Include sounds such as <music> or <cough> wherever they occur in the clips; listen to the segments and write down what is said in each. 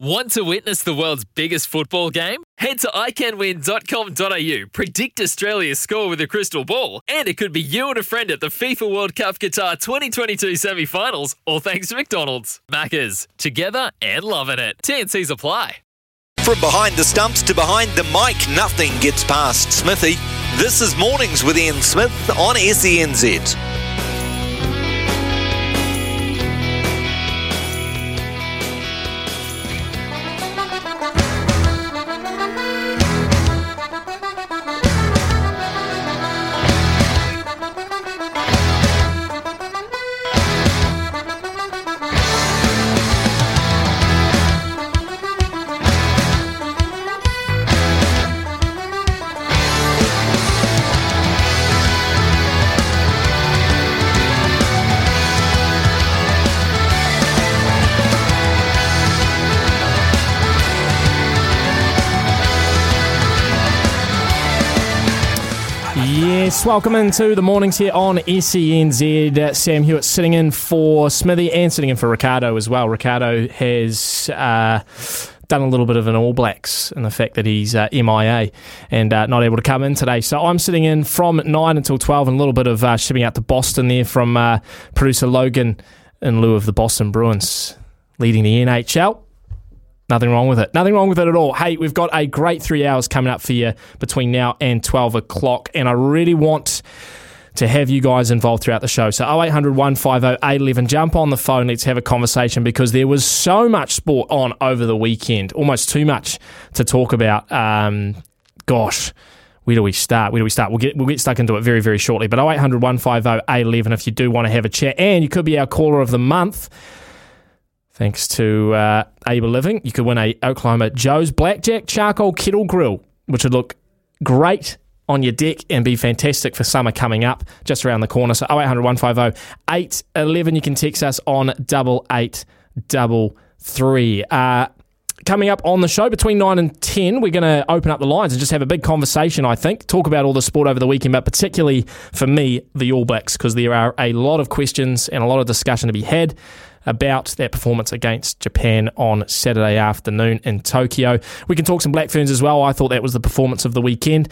Want to witness the world's biggest football game? Head to iCanWin.com.au, predict Australia's score with a crystal ball, and it could be you and a friend at the FIFA World Cup Qatar 2022 semi finals, all thanks to McDonald's. Maccas, together and loving it. TNC's apply. From behind the stumps to behind the mic, nothing gets past Smithy. This is Mornings with Ian Smith on SENZ. Yes, welcome into the mornings here on SENZ. Uh, Sam Hewitt sitting in for Smithy and sitting in for Ricardo as well. Ricardo has uh, done a little bit of an All Blacks and the fact that he's uh, MIA and uh, not able to come in today. So I'm sitting in from 9 until 12 and a little bit of uh, shipping out to Boston there from producer Logan in lieu of the Boston Bruins leading the NHL. Nothing wrong with it. Nothing wrong with it at all. Hey, we've got a great three hours coming up for you between now and 12 o'clock, and I really want to have you guys involved throughout the show. So 0800 150 811, jump on the phone, let's have a conversation because there was so much sport on over the weekend, almost too much to talk about. Um, gosh, where do we start? Where do we start? We'll get we'll get stuck into it very, very shortly. But 0800 150 811 if you do want to have a chat, and you could be our caller of the month. Thanks to uh, Able Living, you could win a Oklahoma Joe's Blackjack Charcoal Kettle Grill, which would look great on your deck and be fantastic for summer coming up just around the corner. So 0800 150 811. You can text us on 8833. Uh, coming up on the show between 9 and 10, we're going to open up the lines and just have a big conversation, I think. Talk about all the sport over the weekend, but particularly for me, the All Blacks, because there are a lot of questions and a lot of discussion to be had about their performance against Japan on Saturday afternoon in Tokyo. We can talk some Black Ferns as well. I thought that was the performance of the weekend.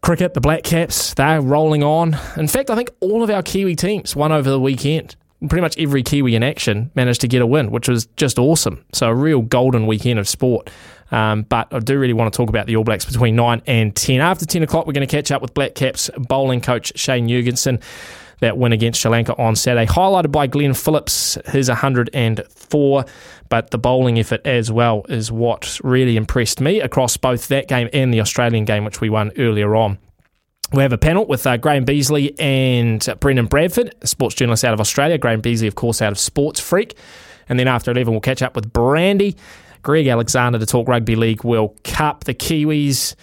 Cricket, the Black Caps, they're rolling on. In fact, I think all of our Kiwi teams won over the weekend. Pretty much every Kiwi in action managed to get a win, which was just awesome. So, a real golden weekend of sport. Um, but I do really want to talk about the All Blacks between 9 and 10. After 10 o'clock, we're going to catch up with Black Caps bowling coach Shane Jurgensen that win against Sri Lanka on Saturday, highlighted by Glenn Phillips, his 104. But the bowling effort as well is what really impressed me across both that game and the Australian game, which we won earlier on. We have a panel with uh, Graham Beasley and Brendan Bradford, sports journalist out of Australia. Graham Beasley, of course, out of Sports Freak. And then after 11, we'll catch up with Brandy, Greg Alexander to talk Rugby League World Cup. The Kiwis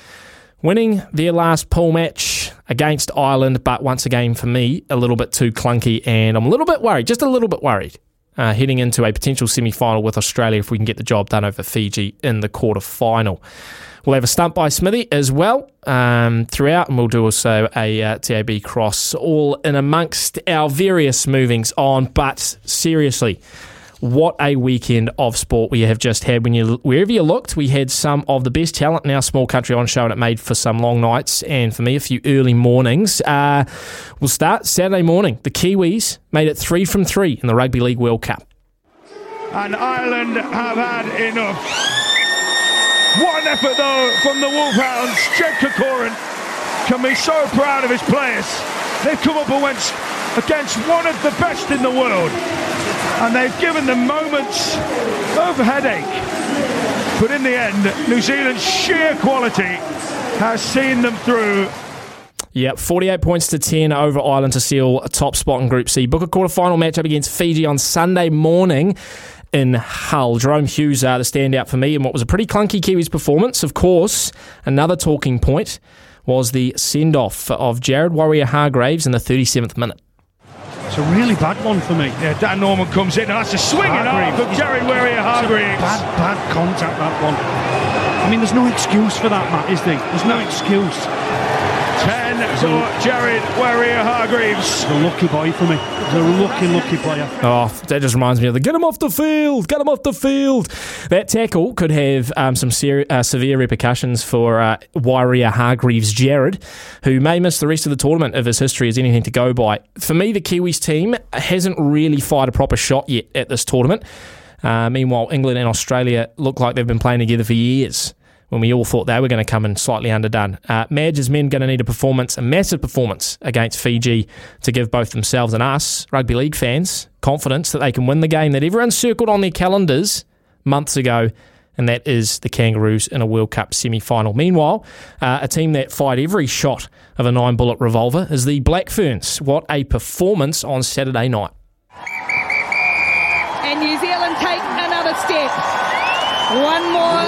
winning their last pool match against Ireland, but once again, for me, a little bit too clunky, and I'm a little bit worried, just a little bit worried, uh, heading into a potential semi final with Australia if we can get the job done over Fiji in the quarter final. We'll have a stump by Smithy as well um, throughout, and we'll do also a uh, TAB cross, all in amongst our various movings on. But seriously, what a weekend of sport we have just had. When you wherever you looked, we had some of the best talent in our small country on show, and it made for some long nights and for me a few early mornings. Uh, we'll start Saturday morning. The Kiwis made it three from three in the Rugby League World Cup. And Ireland have had enough. What an effort though from the Wolfhounds. Ged Corcoran can be so proud of his players. They've come up against, against one of the best in the world and they've given them moments of headache. But in the end, New Zealand's sheer quality has seen them through. Yep, 48 points to 10 over Ireland to seal a top spot in Group C. Book a quarter final matchup against Fiji on Sunday morning in Hull. Jahrome Hughes are the standout for me in what was a pretty clunky Kiwis performance. Of course, another talking point was the send off of Jared Waerea-Hargreaves in the 37th minute. It's a really bad one for me. Yeah, Dan Norman comes in. And that's a swinging arm of Jared Waerea-Hargreaves. Bad, bad contact, that one. I mean, there's no excuse for that, Matt, is there? There's no excuse. 10 to Jared Waerea-Hargreaves. He's a lucky boy for me. He's a lucky, lucky player. Oh, that just reminds me of the get him off the field, get him off the field. That tackle could have um, some ser- uh, severe repercussions for uh, Waerea-Hargreaves Jared, who may miss the rest of the tournament if his history is anything to go by. For me, the Kiwis team hasn't really fired a proper shot yet at this tournament. Uh, meanwhile, England and Australia look like they've been playing together for years when we all thought they were going to come in slightly underdone. Uh, Madge's men going to need a performance, a massive performance against Fiji to give both themselves and us, rugby league fans, confidence that they can win the game that everyone circled on their calendars months ago, and that is the Kangaroos in a World Cup semi final. Meanwhile, uh, a team that fired every shot of a nine bullet revolver is the Black Ferns. What a performance on Saturday night. And New Zealand take another step. One more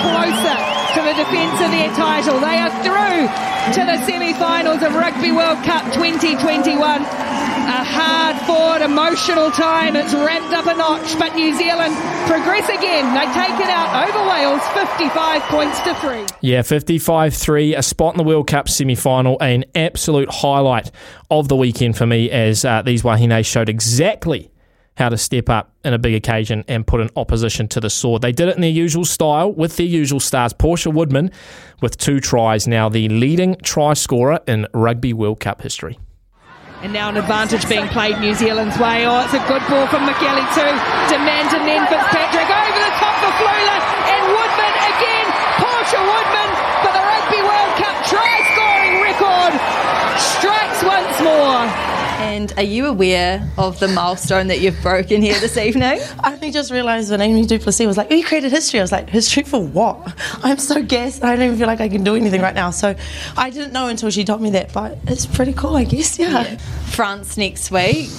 closer to the defence of their title. They are through to the semi-finals of Rugby World Cup 2021. A hard fought, emotional time. It's ramped up a notch, but New Zealand progress again. They take it out over Wales, 55 points to three. Yeah, 55 3, a spot in the World Cup semi final, an absolute highlight of the weekend for me as uh, these Wahine showed exactly how to step up in a big occasion and put an opposition to the sword. They did it in their usual style with their usual stars. Portia Woodman with two tries, now the leading try scorer in Rugby World Cup history. And now an advantage being played New Zealand's way. Oh, it's a good ball from McGilly too. Demant and then Fitzpatrick over the top for Fluhler and Woodman again. Portia Woodman for the Rugby World Cup try scoring record. Strikes once more. And are you aware of the milestone that you've broken here this evening? <laughs> I only just realised when Amy Duplessis was like, "Oh, you created history." I was like, "History for what?" I'm so gassed. I don't even feel like I can do anything right now. So I didn't know until she told me that, but it's pretty cool, I guess. Yeah. yeah. France next week.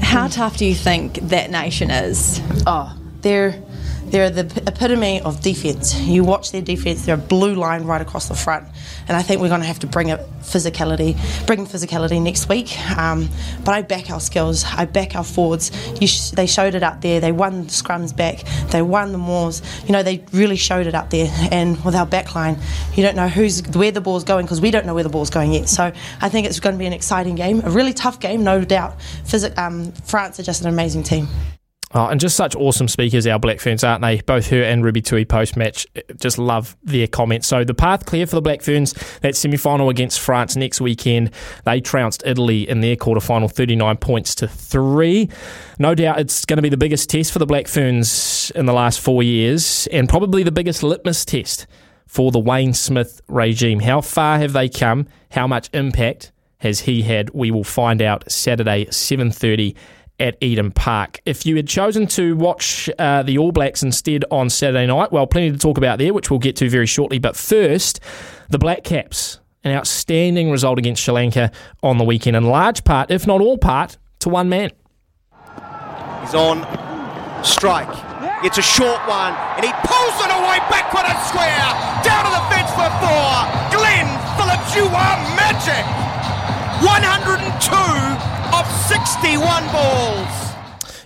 How tough do you think that nation is? Oh, they're they're the epitome of defence. You watch their defence; they're a blue line right across the front, and I think we're going to have to bring a physicality, bring physicality next week. Um, but I back our skills. I back our forwards. Sh- they showed it up there. They won the scrums back. They won the mauls. You know, they really showed it up there. And with our backline, you don't know who's where the ball's going because we don't know where the ball's going yet. So I think it's going to be an exciting game, a really tough game, no doubt. Um, France are just an amazing team. Oh, and just such awesome speakers, our Black Ferns, aren't they? Both her and Ruby Tui post match. Uh, just love their comments. So the path clear for the Black Ferns. That semi final against France next weekend. They trounced Italy in their quarter final, 39 points to three. No doubt it's going to be the biggest test for the Black Ferns in the last four years, and probably the biggest litmus test for the Wayne Smith regime. How far have they come? How much impact has he had? We will find out Saturday, 7:30 at Eden Park. If you had chosen to watch uh, the All Blacks instead on Saturday night, well, plenty to talk about there, which we'll get to very shortly. But first, the Black Caps, an outstanding result against Sri Lanka on the weekend, in large part, if not all part, to one man. He's on strike. It's a short one, and he pulls it away backward and square. Down to the fence for four. Glenn Phillips, you are magic. 102 of 61 balls.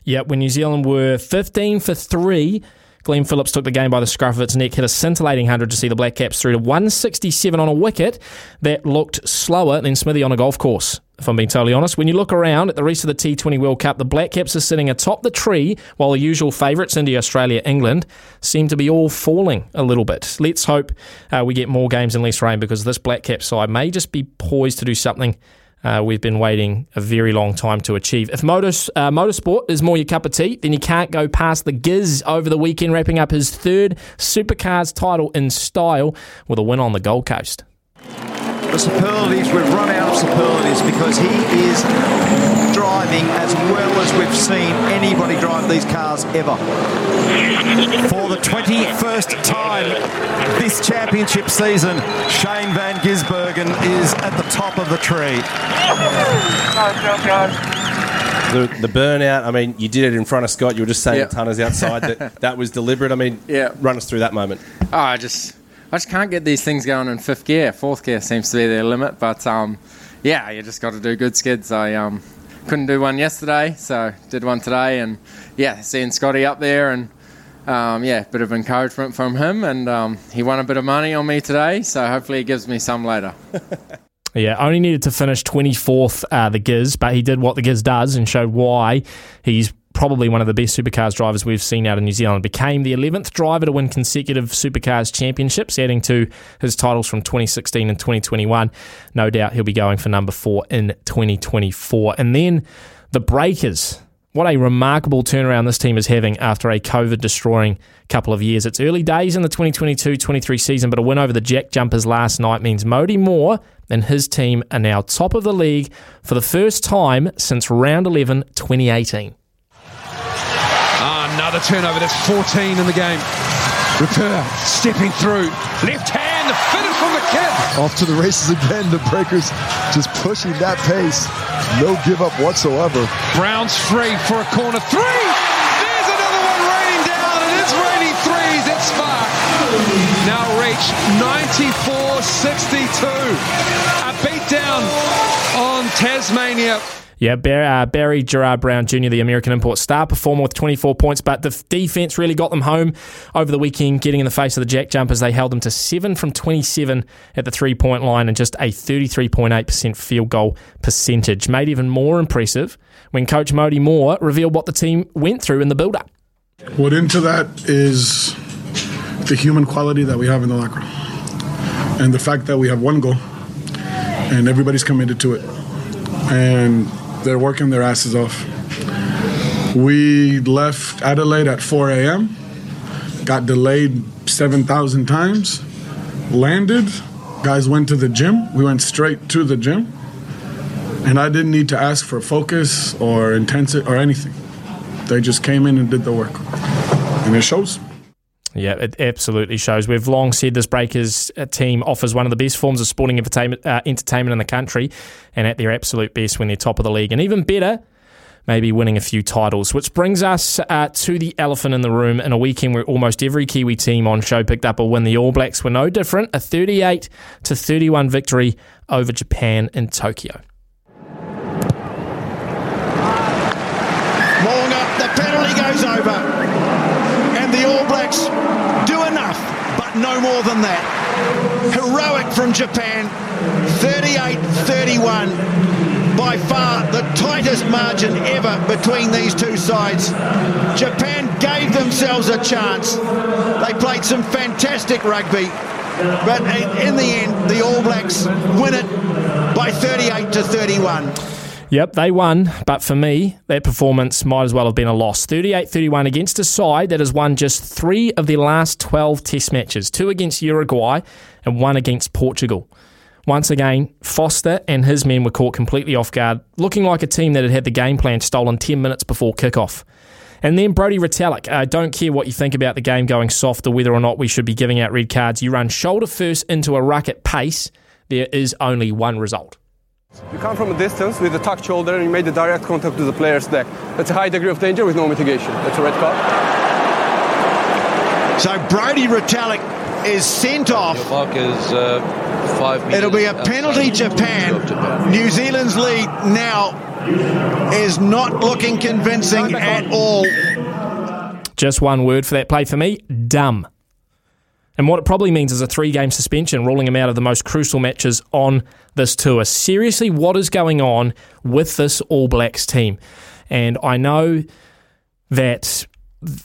Yeah, when New Zealand were 15 for 3, Glenn Phillips took the game by the scruff of its neck, hit a scintillating 100 to see the Black Caps through to 167 on a wicket that looked slower than Smithy on a golf course, if I'm being totally honest. When you look around at the rest of the T20 World Cup, the Black Caps are sitting atop the tree while the usual favourites, India, Australia, England, seem to be all falling a little bit. Let's hope uh, we get more games and less rain because this Black Cap side may just be poised to do something uh, we've been waiting a very long time to achieve. If uh, motorsport is more your cup of tea, then you can't go past the Giz over the weekend, wrapping up his third supercars title in style with a win on the Gold Coast. The superlatives, we've run out of superlatives because he is driving as well as we've seen anybody drive these cars ever. For the 21st time this championship season, Shane Van Gisbergen is at the top of the tree. the, the burnout. I mean, you did it in front of Scott. You were just saying Yeah. tonners outside that <laughs> that was deliberate. I mean, Yeah. run us through that moment. Oh, I just, I just can't get these things going in fifth gear. Fourth gear seems to be their limit, but um, yeah, you just got to do good skids. I um, couldn't do one yesterday, so did one today, and yeah, seeing Scotty up there and. Um, yeah, bit of encouragement from him, and um, he won a bit of money on me today, so hopefully he gives me some later. <laughs> Yeah, only needed to finish 24th, uh, the Giz, but he did what the Giz does and showed why he's probably one of the best supercars drivers we've seen out of New Zealand. Became the 11th driver to win consecutive supercars championships, adding to his titles from 2016 and 2021. No doubt he'll be going for number four in 2024. And then the Breakers. What a remarkable turnaround this team is having after a COVID destroying couple of years. It's early days in the 2022 23 season, but a win over the Jack Jumpers last night means Mody Maor and his team are now top of the league for the first time since round 11 2018. Another turnover. That's 14 in the game. Rapur stepping through. Left hand, the finish from the kid. Off to the races again. The Breakers just pushing that pace. No give up whatsoever. Brown's free for a corner three. There's another one raining down, and it's raining threes at Spark. Now reach 94 62. A beat down on Tasmania. Yeah, Barry, uh, Barry Gerard Brown Jr., the American import star performer with 24 points, but the defense really got them home over the weekend, getting in the face of the Jack Jumpers. They held them to 7 from 27 at the three point line and just a 33.8% field goal percentage. Made even more impressive when coach Mody Maor revealed what the team went through in the build up. What into that is the human quality that we have in the locker room, and the fact that we have one goal, and everybody's committed to it, and they're working their asses off. We left Adelaide at 4 a.m., got delayed 7,000 times, landed, guys went to the gym. We went straight to the gym, and I didn't need to ask for focus or intensity or anything. They just came in and did the work, and it shows. Yeah, it absolutely shows. We've long said this Breakers uh, team offers one of the best forms of sporting entertainment, uh, entertainment in the country, and at their absolute best when they're top of the league, and even better, maybe winning a few titles. Which brings us uh, to the elephant in the room in a weekend where almost every Kiwi team on show picked up a win. The All Blacks were no different, a 38 to 31 victory over Japan in Tokyo. Mo'unga, the penalty goes over. And the All Blacks do enough, but no more than that. Heroic from Japan, 38 31. By far the tightest margin ever between these two sides. Japan gave themselves a chance. They played some fantastic rugby. But in the end, the All Blacks win it by 38 to 31. Yep, they won, but for me, that performance might as well have been a loss. 38 31 against a side that has won just three of their last 12 test matches two against Uruguay and one against Portugal. Once again, Foster and his men were caught completely off guard, looking like a team that had had the game plan stolen 10 minutes before kickoff. And then Brodie Retallick. I don't care what you think about the game going soft or whether or not we should be giving out red cards. You run shoulder first into a ruck at pace, there is only one result. You come from a distance with a tucked shoulder and you made the direct contact to the player's neck. That's a high degree of danger with no mitigation. That's a red card. So Brodie Retallick is sent off. Mark is uh, five meters It'll be a penalty Japan. Japan. New Zealand's lead now is not looking convincing at all. Just one word for that play for me dumb. And what it probably means is a three game suspension, ruling him out of the most crucial matches on this tour. Seriously, what is going on with this All Blacks team? And I know that,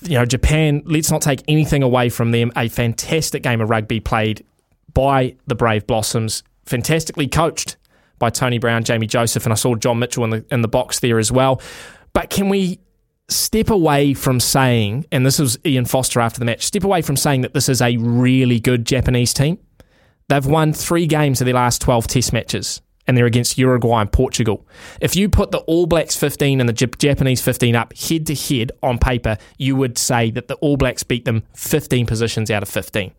you know, Japan, let's not take anything away from them. A fantastic game of rugby played by the Brave Blossoms, fantastically coached by Tony Brown, Jamie Joseph, and I saw John Mitchell in the, in the box there as well. But can we step away from saying, and this was Ian Foster after the match, step away from saying that this is a really good Japanese team. They've won three games of their last 12 test matches, and they're against Uruguay and Portugal. If you put the All Blacks 15 and the Japanese 15 up head to head on paper, you would say that the All Blacks beat them 15 positions out of 15.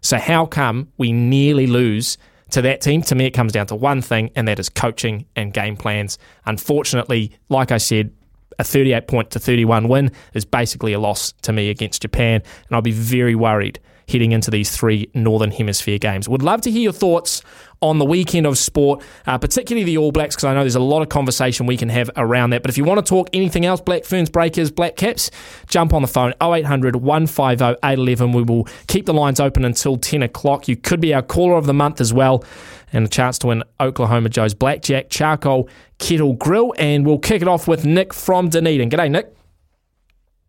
So, how come we nearly lose to that team. To me, it comes down to one thing, and that is coaching and game plans. Unfortunately, like I said, a 38 point to 31 win is basically a loss to me against Japan, and I'll be very worried heading into these three Northern Hemisphere games. Would love to hear your thoughts on the weekend of sport, uh, particularly the All Blacks, because I know there's a lot of conversation we can have around that. But if you want to talk anything else, Black Ferns, Breakers, Black Caps, jump on the phone 0800 150 811. We will keep the lines open until 10 o'clock. You could be our caller of the month as well, and a chance to win Oklahoma Joe's Blackjack Charcoal Kettle Grill. And we'll kick it off with Nick from Dunedin. G'day, Nick.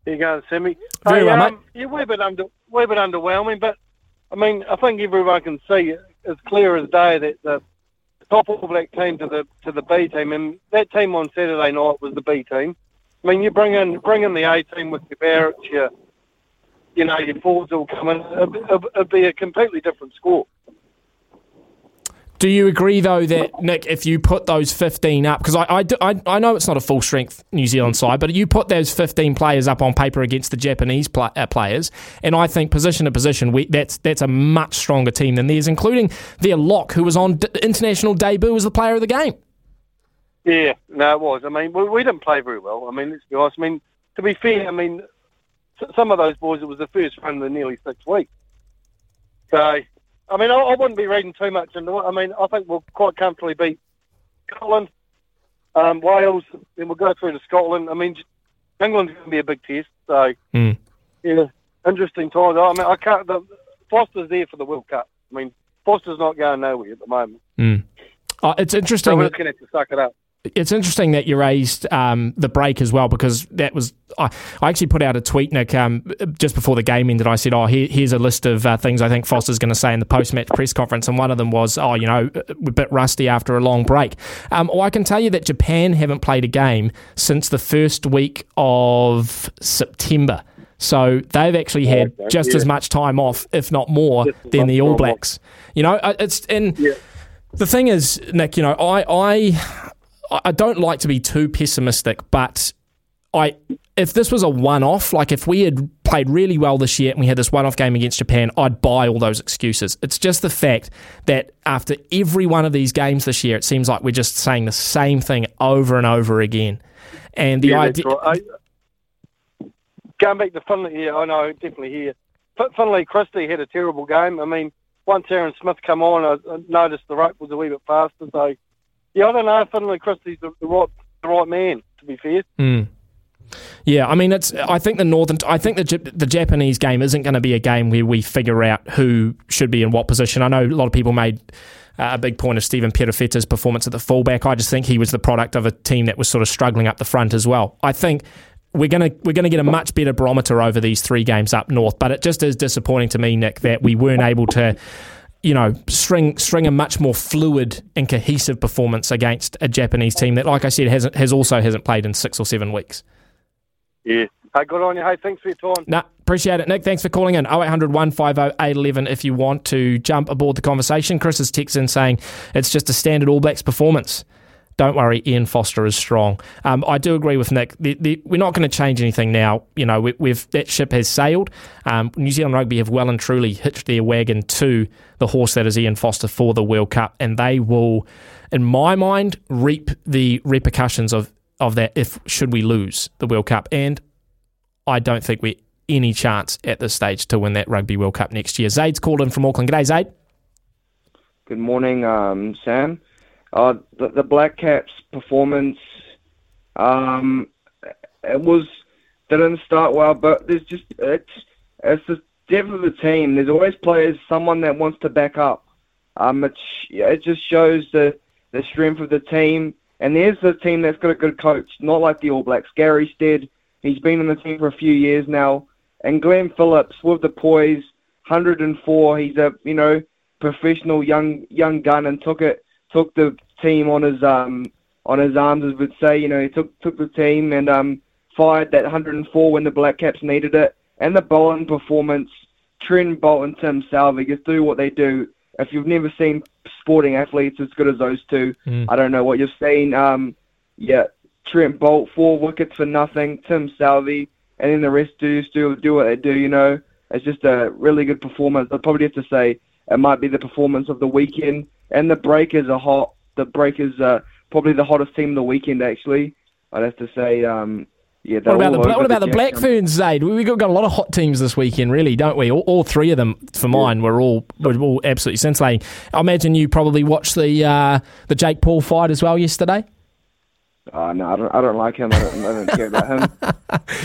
How you going, Sammy? Very hey, well, um, mate. Yeah, a bit under, we're a bit underwhelming, but I mean, I think everyone can see as clear as day that the top All Black team to the to the B team, and that team on Saturday night was the B team. I mean, you bring in bring in the A team with your Barretts, your you know your Fords all come in, it'd, it'd, it'd be a completely different score. Do you agree, though, that, Nick, if you put those 15 up, because I, I, I, I know it's not a full strength New Zealand side, but you put those 15 players up on paper against the Japanese pla uh, players, and I think position to position, we, that's, that's a much stronger team than theirs, including their lock, who was on d- international debut as the player of the game. Yeah, no, it was. I mean, we, we didn't play very well. I mean, let's be honest. I mean, to be fair, I mean, some of those boys, it was the first run in nearly six weeks. So, I mean, I, I wouldn't be reading too much into it. I mean, I think we'll quite comfortably beat Scotland, um, Wales, then we'll go through to Scotland. I mean, England's going to be a big test. So, Mm. yeah, interesting times. I mean, I can't. The, Foster's there for the World Cup. I mean, Foster's not going nowhere at the moment. Mm. Uh, it's So interesting. we're that- just going to have to suck it up. It's interesting that you raised um, the break as well because that was I, I actually put out a tweet Nick um, just before the game ended. I said oh here, here's a list of uh, things I think Foster's going to say in the post-match press conference. And one of them was oh you know a bit rusty after a long break. Um, well I can tell you that Japan haven't played a game since the first week of September. So they've actually had Okay, just yeah. as much time off if not more than the All Blacks. You know uh, it's and the thing is, Nick, you know, I, I I don't like to be too pessimistic, but I if this was a one off, like if we had played really well this year and we had this one off game against Japan, I'd buy all those excuses. It's just the fact that after every one of these games this year, it seems like we're just saying the same thing over and over again. And the yeah, idea right. I, going back to Finlay, yeah, I know, definitely here. Finlay Christie had a terrible game. I mean, once Aaron Smith come on, I, I noticed the rope was a wee bit faster. So, yeah, I don't know Finlay Christie's the, the right the right man. To be fair, Mm. Yeah, I mean, it's. I think the northern. I think the the Japanese game isn't going to be a game where we figure out who should be in what position. I know a lot of people made uh, a big point of Stephen Perofeta's performance at the fullback. I just think he was the product of a team that was sort of struggling up the front as well. I think we're gonna we're gonna get a much better barometer over these three games up north. But it just is disappointing to me, Nick, that we weren't able to. You know, string string a much more fluid and cohesive performance against a Japanese team that, like I said, hasn't has also hasn't played in six or seven weeks. yeah. Hey, good on you. Hey, thanks for your time. No, appreciate it, Nick. Thanks for calling in. 0800 150 811 if you want to jump aboard the conversation. Chris is texting saying it's just a standard All Blacks performance. Don't worry, Ian Foster is strong. Um, I do agree with Nick. The, the, we're not going to change anything now. You know, we, we've that ship has sailed. Um, New Zealand Rugby have well and truly hitched their wagon to the horse that is Ian Foster for the World Cup, and they will, in my mind, reap the repercussions of of that if should we lose the World Cup. And I don't think we're any chance at this stage to win that Rugby World Cup next year. Zaid's called in from Auckland. G'day, Zaid. Good morning, um, Sam. Uh, the, the Black Caps performance, um, it was didn't start well, but there's just it's it's the depth of the team. There's always players, someone that wants to back up. Um, it it just shows the the strength of the team. And there's a team that's got a good coach, not like the All Blacks. Gary Stead, he's been in the team for a few years now, and Glenn Phillips with the poise, 104. He's a you know professional young young gun and took it took the team on his um on his arms as we'd say you know he took took the team and um fired that 104 when the Black Caps needed it. And the bowling performance Trent Boult and Tim Southee just do what they do. If you've never seen sporting athletes as good as those two Mm. I don't know what you've seen. Um yeah Trent Boult four wickets for nothing Tim Southee and then the rest do do do what they do you know. It's just a really good performance. I'd probably have to say it might be the performance of the weekend and the Breakers are hot. The Breakers are probably the hottest team of the weekend. Actually, I'd have to say. Um, yeah, What about the what about the Black Ferns, Zaid? We've got, got a lot of hot teams this weekend, really, don't we? All, all three of them, for mine, were all were all absolutely scintillating. I imagine you probably watched the uh, the Jake Paul fight as well yesterday. Oh no, I don't. I don't like him. I don't, I don't care about him. <laughs>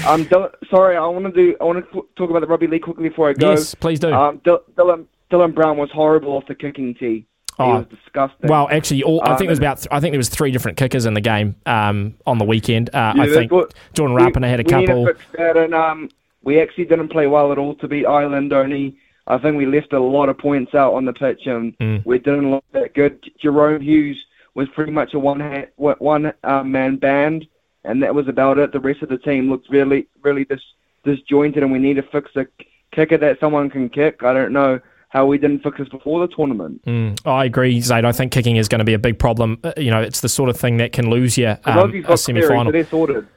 Um, Dylan, sorry, I want to do. I want to talk about the rugby league quickly before I go. Yes, please do. Um, Dylan Dylan Brown was horrible off the kicking tee. He Oh. was disgusting. Well, actually, all, I Um, think it was about. I think there was three different kickers in the game um, on the weekend. Uh, Yeah, I think what- Jordan we- Rapana had a we need couple. to fix that, and um, we actually didn't play well at all to beat Ireland. Only I think we left a lot of points out on the pitch, and Mm. we didn't look that good. Jahrome Hughes was pretty much a one ha- one uh, man band, and that was about it. The rest of the team looked really really dis- disjointed, and we need to fix a kicker that someone can kick. I don't know how we didn't fix this before the tournament. Mm, I agree, Zaid. I think kicking is going to be a big problem. Uh, You know, it's the sort of thing that can lose you um, a semi so final. they're sorted.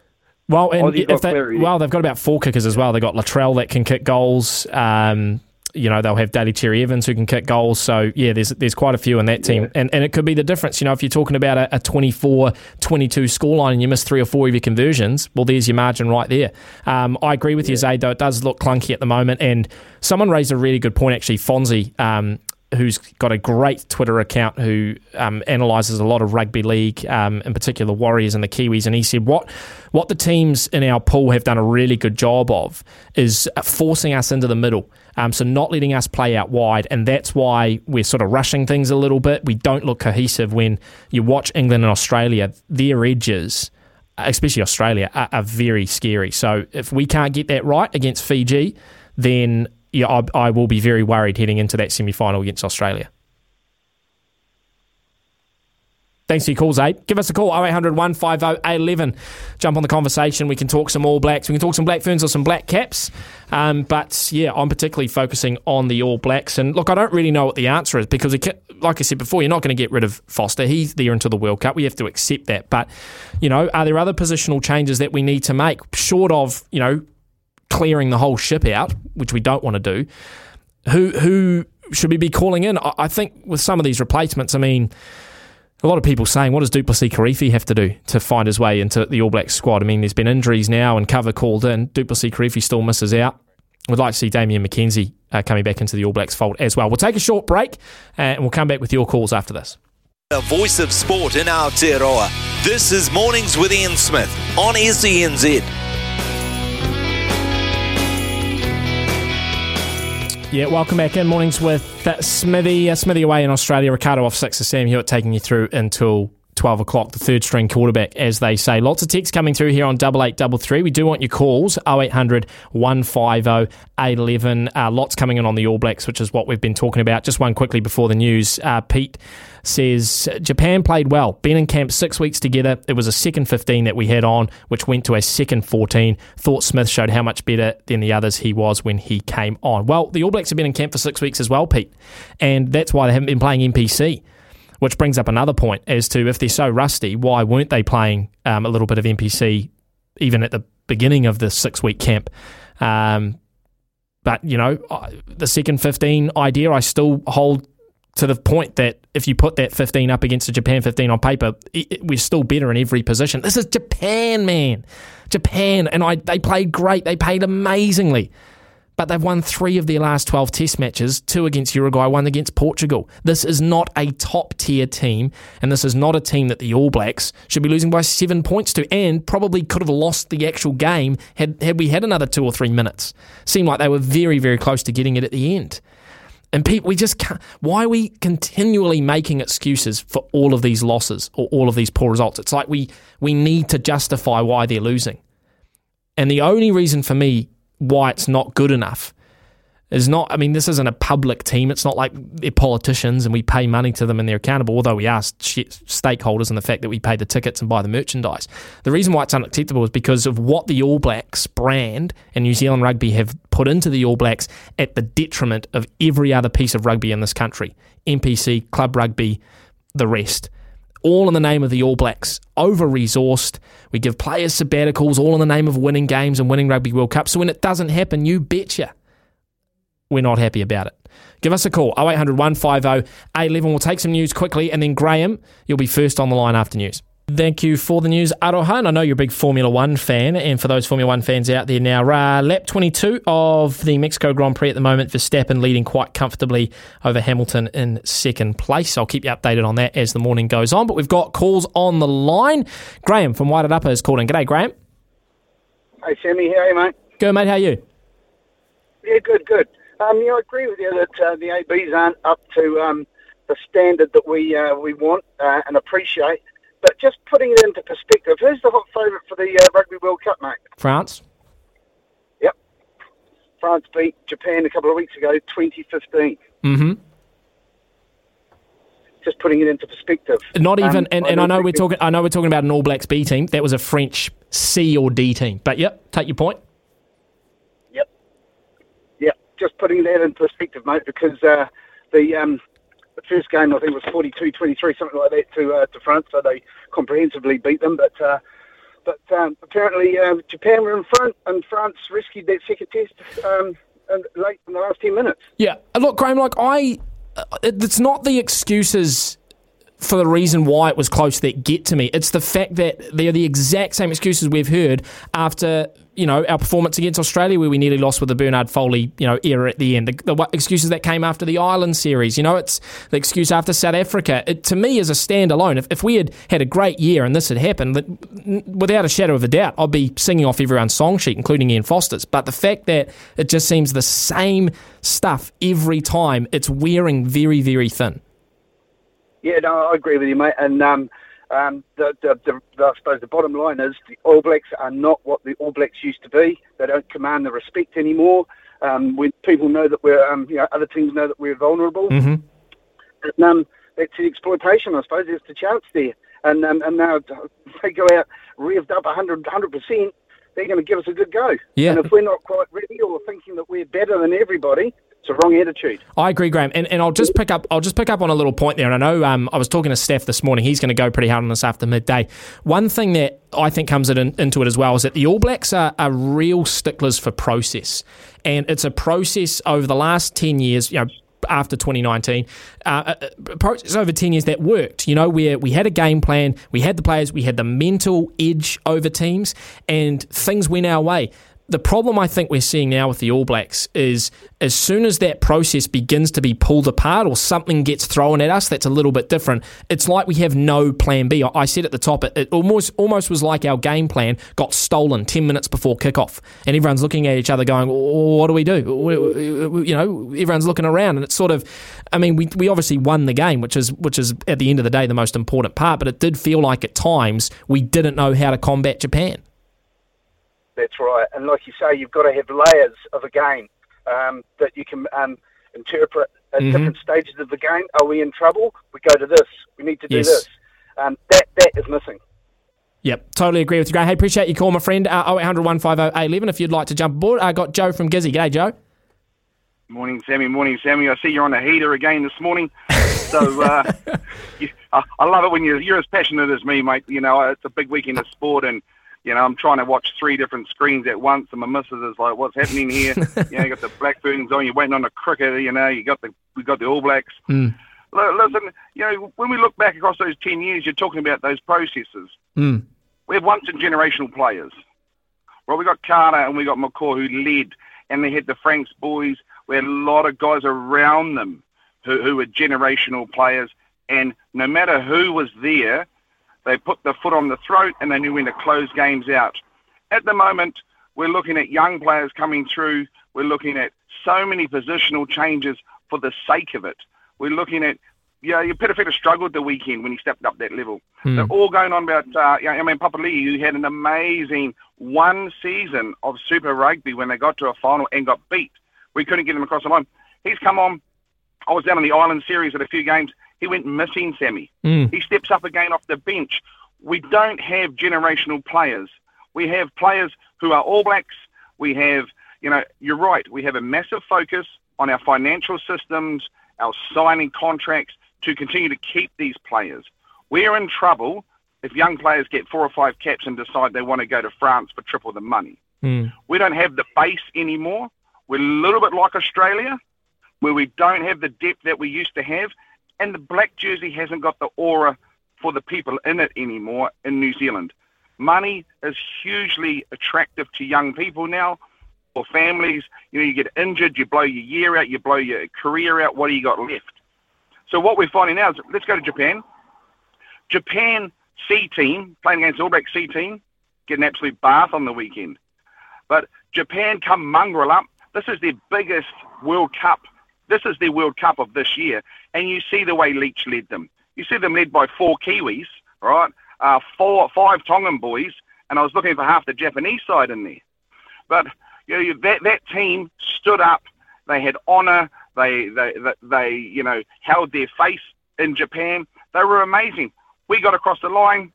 Well, and if they, well, they've got about four kickers as well. They've got Latrell that can kick goals. Um, you know, they'll have Daly Cherry Evans who can kick goals. So, yeah, there's there's quite a few in that team. And, and it could be the difference. You know, if you're talking about a, a 24 22 scoreline and you miss three or four of your conversions, well, there's your margin right there. Um, I agree with you, Zaid, though. It does look clunky at the moment. And someone raised a really good point, actually, Fonzie. Um, who's got a great Twitter account who um, analyses a lot of rugby league, um, in particular Warriors and the Kiwis, and he said what what the teams in our pool have done a really good job of is forcing us into the middle, um, so not letting us play out wide, and that's why we're sort of rushing things a little bit. We don't look cohesive when you watch England and Australia; their edges. Especially Australia are, are very scary. So if we can't get that right against Fiji, then yeah, I, I will be very worried heading into that semi final against Australia. Thanks for your calls, Abe. Give us a call, 0800 150 811. Jump on the conversation. We can talk some All Blacks. We can talk some Black Ferns or some Black Caps. Um, but yeah, I'm particularly focusing on the All Blacks. And look, I don't really know what the answer is because, it, like I said before, you're not going to get rid of Foster. He's there until the World Cup. We have to accept that. But, you know, are there other positional changes that we need to make short of, you know, clearing the whole ship out, which we don't want to do? Who, who should we be calling in? I, I think with some of these replacements, I mean, a lot of people saying, what does Du'Plessis Kirifi have to do to find his way into the All Blacks squad? I mean, there's been injuries now and cover called in. Du'Plessis Kirifi still misses out. We'd like to see Damian McKenzie uh, coming back into the All Blacks fold as well. We'll take a short break uh, and we'll come back with your calls after this. The voice of sport in Aotearoa. This is Mornings with Ian Smith on SENZ. Yeah, welcome back in. Mornings with Smithy. Uh, Smithy away in Australia. Ricardo off six. Sam Hewitt taking you through until 12 o'clock, the third string quarterback, as they say. Lots of texts coming through here on 8833. We do want your calls 0800 150 811. Uh, lots coming in on the All Blacks, which is what we've been talking about. Just one quickly before the news. Uh, Pete says Japan played well. Been in camp six weeks together. It was a second 15 that we had on, which went to a second 14. Thought Smith showed how much better than the others he was when he came on. Well, the All Blacks have been in camp for six weeks as well, Pete, and that's why they haven't been playing NPC. Which brings up another point as to if they're so rusty, why weren't they playing um, a little bit of NPC even at the beginning of the six week camp? Um, but, you know, the second 15 idea, I still hold to the point that if you put that 15 up against the Japan 15 on paper, it, it- we're still better in every position. This is Japan, man. Japan. And I they played great. They played amazingly. But they've won three of their last 12 test matches, two against Uruguay, one against Portugal. This is not a top tier team, and this is not a team that the All Blacks should be losing by seven points to, and probably could have lost the actual game had, had we had another two or three minutes. Seemed like they were very, very close to getting it at the end. And people, we just can't. Why are we continually making excuses for all of these losses or all of these poor results? It's like we we need to justify why they're losing. And the only reason for me why it's not good enough is not, I mean, this isn't a public team. It's not like they're politicians and we pay money to them and they're accountable, although we are stakeholders in the fact that we pay the tickets and buy the merchandise. The reason why it's unacceptable is because of what the All Blacks brand and New Zealand rugby have put into the All Blacks at the detriment of every other piece of rugby in this country NPC, club rugby, the rest all in the name of the All Blacks. Over resourced. We give players sabbaticals, all in the name of winning games and winning Rugby World Cup. So when it doesn't happen, you betcha. We're not happy about it. Give us a call, 0800 150 811. We'll take some news quickly, and then Graham, you'll be first on the line after news. Thank you for the news, Aroha. I know you're a big Formula One fan, and for those Formula One fans out there now, uh, lap 22 of the Mexico Grand Prix at the moment, for Verstappen leading quite comfortably over Hamilton in second place. I'll keep you updated on that as the morning goes on. But we've got calls on the line. Graham from White Upper is calling. G'day, Graham. Hey, Sammy, how are you, mate? Good, mate. How are you? Yeah, good, good. Um, yeah, I agree with you that uh, the ABs aren't up to um, the standard that we uh, we want uh, and appreciate. But just putting it into perspective, who's the hot favourite for the uh, Rugby World Cup, mate? France. Yep. France beat Japan a couple of weeks ago, 2015. Mm-hmm. Just putting it into perspective. Not even, Um, and, and I don't know we're talking. I know we're talking about an All Blacks B team. That was a French C or D team. But yep, take your point. Just putting that in perspective, mate, because uh, the um, the first game I think was 42-23, something like that, to uh, to France, so they comprehensively beat them. But uh, but um, apparently uh, Japan were in front, and France rescued that second test um, late in the last ten minutes. Yeah, Uh, look, Graham. Like I, uh, it's not the excuses for the reason why it was close that get to me. It's the fact that they're the exact same excuses we've heard after you know our performance against Australia, where we nearly lost with the Bernard Foley you know era at the end. The, the excuses that came after the Ireland series. You know, it's the excuse after South Africa. It, to me, is a standalone. If, if we had had a great year and this had happened, that, without a shadow of a doubt, I'd be singing off everyone's song sheet, including Ian Foster's. But the fact that it just seems the same stuff every time, it's wearing very, very thin. Yeah, no, I agree with you, mate. And um, um, the, the, the, I suppose the bottom line is the All Blacks are not what the All Blacks used to be. They don't command the respect anymore. Um, when people know that we're, um, you know, other teams know that we're vulnerable. Mm-hmm. And, um, that's the exploitation, I suppose. There's the chance there. And um, and now <laughs> they go out revved up 100 percent. They're going to give us a good go. Yeah. And if we're not quite ready or thinking that we're better than everybody, it's a wrong attitude. I agree, Graham, and, and I'll just pick up. I'll just pick up on a little point there. And I know um, I was talking to Steph this morning. He's going to go pretty hard on this after midday. One thing that I think comes in, into it as well is that the All Blacks are, are real sticklers for process, and it's a process over the last ten years. You know. After 2019, uh, process over 10 years that worked, you know, where we had a game plan, we had the players, we had the mental edge over teams, and things went our way the problem I think we're seeing now with the All Blacks is as soon as that process begins to be pulled apart or something gets thrown at us that's a little bit different, it's like we have no plan B. I said at the top, it, it almost almost was like our game plan got stolen 10 minutes before kickoff. And everyone's looking at each other going, what do we do? You know, everyone's looking around and it's sort of, I mean, we, we obviously won the game, which is, which is at the end of the day the most important part, but it did feel like at times we didn't know how to combat Japan. That's right. And like you say, you've got to have layers of a game um, that you can um, interpret at Mhm. different stages of the game. Are we in trouble? We go to this. We need to do Yes. this. Um, that that is missing. Yep, totally agree with you, Graham. Hey, appreciate your call, my friend. Uh, 0800 150 if you'd like to jump aboard. I got Joe from Gizzy. G'day, Joe. Morning, Sammy. Morning, Sammy. I see you're on a heater again this morning. So uh, <laughs> you, I, I love it when you're, you're as passionate as me, mate. You know, it's a big weekend of sport, and you know I'm trying to watch three different screens at once, and my missus is like, "What's happening here?" <laughs> you know, you got the Black Ferns on, you're waiting on the cricket. You know, you got the we got the All Blacks. Mm. Listen, you know, when we look back across those ten years, you're talking about those processes. Mm. We have once in generational players. Well, we got Carter and we got McCaw who led, and they had the Franks boys. We had a lot of guys around them who, who were generational players, and no matter who was there, they put the foot on the throat and they knew when to close games out. At the moment, we're looking at young players coming through. We're looking at so many positional changes for the sake of it. We're looking at, yeah, you Petafeta struggled the weekend when he stepped up that level. Hmm. They're all going on about, uh, yeah, I mean, Papa Lee, you had an amazing one season of Super Rugby when they got to a final and got beat. We couldn't get him across the line. He's come on. I was down in the Island series at a few games. He went missing, Sammy. Mm. He steps up again off the bench. We don't have generational players. We have players who are All Blacks. We have, you know, you're right. We have a massive focus on our financial systems, our signing contracts to continue to keep these players. We're in trouble if young players get four or five caps and decide they want to go to France for triple the money. Mm. We don't have the base anymore. We're a little bit like Australia, where we don't have the depth that we used to have, and the black jersey hasn't got the aura for the people in it anymore in New Zealand. Money is hugely attractive to young people now, or families. You know, you get injured, you blow your year out, you blow your career out. What do you got left? So what we're finding now is, let's go to Japan. Japan C team playing against All Black C team get an absolute bath on the weekend. But Japan come mongrel up. This is their biggest World Cup. This is their World Cup of this year, and you see the way Leitch led them. You see them led by four Kiwis, right? Uh, four, five Tongan boys, and I was looking for half the Japanese side in there. But you know, that that team stood up. They had honour. They, they they they you know held their face in Japan. They were amazing. We got across the line.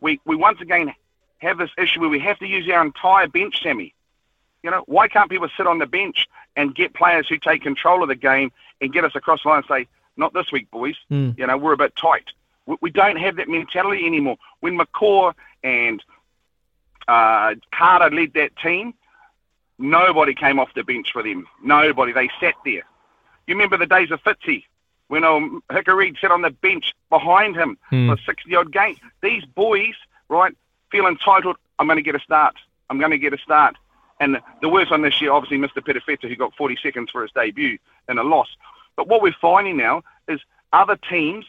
We we once again have this issue where we have to use our entire bench, Sammy. You know, why can't people sit on the bench and get players who take control of the game and get us across the line and say, not this week, boys. Mm. You know, we're a bit tight. We, we don't have that mentality anymore. When McCaw and uh, Carter led that team, nobody came off the bench for them. Nobody. They sat there. You remember the days of Fitzy when um, Hickory sat on the bench behind him Hmm. for 60 odd games. These boys, right, feel entitled. I'm going to get a start. I'm going to get a start. And the worst one this year, obviously, Mr. Perofeta, who got 40 seconds for his debut in a loss. But what we're finding now is other teams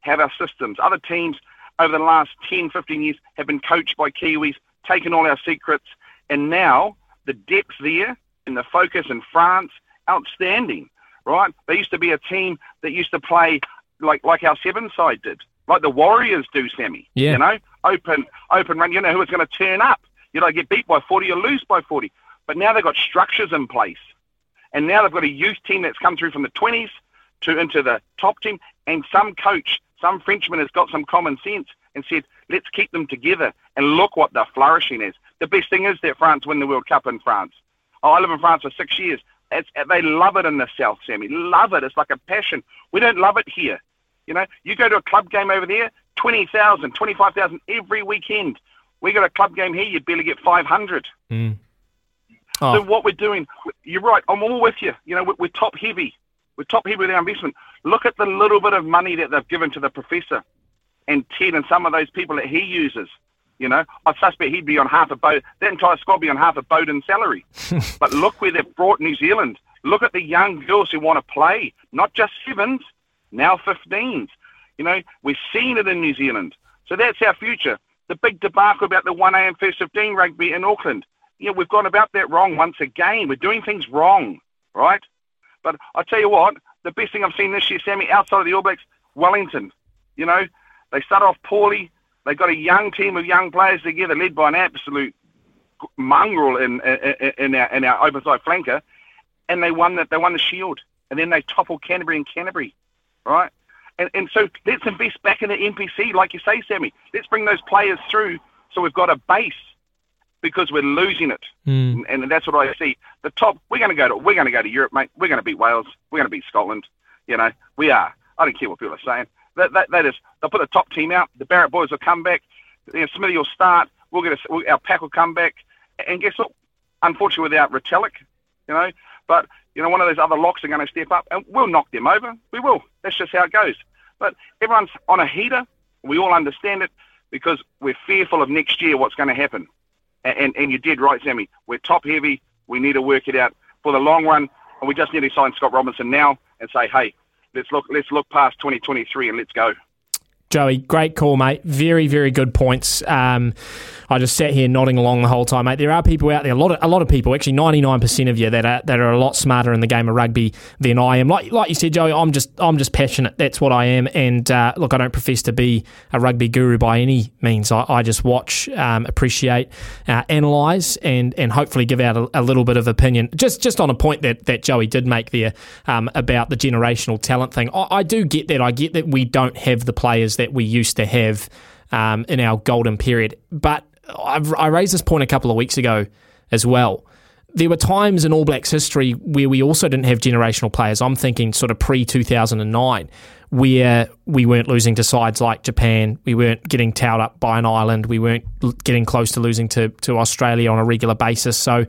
have our systems. Other teams over the last 10, 15 years have been coached by Kiwis, taken all our secrets, and now the depth there and the focus in France, outstanding, right? They used to be a team that used to play like like our seven side did, like the Warriors do, Sammy. Yeah. You know, open open run. You know who was going to turn up. You know, get beat by 40 or lose by 40. But now they've got structures in place. And now they've got a youth team that's come through from the 20s to into the top team. And some coach, some Frenchman has got some common sense and said, let's keep them together. And look what they're flourishing as. The best thing is that France win the World Cup in France. Oh, I live in France for six years. It's, they love it in the South, Sammy. Love it. It's like a passion. We don't love it here. You know, you go to a club game over there, 20,000, 25,000 every weekend. We got a club game here, you'd barely get 500. Mm. So Oh, what we're doing, you're right. I'm all with you. You know, we're, we're top heavy. We're top heavy with our investment. Look at the little bit of money that they've given to the professor and Ted and some of those people that he uses. You know, I suspect he'd be on half a boat. That entire squad be on half a boat in salary. <laughs> but look where they've brought New Zealand. Look at the young girls who want to play, not just sevens, now 15s. You know, we're seeing it in New Zealand. So that's our future. The big debacle about the 1A and first 15 rugby in Auckland. You know, we've gone about that wrong once again. We're doing things wrong, right? But I tell you what, the best thing I've seen this year, Sammy, outside of the All Blacks, Wellington. You know, they start off poorly. They've got a young team of young players together, led by an absolute mongrel in in, in our in our open side flanker, and they won that. They won the Shield, and then they toppled Canterbury and Canterbury, right? And and so let's invest back in the NPC, like you say, Sammy. Let's bring those players through, so we've got a base, because we're losing it, Mm. and, and that's what I see. The top, we're going to go to we're going to go to Europe, mate. We're going to beat Wales. We're going to beat Scotland. You know, we are. I don't care what people are saying. That, that, that is, they'll put the top team out. The Barrett boys will come back. You know, Smithy will start. We'll get a, our pack will come back. And guess what? Unfortunately, without Retallick, you know, but you know, one of those other locks are going to step up, and we'll knock them over. We will. That's just how it goes. But everyone's on a heater. We all understand it because we're fearful of next year what's going to happen. And, and, and you did right, Sammy. We're top heavy. We need to work it out for the long run, and we just need to sign Scott Robertson now and say, hey, let's look let's look past 2023 and let's go. Joey, great call, mate. Very, very good points. Um, I just sat here nodding along the whole time, mate. There are people out there, a lot of a lot of people, actually ninety nine percent of you that are that are a lot smarter in the game of rugby than I am. Like like you said, Joey, I'm just I'm just passionate. That's what I am. And uh, look, I don't profess to be a rugby guru by any means. I, I just watch, um, appreciate, uh, analyse, and and hopefully give out a, a little bit of opinion. Just just on a point that that Joey did make there um, about the generational talent thing. I, I do get that. I get that we don't have the players that we used to have um, in our golden period. But I've, I raised this point a couple of weeks ago as well. There were times in All Blacks history where we also didn't have generational players. I'm thinking sort of pre 2009, where we weren't losing to sides like Japan. We weren't getting towed up by an island. We weren't getting close to losing to, to Australia on a regular basis. So,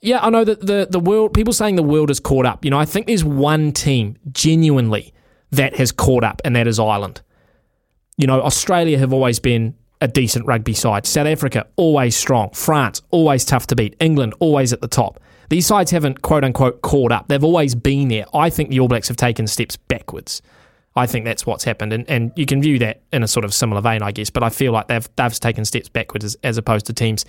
yeah, I know that the the world people saying the world is caught up. You know, I think there's one team genuinely that has caught up, and that is Ireland. You know, Australia have always been a decent rugby side. South Africa always strong. France always tough to beat. England always at the top. These sides haven't quote unquote caught up. They've always been there. I think the All Blacks have taken steps backwards. I think that's what's happened, and, and you can view that in a sort of similar vein, I guess. But I feel like they've they've taken steps backwards as, as opposed to teams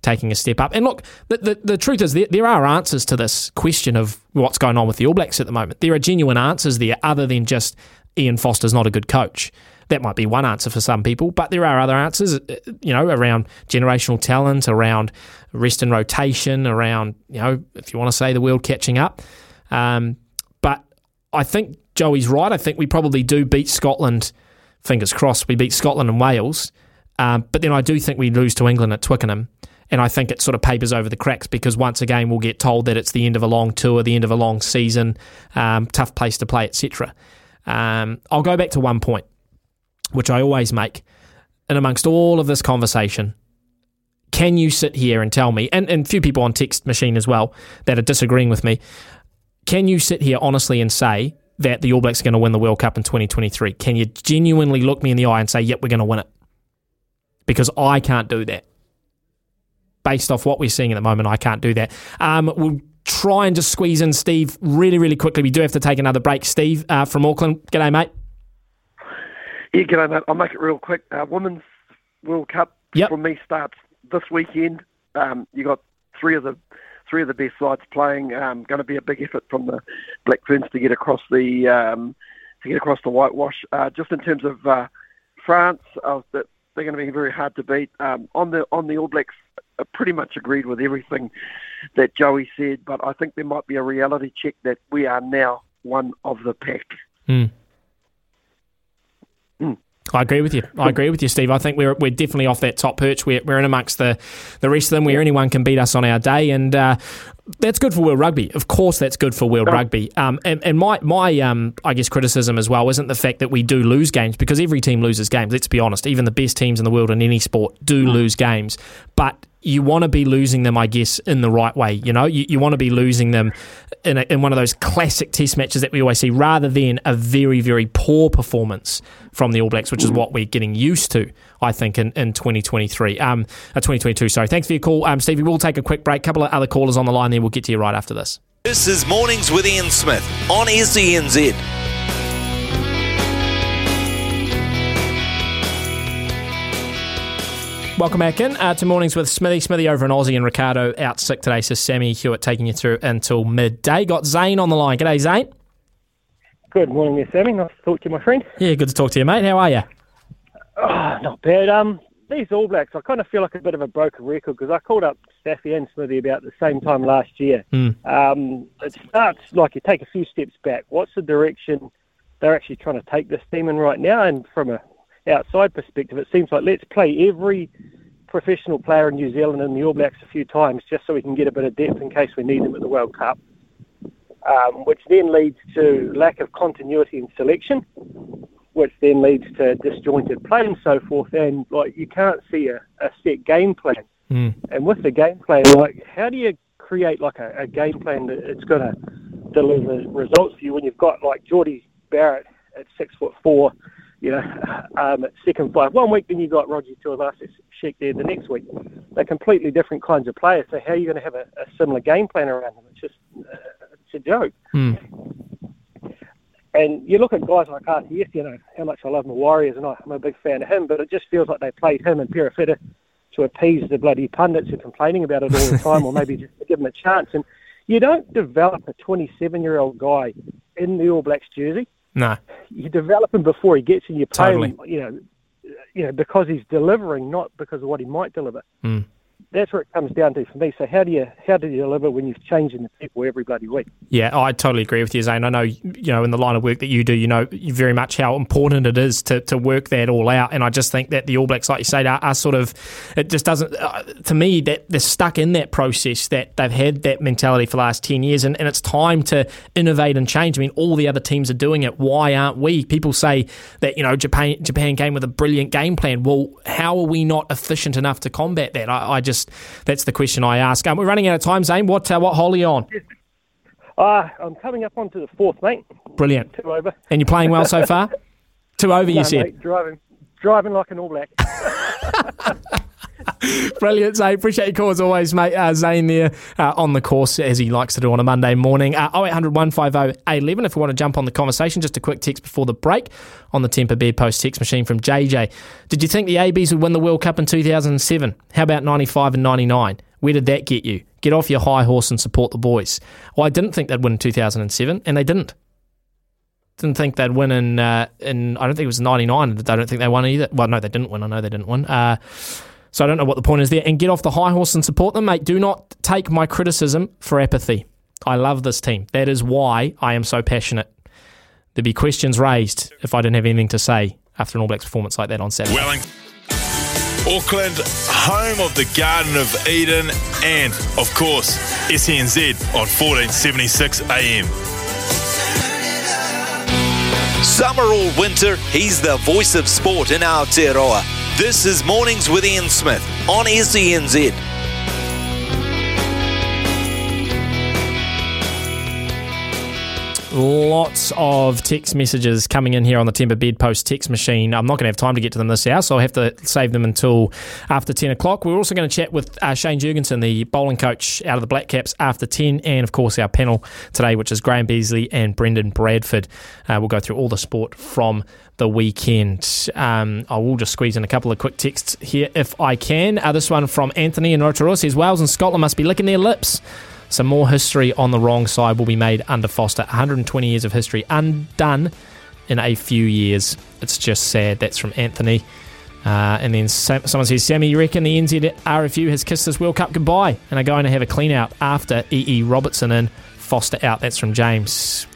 taking a step up. And look, the, the, the truth is there, there are answers to this question of what's going on with the All Blacks at the moment. There are genuine answers there, other than just Ian Foster's not a good coach. That might be one answer for some people, but there are other answers, uh, you know, around generational talent, around rest and rotation, around, you know, if you want to say the world catching up. Um, but I think Joey's right. I think we probably do beat Scotland. Fingers crossed, we beat Scotland and Wales. Um, but then I do think we lose to England at Twickenham. And I think it sort of papers over the cracks because once again we'll get told that it's the end of a long tour, the end of a long season, um, tough place to play, etc. Um, I'll go back to one point, which I always make, and amongst all of this conversation, can you sit here and tell me, and, a few people on text machine as well that are disagreeing with me, can you sit here honestly and say that the All Blacks are going to win the World Cup in 2023? Can you genuinely look me in the eye and say, yep, we're going to win it? Because I can't do that. Based off what we're seeing at the moment, I can't do that. Um, we'll try and just squeeze in Steve really, really quickly. We do have to take another break. Steve uh, from Auckland. G'day, mate. Yeah, g'day, mate. I'll make it real quick. Uh, Women's World Cup yep. for me starts this weekend. Um, you got three of the three of the best sides playing. Um, going to be a big effort from the Black Ferns to get across the um, to get across the whitewash. Uh, just in terms of uh, France, uh, that they're going to be very hard to beat. Um, on the on the All Blacks, I pretty much agreed with everything that Joey said, but I think there might be a reality check that we are now one of the pack. Mm. I agree with you. I agree with you, Steve. I think we're we're definitely off that top perch. We're, we're in amongst the, the rest of them where anyone can beat us on our day, and uh, that's good for World Rugby. Of course, that's good for World Rugby. Um, and, and my my um, I guess criticism as well isn't the fact that we do lose games because every team loses games. Let's be honest. Even the best teams in the world in any sport do lose games, but you want to be losing them, I guess, in the right way. You know, you, you want to be losing them in, a, in one of those classic test matches that we always see, rather than a very, very poor performance from the All Blacks, which is what we're getting used to, I think, in, in 2023, um, uh, 2022. Sorry. Thanks for your call, um, Stevie. We'll take a quick break. A couple of other callers on the line there. We'll get to you right after this. This is Mornings with Ian Smith on SENZ. Welcome back in uh, to Mornings with Smithy. Smithy over in Aussie and Ricardo out sick today, so Sammy Hewitt taking you through until midday. Got Zane on the line. G'day, Zane. Good morning there, Sammy. Nice to talk to you, my friend. Yeah, good to talk to you, mate. How are you? Oh, not bad. Um, these All Blacks, I kind of feel like a bit of a broken record because I called up Staffy and Smithy about the same time last year. Mm. Um, it starts like you take a few steps back. What's the direction they're actually trying to take this team in right now? And from a outside perspective, it seems like let's play every professional player in New Zealand and the All Blacks a few times just so we can get a bit of depth in case we need them at the World Cup. Um, which then leads to lack of continuity in selection, which then leads to disjointed play and so forth. And like you can't see a, a set game plan. Mm. And with the game plan, like how do you create like a, a game plan that it's going to deliver results for you when you've got like Jordie Barrett at six foot four, you know, <laughs> um, at second five one week, then you got Roger Tuivasa-Sheck there the next week. They're completely different kinds of players. So how are you going to have a, a similar game plan around them? It's just uh, it's a joke. Mm. And you look at guys like RTS, you know, how much I love my Warriors, and I'm a big fan of him, but it just feels like they played him and Perofeta to appease the bloody pundits who are complaining about it all the time, or maybe just to give him a chance. And you don't develop a 27 year old guy in the All Blacks jersey. No. You develop him before he gets in. You play Totally. him, you know, you know, because he's delivering, not because of what he might deliver. Mm. That's where it comes down to for me. So how do you how do you deliver when you're changing the people every bloody week? Yeah, I totally agree with you, Zane. I know, you know, in the line of work that you do, you know very much how important it is to, to work that all out. And I just think that the All Blacks, like you say, are, are sort of, it just doesn't, uh, to me, that they're stuck in that process that they've had that mentality for the last 10 years. And, and it's time to innovate and change. I mean, all the other teams are doing it. Why aren't we? People say that, you know, Japan, Japan came with a brilliant game plan. Well, how are we not efficient enough to combat that? I, I just just that's the question I ask. Um, we're running out of time, Zane. What uh, what hole are you on? Uh, I'm coming up onto the fourth, mate. Brilliant. Two over. And you're playing well so far. <laughs> Two over, you No, said. mate, driving, driving like an All Black. <laughs> Brilliant, Zane. Appreciate your call as always, mate. Uh, Zane there uh, on the course, as he likes to do on a Monday morning. Uh, 0800 150 811 if you want to jump on the conversation. Just a quick text before the break on the Timber Bed Post text machine from JJ. Did you think the ABs would win the World Cup in 2007? How about 95 and 99? Where did that get you? Get off your high horse and support the boys. Well, I didn't think they'd win in 2007, and they didn't. Didn't think they'd win in, uh, in I don't think it was 99. I don't think they won either. Well, no, they didn't win. I know they didn't win. Uh, so I don't know what the point is there. And get off the high horse and support them, mate. Do not take my criticism for apathy. I love this team. That is why I am so passionate. There'd be questions raised if I didn't have anything to say after an All Blacks performance like that on Saturday. Wellington. Auckland, home of the Garden of Eden, and of course, SENZ on 1476 AM. Summer or winter, he's the voice of sport in our Aotearoa. This is Mornings with Ian Smith on SENZ. Lots of text messages coming in here on the Timber Bed Post text machine. I'm not going to have time to get to them this hour, so I'll have to save them until after 10 o'clock. We're also going to chat with uh, Shane Jurgensen, the bowling coach out of the Black Caps, after 10, and of course our panel today, which is Graham Beasley and Brendan Bradford. Uh, we'll go through all the sport from the weekend. Um, I will just squeeze in a couple of quick texts here if I can. Uh, this one from Anthony in Rotorua says Wales and Scotland must be licking their lips. Some more history on the wrong side will be made under Foster. 120 years of history undone in a few years. It's just sad. That's from Anthony. Uh, and then Sam, someone says, Sammy, you reckon the NZ RFU has kissed this World Cup goodbye and are going to have a clean out after E.E. Robertson and Foster out? That's from James.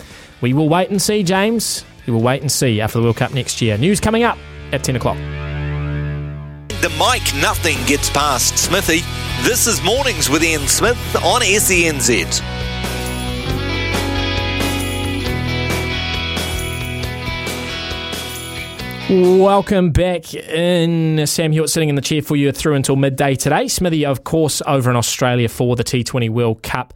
We will wait and see, James. We will wait and see after the World Cup next year. News coming up at 10 o'clock. The mic, nothing gets past Smithy. This is Mornings with Ian Smith on SENZ. Welcome back in. Sam Hewitt sitting in the chair for you through until midday today. Smithy, of course, over in Australia for the T20 World Cup.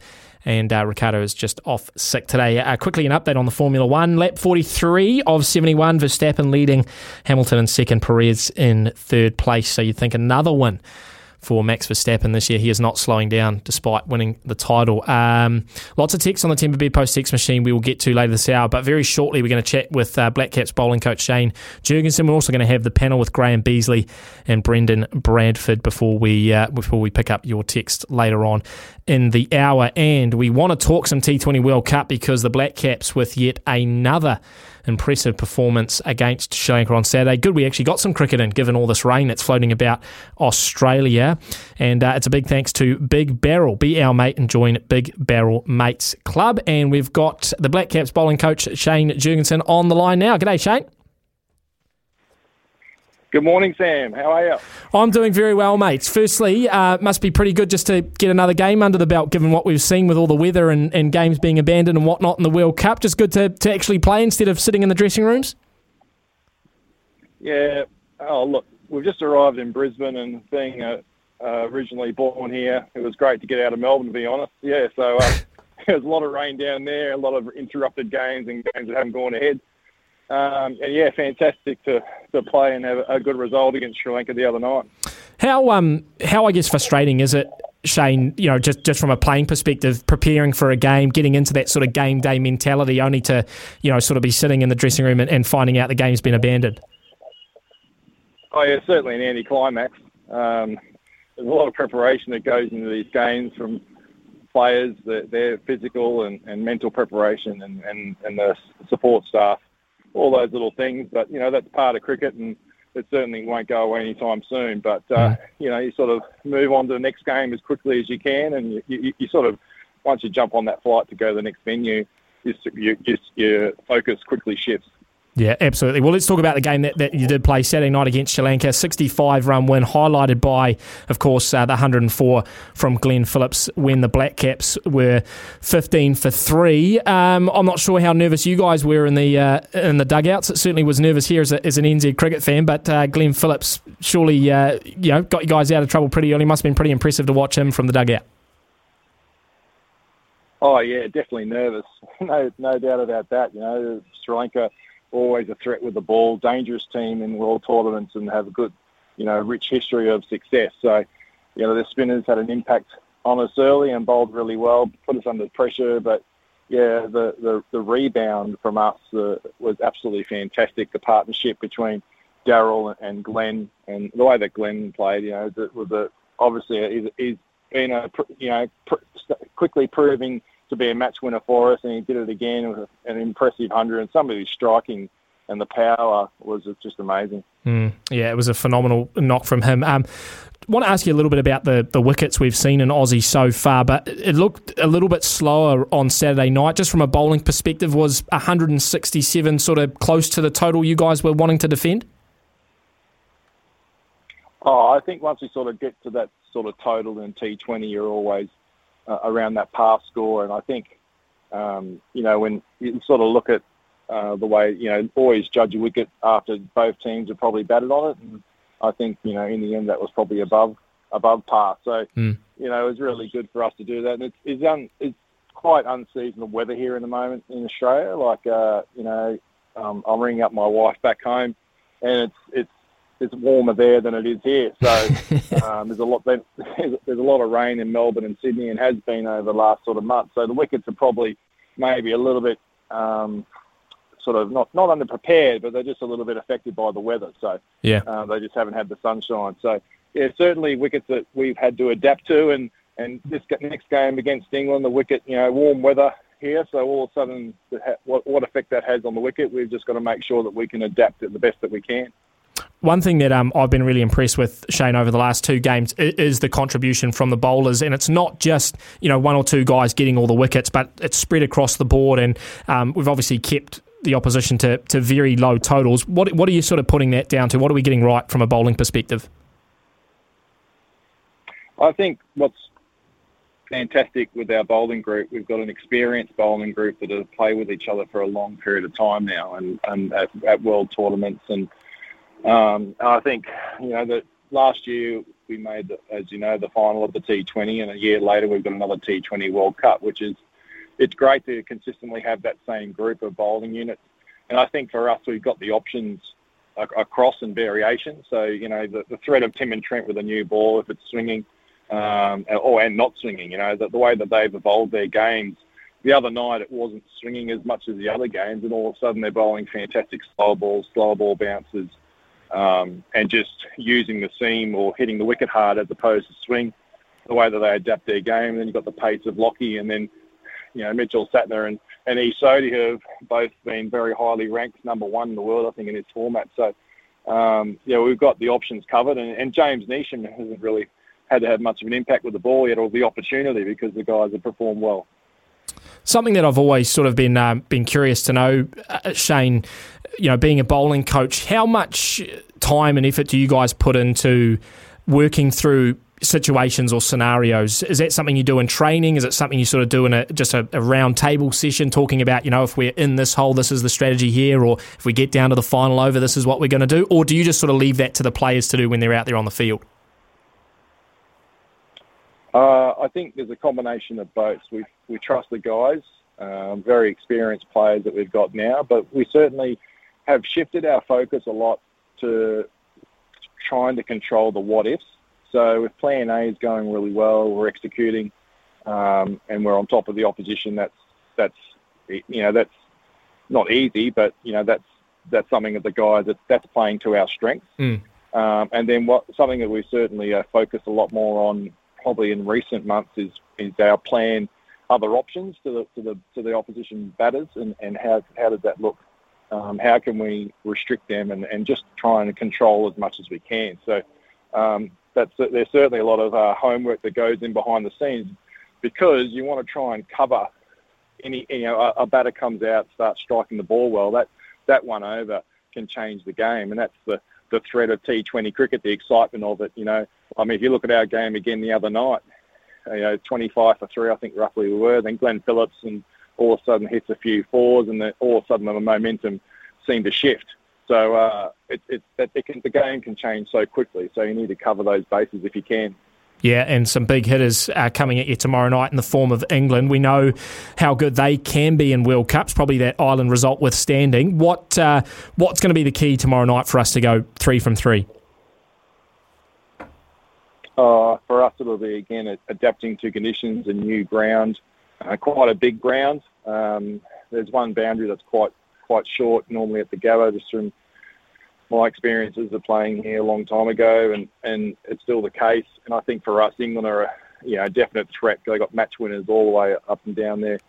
And uh, Ricardo is just off sick today. Uh, quickly, an update on the Formula One. Lap 43 of 71, Verstappen leading, Hamilton in second, Perez in third place. So you'd think another win for Max Verstappen this year. He is not slowing down despite winning the title. Um, lots of text on the Timber Bed Post text machine we will get to later this hour, but very shortly we're going to chat with uh, Black Caps bowling coach Shane Jurgensen. We're also going to have the panel with Graham Beasley and Brendan Bradford before we uh, before we pick up your text later on in the hour. And we want to talk some T20 World Cup because the Black Caps with yet another impressive performance against Sri Lanka on Saturday. Good, we actually got some cricket in given all this rain that's floating about Australia. And uh, it's a big thanks to Big Barrel. Be our mate and join Big Barrel Mates Club. And we've got the Black Caps bowling coach Shane Jurgensen on the line now. G'day, Shane. Good morning, Sam. How are you? I'm doing very well, mates. Firstly, uh, must be pretty good just to get another game under the belt, given what we've seen with all the weather and, and games being abandoned and whatnot in the World Cup. Just good to, to actually play instead of sitting in the dressing rooms. Yeah. Oh, look, we've just arrived in Brisbane and being uh, uh, originally born here, it was great to get out of Melbourne, to be honest. Yeah, so uh, <laughs> there's a lot of rain down there, a lot of interrupted games and games that haven't gone ahead. Um, and yeah, fantastic to, to play and have a good result against Sri Lanka the other night. How um how I guess frustrating is it, Shane? You know, just just from a playing perspective, preparing for a game, getting into that sort of game day mentality, only to you know sort of be sitting in the dressing room and, and finding out the game's been abandoned. Oh yeah, certainly an anticlimax. Um, there's a lot of preparation that goes into these games from players, their, their physical and, and mental preparation, and, and, and the support staff all those little things. But you know that's part of cricket, and it certainly won't go away anytime soon. But uh, you know you sort of move on to the next game as quickly as you can, and you, you, you sort of once you jump on that flight to go to the next venue, you, you, you, your focus quickly shifts. Yeah, absolutely. Well, let's talk about the game that, that you did play Saturday night against Sri Lanka. 65 run win, highlighted by, of course, uh, the 104 from Glenn Phillips when the Black Caps were 15 for three. Um, I'm not sure how nervous you guys were in the uh, in the dugouts. It certainly was nervous here as, a, as an NZ cricket fan, but uh, Glenn Phillips surely uh, you know got you guys out of trouble pretty early. Must have been pretty impressive to watch him from the dugout. Oh yeah, definitely nervous. <laughs> no, no doubt about that. You know, Sri Lanka always a threat with the ball, dangerous team in world tournaments, and have a good, you know, rich history of success. So, you know, the spinners had an impact on us early and bowled really well, put us under pressure. But yeah, the the, the rebound from us uh, was absolutely fantastic. The partnership between Daryl and Glenn, and the way that Glenn played, you know, was a obviously he's been a you know quickly proving to be a match winner for us, and he did it again with an impressive hundred. And some of his striking and the power was just amazing. Mm, yeah, it was a phenomenal knock from him. Um, want to ask you a little bit about the, the wickets we've seen in Aussie so far, but it looked a little bit slower on Saturday night. Just from a bowling perspective, was 167 sort of close to the total you guys were wanting to defend? Oh, I think once we sort of get to that sort of total in T20, you're always uh, around that pass score. And I think, um, you know, when you sort of look at uh, the way, you know, always judge a wicket after both teams have probably batted on it. And I think, you know, in the end that was probably above above par. So, mm. you know, it was really good for us to do that. And it's, it's, un, it's quite unseasonal weather here in the moment in Australia. Like, uh, you know, um, I'm ringing up my wife back home and it's, it's, it's warmer there than it is here. So <laughs> um, there's a lot there's, there's a lot of rain in Melbourne and Sydney and has been over the last sort of month. So the wickets are probably maybe a little bit um, sort of not not underprepared, but they're just a little bit affected by the weather. So yeah, uh, they just haven't had the sunshine. So yeah, certainly wickets that we've had to adapt to. And and this next game against England, the wicket, you know, warm weather here. So all of a sudden, what, what effect that has on the wicket, we've just got to make sure that we can adapt it the best that we can. One thing that um, I've been really impressed with Shane over the last two games is the contribution from the bowlers, and it's not just you know one or two guys getting all the wickets, but it's spread across the board. And um, we've obviously kept the opposition to, to very low totals. What what are you sort of putting that down to? What are we getting right from a bowling perspective? I think what's fantastic with our bowling group, we've got an experienced bowling group that have played with each other for a long period of time now, and, and at, at world tournaments and um, I think, you know, that last year we made, as you know, the final of the T20, and a year later we've got another T20 World Cup, which is, it's great to consistently have that same group of bowling units. And I think for us, we've got the options across and variation. So, you know, the, the threat of Tim and Trent with a new ball, if it's swinging, um, or and not swinging, you know, the, the way that they've evolved their games. The other night it wasn't swinging as much as the other games, and all of a sudden they're bowling fantastic slow balls, slow ball bounces, um, and just using the seam or hitting the wicket hard as opposed to swing, the way that they adapt their game. Then you've got the pace of Lockie and then, you know, Mitchell Santner and, and. Sodhi have both been very highly ranked, number one in the world, I think, in his format. So, um, yeah, we've got the options covered. And, and James Neesham hasn't really had to have much of an impact with the ball yet or the opportunity because the guys have performed well. Something that I've always sort of been um, been curious to know, uh, Shane, you know, being a bowling coach, how much time and effort do you guys put into working through situations or scenarios? Is that something you do in training? Is it something you sort of do in a just a, a round table session, talking about you know if we're in this hole, this is the strategy here, or if we get down to the final over, this is what we're going to do, or do you just sort of leave that to the players to do when they're out there on the field? Uh, I think there's a combination of both. We we trust the guys, um, very experienced players that we've got now, but we certainly have shifted our focus a lot to trying to control the what ifs. So if Plan A is going really well, we're executing, um, and we're on top of the opposition. That's that's you know that's not easy, but you know that's that's something that the guys that that's playing to our strengths. Mm. Um, and then what something that we certainly uh, focus a lot more on probably in recent months is is our plan other options to the to the to the opposition batters and, and how how does that look um, how can we restrict them and, and just try and control as much as we can. So um, that's there's certainly a lot of uh, homework that goes in behind the scenes because you want to try and cover any you know a, a batter comes out starts striking the ball well that that one over can change the game, and that's the the threat of T20 cricket, the excitement of it. You know, I mean, if you look at our game again the other night, you know, 25 for three, I think roughly we were. Then Glenn Phillips and all of a sudden hits a few fours, and then all of a sudden the momentum seemed to shift. So uh, it, it, it can, the game can change so quickly. So you need to cover those bases if you can. Yeah, and some big hitters are coming at you tomorrow night in the form of England. We know how good they can be in World Cups, probably that Ireland result withstanding. What uh, what's going to be the key tomorrow night for us to go three from three? Uh, for us, it'll be again adapting to conditions and new ground. Uh, quite a big ground. Um, there's one boundary that's quite quite short, normally at the Gabba, just from my experiences of playing here a long time ago, and, and it's still the case. And I think for us, England are a you know definite threat. They got match winners all the way up and down their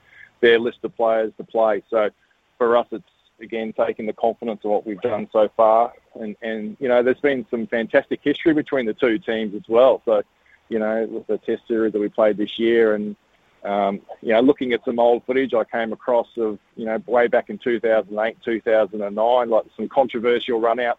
their list of players to play. So for us, it's again taking the confidence of what we've done so far, and and you know there's been some fantastic history between the two teams as well. So you know the Test series that we played this year, and um, you know looking at some old footage I came across of you know way back in 2008, 2009, like some controversial runouts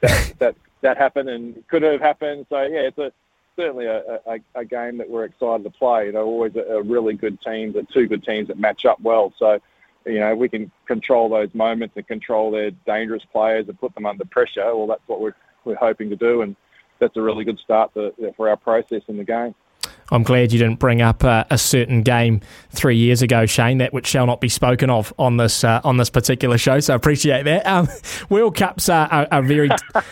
that <laughs> that that happened and could have happened. So yeah, it's a certainly a, a, a game that we're excited to play. You know, always a, a really good team, the two good teams that match up well. So you know, we can control those moments and control their dangerous players and put them under pressure. Well, that's what we're we're hoping to do, and that's a really good start for, for our process in the game. I'm glad you didn't bring up uh, a certain game three years ago, Shane. That which shall not be spoken of on this uh, on this particular show. So I appreciate that. Um, <laughs> World Cups are, are, are very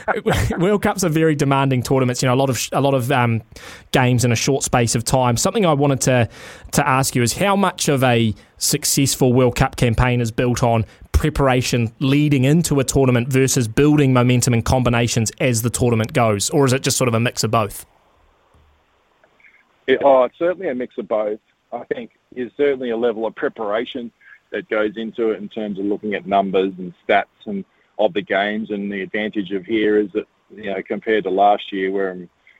<laughs> World Cups are very demanding tournaments. You know, a lot of a lot of um, games in a short space of time. Something I wanted to to ask you is how much of a successful World Cup campaign is built on preparation leading into a tournament versus building momentum and combinations as the tournament goes, or is it just sort of a mix of both? It, oh, it's certainly a mix of both. I think there's certainly a level of preparation that goes into it in terms of looking at numbers and stats and of the games. And the advantage of here is that you know compared to last year, where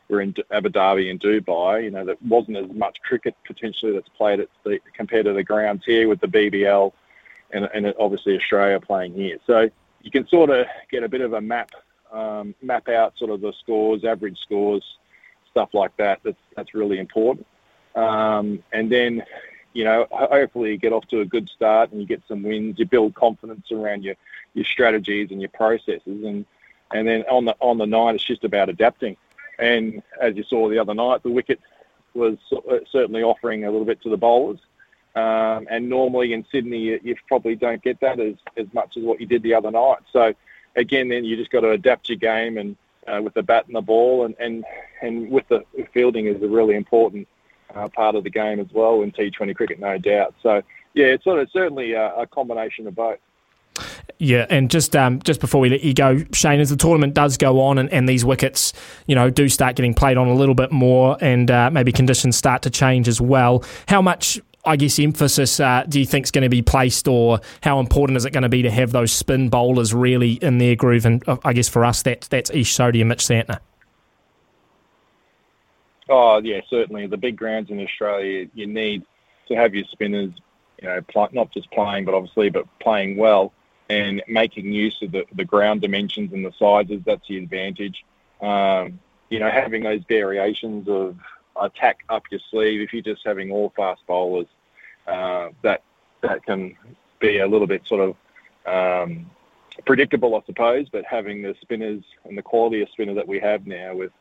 we're in Abu Dhabi and Dubai, you know there wasn't as much cricket potentially that's played at the, compared to the grounds here with the BBL and, and obviously Australia playing here. So you can sort of get a bit of a map um, map out sort of the scores, average scores stuff like that. That's that's really important. Um, and then, you know, hopefully you get off to a good start and you get some wins. You build confidence around your your strategies and your processes, and and then on the on the night it's just about adapting. And as you saw the other night, the wicket was certainly offering a little bit to the bowlers. Um, and normally in Sydney, you, you, probably don't get that as, as much as what you did the other night. So again, then you just got to adapt your game and uh, with the bat and the ball, and, and, and with the fielding is a really important uh, part of the game as well in T20 cricket, no doubt. So yeah, it's sort of certainly a, a combination of both. Yeah, and just um, just before we let you go, Shane, as the tournament does go on and, and these wickets, you know, do start getting played on a little bit more, and uh, maybe conditions start to change as well. How much I guess, emphasis uh, do you think is going to be placed, or how important is it going to be to have those spin bowlers really in their groove? And uh, I guess for us, that, that's Ish Sodhi and Mitch Santner. Oh yeah, certainly. The big grounds in Australia, you need to have your spinners, you know, pl- not just playing, but obviously, but playing well and making use of the, the ground dimensions and the sizes. That's the advantage. Um, you know, having those variations of attack up your sleeve. If you're just having all fast bowlers, uh, that that can be a little bit sort of um, predictable, I suppose. But having the spinners and the quality of spinner that we have now, with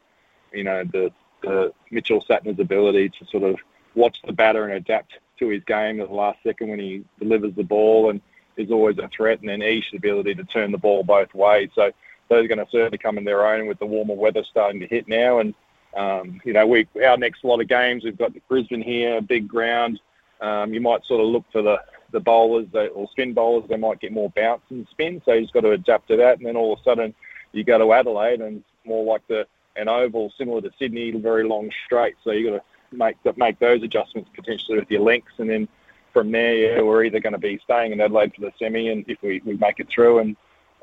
you know the, the Mitchell Santner's ability to sort of watch the batter and adapt to his game at the last second when he delivers the ball and is always a threat, and then Ish's ability to turn the ball both ways. So those are going to certainly come in their own with the warmer weather starting to hit now, and um, you know, we our next lot of games, we've got Brisbane here, big ground. Um, you might sort of look for the the bowlers or spin bowlers. They might get more bounce and spin, so you've got to adapt to that. And then all of a sudden, you go to Adelaide, and it's more like the an oval, similar to Sydney, very long straight. So you've got to make make those adjustments potentially with your lengths, and then from there, yeah, we're either going to be staying in Adelaide for the semi, and if we, we make it through, and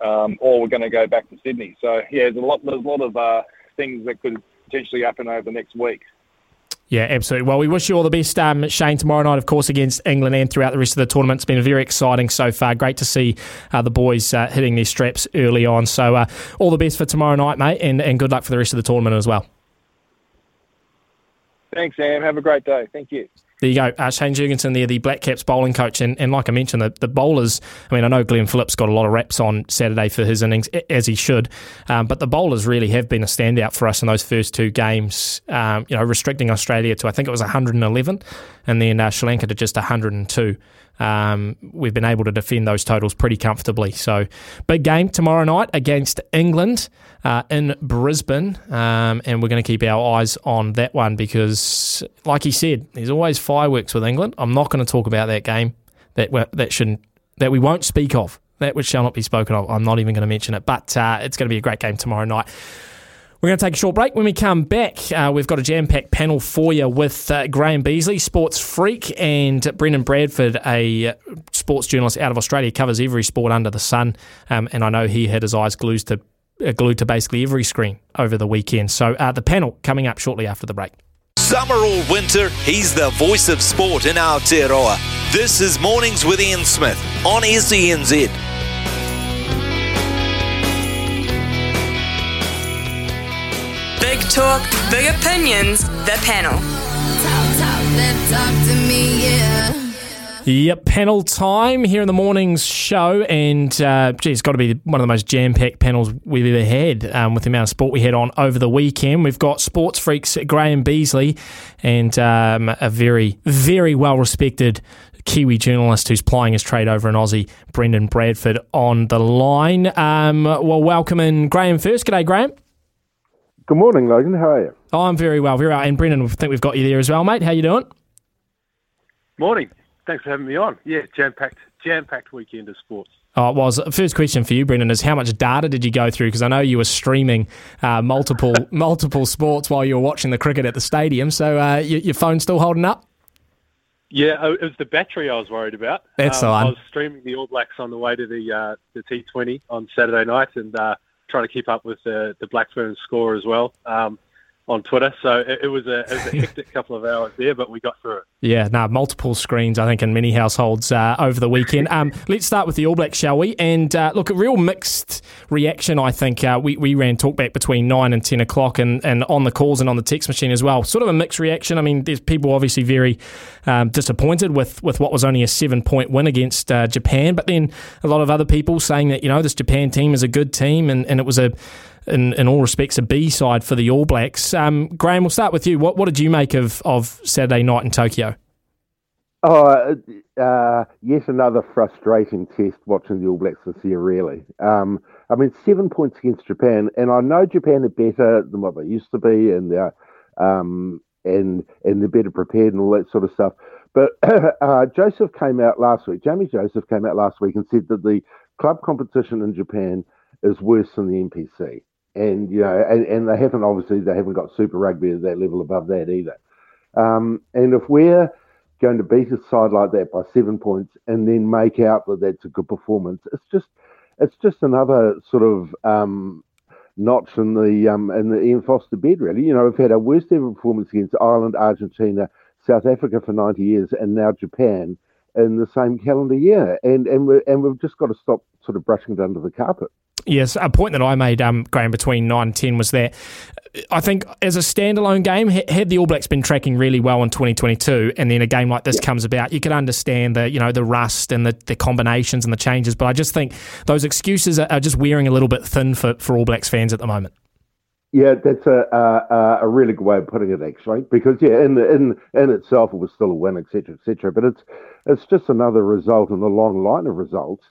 um, or we're going to go back to Sydney. So yeah, there's a lot there's a lot of uh, things that could potentially happen over the next week. Yeah, absolutely. Well, we wish you all the best, um, Shane, tomorrow night, of course, against England and throughout the rest of the tournament. It's been very exciting so far. Great to see uh, the boys uh, hitting their straps early on. So, uh, all the best for tomorrow night, mate, and, and good luck for the rest of the tournament as well. Thanks, Sam. Have a great day. Thank you. There you go. Uh, Shane Jurgensen there, the Black Caps bowling coach. And, and like I mentioned, the, the bowlers, I mean, I know Glenn Phillips got a lot of reps on Saturday for his innings, as he should. Um, but the bowlers really have been a standout for us in those first two games, um, you know, restricting Australia to, I think it was 111, and then uh, Sri Lanka to just 102. Um, we've been able to defend those totals pretty comfortably. So, big game tomorrow night against England uh, in Brisbane, um, and we're going to keep our eyes on that one because, like he said, there's always fireworks with England. I'm not going to talk about that game that that shouldn't that we won't speak of. That which shall not be spoken of. I'm not even going to mention it, but uh, it's going to be a great game tomorrow night. We're going to take a short break. When we come back, uh, we've got a jam packed panel for you with uh, Graham Beasley, sports freak, and Brendan Bradford, a uh, sports journalist out of Australia, covers every sport under the sun. Um, and I know he had his eyes glued to, uh, glued to basically every screen over the weekend. So uh, the panel coming up shortly after the break. Summer or winter, he's the voice of sport in Aotearoa. This is Mornings with Ian Smith on SENZ. Big talk, big opinions, the panel. Talk, talk. Yep, panel time here in the morning's show, and uh, gee, it's got to be one of the most jam-packed panels we've ever had um, with the amount of sport we had on over the weekend. We've got sports freaks Graham Beasley and um, a very, very well-respected Kiwi journalist who's plying his trade over in Aussie, Brendan Bradford, on the line. Um, well, welcome in Graham first. G'day, Graham. Good morning, Logan. How are you? Oh, I'm very well, very well. And Brendan, I think we've got you there as well, mate. How you doing? Morning. Thanks for having me on. Yeah, jam packed, jam packed weekend of sports. Oh, it was. First question for you, Brendan, is how much data did you go through? Because I know you were streaming uh, multiple <laughs> multiple sports while you were watching the cricket at the stadium. So uh, your, your phone still holding up? Yeah, oh, it was the battery I was worried about. That's um, the one. I was streaming the All Blacks on the way to the uh, the T20 on Saturday night and uh, trying to keep up with the the Black Ferns score as well. Um, on Twitter. So it, it was a it was a <laughs> hectic couple of hours there, but we got through it. Yeah, no, multiple screens, I think, in many households uh, over the weekend. Um, <laughs> let's start with the All Blacks, shall we? And uh, look, a real mixed reaction, I think. Uh, we, we ran talkback between 9 and 10 o'clock and, and on the calls and on the text machine as well. Sort of a mixed reaction. I mean, there's people obviously very um, disappointed with, with what was only a seven point win against uh, Japan, but then a lot of other people saying that, you know, this Japan team is a good team and, and it was a in, in all respects, a B side for the All Blacks. Um, Graham, we'll start with you. What, what did you make of, of Saturday night in Tokyo? Oh, uh, yet another frustrating test watching the All Blacks this year, really. Um, I mean, seven points against Japan, and I know Japan are better than what they used to be, and they're, um, and, and they're better prepared and all that sort of stuff. But <coughs> uh, Joseph came out last week, Jamie Joseph came out last week and said that the club competition in Japan is worse than the NPC and you know, and, and they haven't obviously they haven't got Super Rugby at that level above that either. Um, and if we're going to beat a side like that by seven points and then make out that that's a good performance, it's just it's just another sort of um, notch in the um, in the Ian Foster bed. Really, you know, we've had our worst ever performance against Ireland, Argentina, South Africa for ninety years, and now Japan in the same calendar year, and and we and we've just got to stop sort of brushing it under the carpet. Yes, a point that I made, um, Graham, between 9 and 10 was that I think as a standalone game, had the All Blacks been tracking really well in 2022, and then a game like this yeah. comes about, you could understand the you know the rust and the, the combinations and the changes. But I just think those excuses are, are just wearing a little bit thin for, for All Blacks fans at the moment. Yeah, that's a, a a really good way of putting it, actually. Because yeah, in in in itself, it was still a win, etc., etc. But it's it's just another result in the long line of results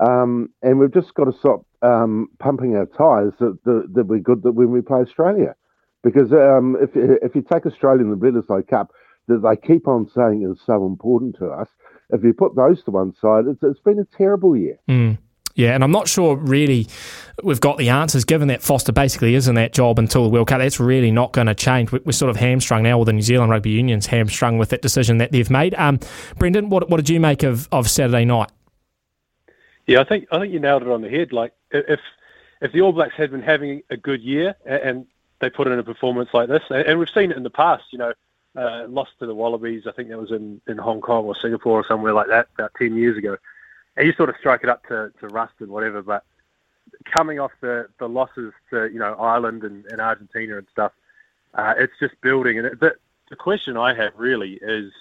um, and we've just got to stop um, pumping our tyres that, that, that, we're good that when we play Australia. Because um, if, if you take Australia in the Bledisloe Cup, that they keep on saying is so important to us, if you put those to one side, it's, it's been a terrible year. Mm. Yeah, and I'm not sure really we've got the answers given that Foster basically is in that job until the World Cup. That's really not going to change. We're sort of hamstrung now, or the New Zealand Rugby Union's hamstrung with that decision that they've made. Um, Brendan, what, what did you make of, of Saturday night? Yeah, I think I think you nailed it on the head. Like if if the All Blacks had been having a good year and they put in a performance like this, and we've seen it in the past, you know, uh, lost to the Wallabies. I think that was in, in Hong Kong or Singapore or somewhere like that about 10 years ago. And you sort of strike it up to, to rust and whatever, but coming off the, the losses to, you know, Ireland and, and Argentina and stuff, uh, it's just building. And it, the, the question I have really is,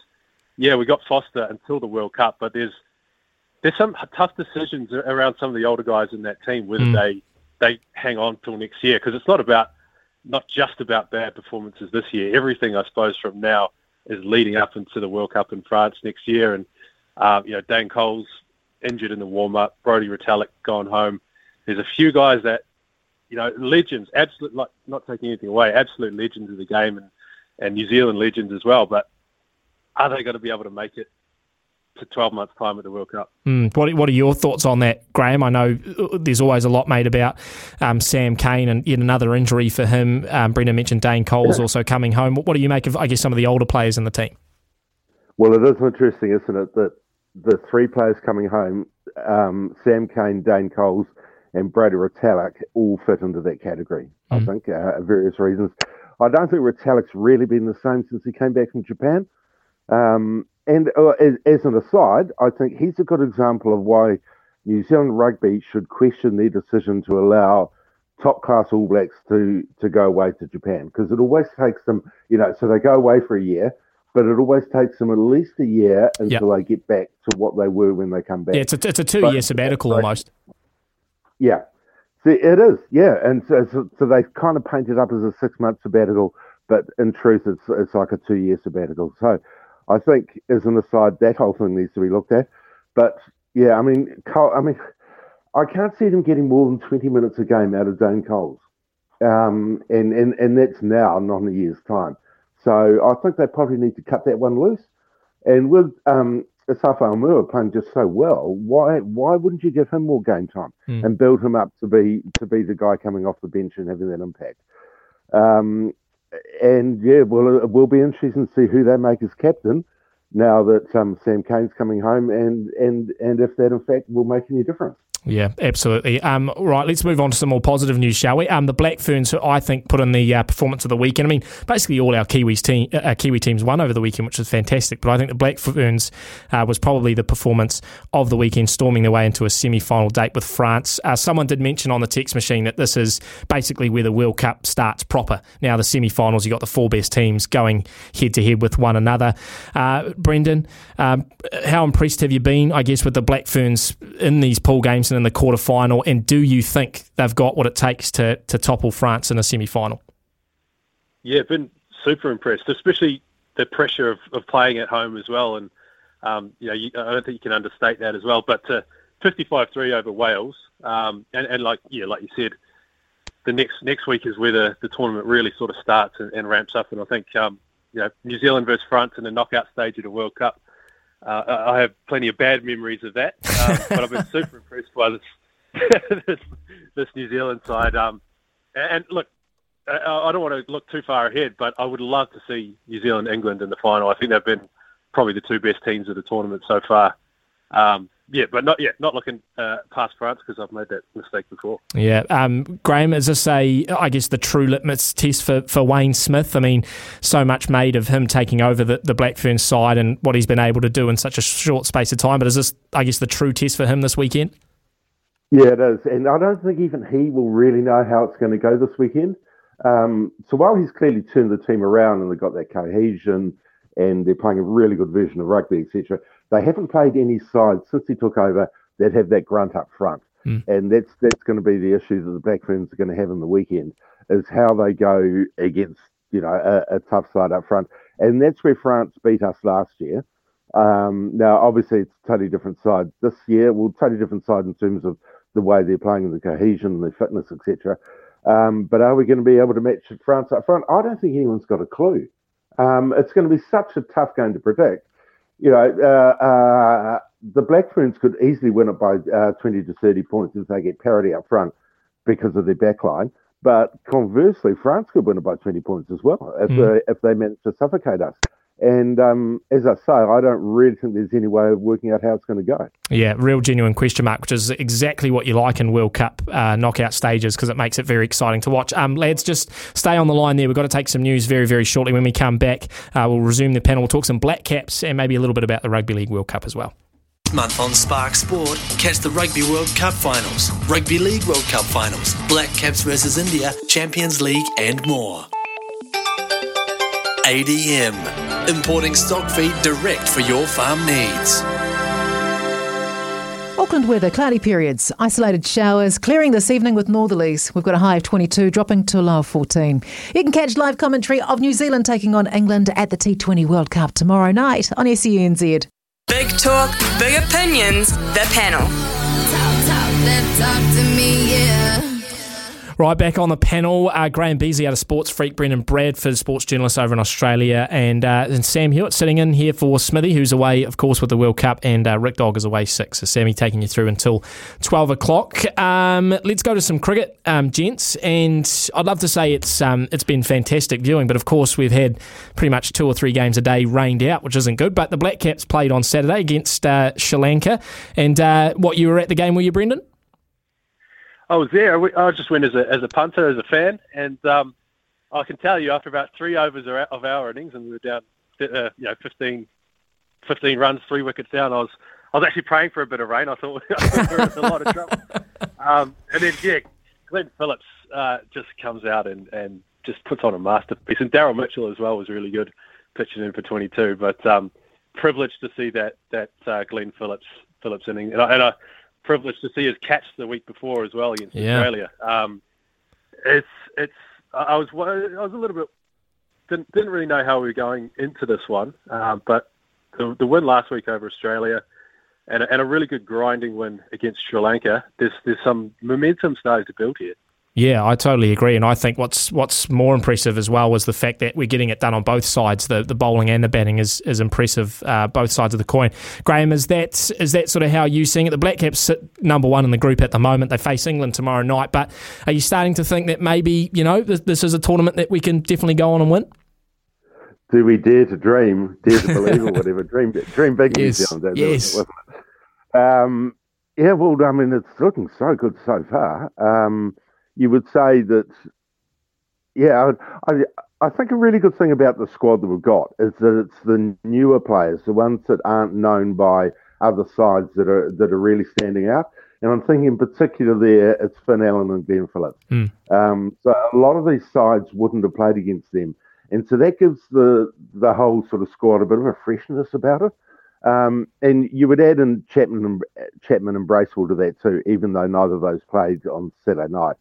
yeah, we got Foster until the World Cup, but there's there's some tough decisions around some of the older guys in that team whether. Mm. they they hang on till next year because it's not about not just about bad performances this year. Everything I suppose from now is leading up into the World Cup in France next year, and uh, you know Dane Coles injured in the warm up, Brodie Retallick gone home. There's a few guys that you know legends, absolute like not taking anything away, absolute legends of the game, and and New Zealand legends as well. But are they going to be able to make it to 12 months time at the World Cup? Mm, what What are your thoughts on that, Graham? I know uh, there's always a lot made about um, Sam Cane and yet another injury for him. Um, Brendan mentioned Dane Coles also coming home. What, what do you make of, I guess, some of the older players in the team? Well, it is interesting, isn't it, that the three players coming home, um, Sam Cane, Dane Coles, and Brodie Retallick, all fit into that category, I think, uh, for various reasons. I don't think Retallick's really been the same since he came back from Japan. Um, and uh, as, as an aside, I think he's a good example of why New Zealand rugby should question their decision to allow top class All Blacks to, to go away to Japan because it always takes them, you know, so they go away for a year, but it always takes them at least a year until they get back to what they were when they come back. Yeah, it's a, it's a two year sabbatical almost. Yeah. See, it is, yeah. And so, so, so they've kind of painted up as a six month sabbatical, but in truth, it's, it's like a two year sabbatical. So I think, as an aside, that whole thing needs to be looked at. But yeah, I mean, Cole, I mean, I can't see them getting more than 20 minutes a game out of Dane Coles. Um, and, and, and that's now, not in a year's time. So I think they probably need to cut that one loose. And with um, Asafo Aumua playing just so well, why why wouldn't you give him more game time Mm. and build him up to be to be the guy coming off the bench and having that impact? Um, and yeah, well, it will be interesting to see who they make as captain now that um, Sam Cane's coming home, and and and if that in fact will make any difference. Yeah, absolutely. Um, right, let's move on to some more positive news, shall we? Um, the Black Ferns, I think, put in the uh, performance of the weekend. I mean, basically all our Kiwis team, uh, Kiwi teams won over the weekend, which was fantastic. But I think the Black Ferns uh, was probably the performance of the weekend, storming their way into a semi-final date with France. Uh, someone did mention on the text machine that this is basically where the World Cup starts proper. Now the semi-finals, you got the four best teams going head-to-head with one another. Uh, Brendan, um, how impressed have you been, I guess, with the Black Ferns in these pool games in the quarter final? And do you think they've got what it takes to, to topple France in a semi final? Yeah, been super impressed, especially the pressure of, of playing at home as well. And um, you know, you, I don't think you can understate that as well. But to 55-3 over Wales, um, and, and like yeah, like you said, the next next week is where the, the tournament really sort of starts and, and ramps up. And I think um, you know, New Zealand versus France in the knockout stage of the World Cup. Uh, I have plenty of bad memories of that, um, <laughs> but I've been super impressed by this <laughs> this, this New Zealand side. Um, and, and look, I, I don't want to look too far ahead, but I would love to see New Zealand England in the final. I think they've been probably the two best teams of the tournament so far. Um, yeah, but not yeah, not looking uh, past France because I've made that mistake before. Yeah, um, Graham, is this a, I guess, the true litmus test for, for Wayne Smith? I mean, so much made of him taking over the, the Black Ferns side and what he's been able to do in such a short space of time. But is this, I guess, the true test for him this weekend? Yeah, it is. And I don't think even he will really know how it's going to go this weekend. Um, so while he's clearly turned the team around and they've got that cohesion and they're playing a really good version of rugby, etc., they haven't played any sides since he took over that have that grunt up front. Mm. And that's that's going to be the issue that the Black Ferns are going to have in the weekend is how they go against you know a, a tough side up front. And that's where France beat us last year. Um, now, obviously, it's a totally different side this year. Well, totally different side in terms of the way they're playing and the cohesion and their fitness, etc. Um, but are we going to be able to match France up front? I don't think anyone's got a clue. Um, it's going to be such a tough game to predict. You know, uh, uh, the Black Ferns could easily win it by uh, 20 to 30 points if they get parity up front because of their backline. But conversely, France could win it by 20 points as well if, Mm. they, if they manage to suffocate us. And um, as I say, I don't really think there's any way of working out how it's going to go. Yeah, real genuine question mark, which is exactly what you like in World Cup uh, knockout stages because it makes it very exciting to watch. Um, lads, just stay on the line there. We've got to take some news very, very shortly. When we come back, uh, we'll resume the panel. We'll talk some Black Caps and maybe a little bit about the Rugby League World Cup as well. month on Spark Sport, catch the Rugby World Cup finals, Rugby League World Cup finals, Black Caps versus India, Champions League, and more. ADM, importing stock feed direct for your farm needs. Auckland weather, cloudy periods, isolated showers, clearing this evening with northerlies. We've got a high of 22, dropping to a low of 14. You can catch live commentary of New Zealand taking on England at the T20 World Cup tomorrow night on SENZ. Big talk, big opinions, the panel. Then talk to me, yeah. Right back on the panel, uh, Graham Beasley out of Sports Freak, Brendan Bradford, sports journalist over in Australia, and uh, and Sam Hewitt sitting in here for Smithy, who's away, of course, with the World Cup, and uh, Rick Dog is away six. So Sammy taking you through until twelve o'clock. Um, let's go to some cricket, um, gents, and I'd love to say it's um, it's been fantastic viewing, but of course we've had pretty much two or three games a day rained out, which isn't good. But the Black Caps played on Saturday against uh, Sri Lanka, and uh, what you were at the game, were you, Brendan? I was there. I just went as a as a punter, as a fan, and um, I can tell you after about three overs of our innings, and we were down, uh, you know, 15, 15 runs, three wickets down. I was I was actually praying for a bit of rain. I thought, I thought <laughs> we were in a lot of trouble. <laughs> Um, and then yeah, Glenn Phillips uh, just comes out and and just puts on a masterpiece. And Daryl Mitchell as well was really good, pitching in for 22. But um, privileged to see that that uh, Glenn Phillips Phillips inning, and I, and I privileged to see his catch the week before as well against Yeah. Australia. Um, it's it's I was I was a little bit didn't didn't really know how we were going into this one, um, but the, the win last week over Australia and a, and a really good grinding win against Sri Lanka. There's there's some momentum starting to build here. Yeah, I totally agree, and I think what's what's more impressive as well was the fact that we're getting it done on both sides. The the bowling and the batting is is impressive, uh, both sides of the coin. Graham, is that is that sort of how you seeing it? The Black Caps sit number one in the group at the moment. They face England tomorrow night, but are you starting to think that maybe you know this, this is a tournament that we can definitely go on and win? Do we dare to dream, dare to believe, or <laughs> whatever? Dream, dream big, New Yes, Zealand. that- yes. it? Um, yeah, well, I mean, it's looking so good so far. Um, you would say that, yeah, I, I, I think a really good thing about the squad that we've got is that it's the newer players, the ones that aren't known by other sides that are that are really standing out. And I'm thinking in particular there, it's Finn Allen and Glenn Phillips. Um, so a lot of these sides wouldn't have played against them, and so that gives the the whole sort of squad a bit of a freshness about it. Um, and you would add in Chapman and Chapman and Bracewell to that too, even though neither of those played on Saturday night.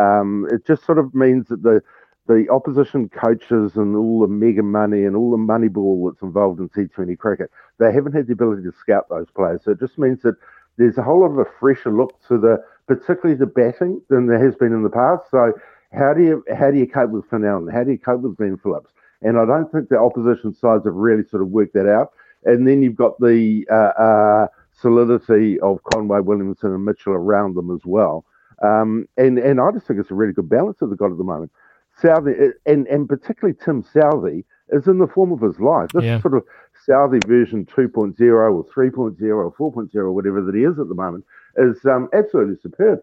Um, it just sort of means that the the opposition coaches and all the mega money and all the money ball that's involved in T20 cricket, they haven't had the ability to scout those players. So it just means that there's a whole lot of a fresher look to the, particularly the batting than there has been in the past. So how do you how do you cope with Finn Allen? How do you cope with Glenn Phillips? And I don't think the opposition sides have really sort of worked that out. And then you've got the uh, uh, solidity of Conway, Williamson, and Mitchell around them as well. Um, and and I just think it's a really good balance that they've got at the moment. Southee and and particularly Tim Southee is in the form of his life. This Yeah. sort of Southee version 2.0 or 3.0 or 4.0 or whatever that he is at the moment is um, absolutely superb.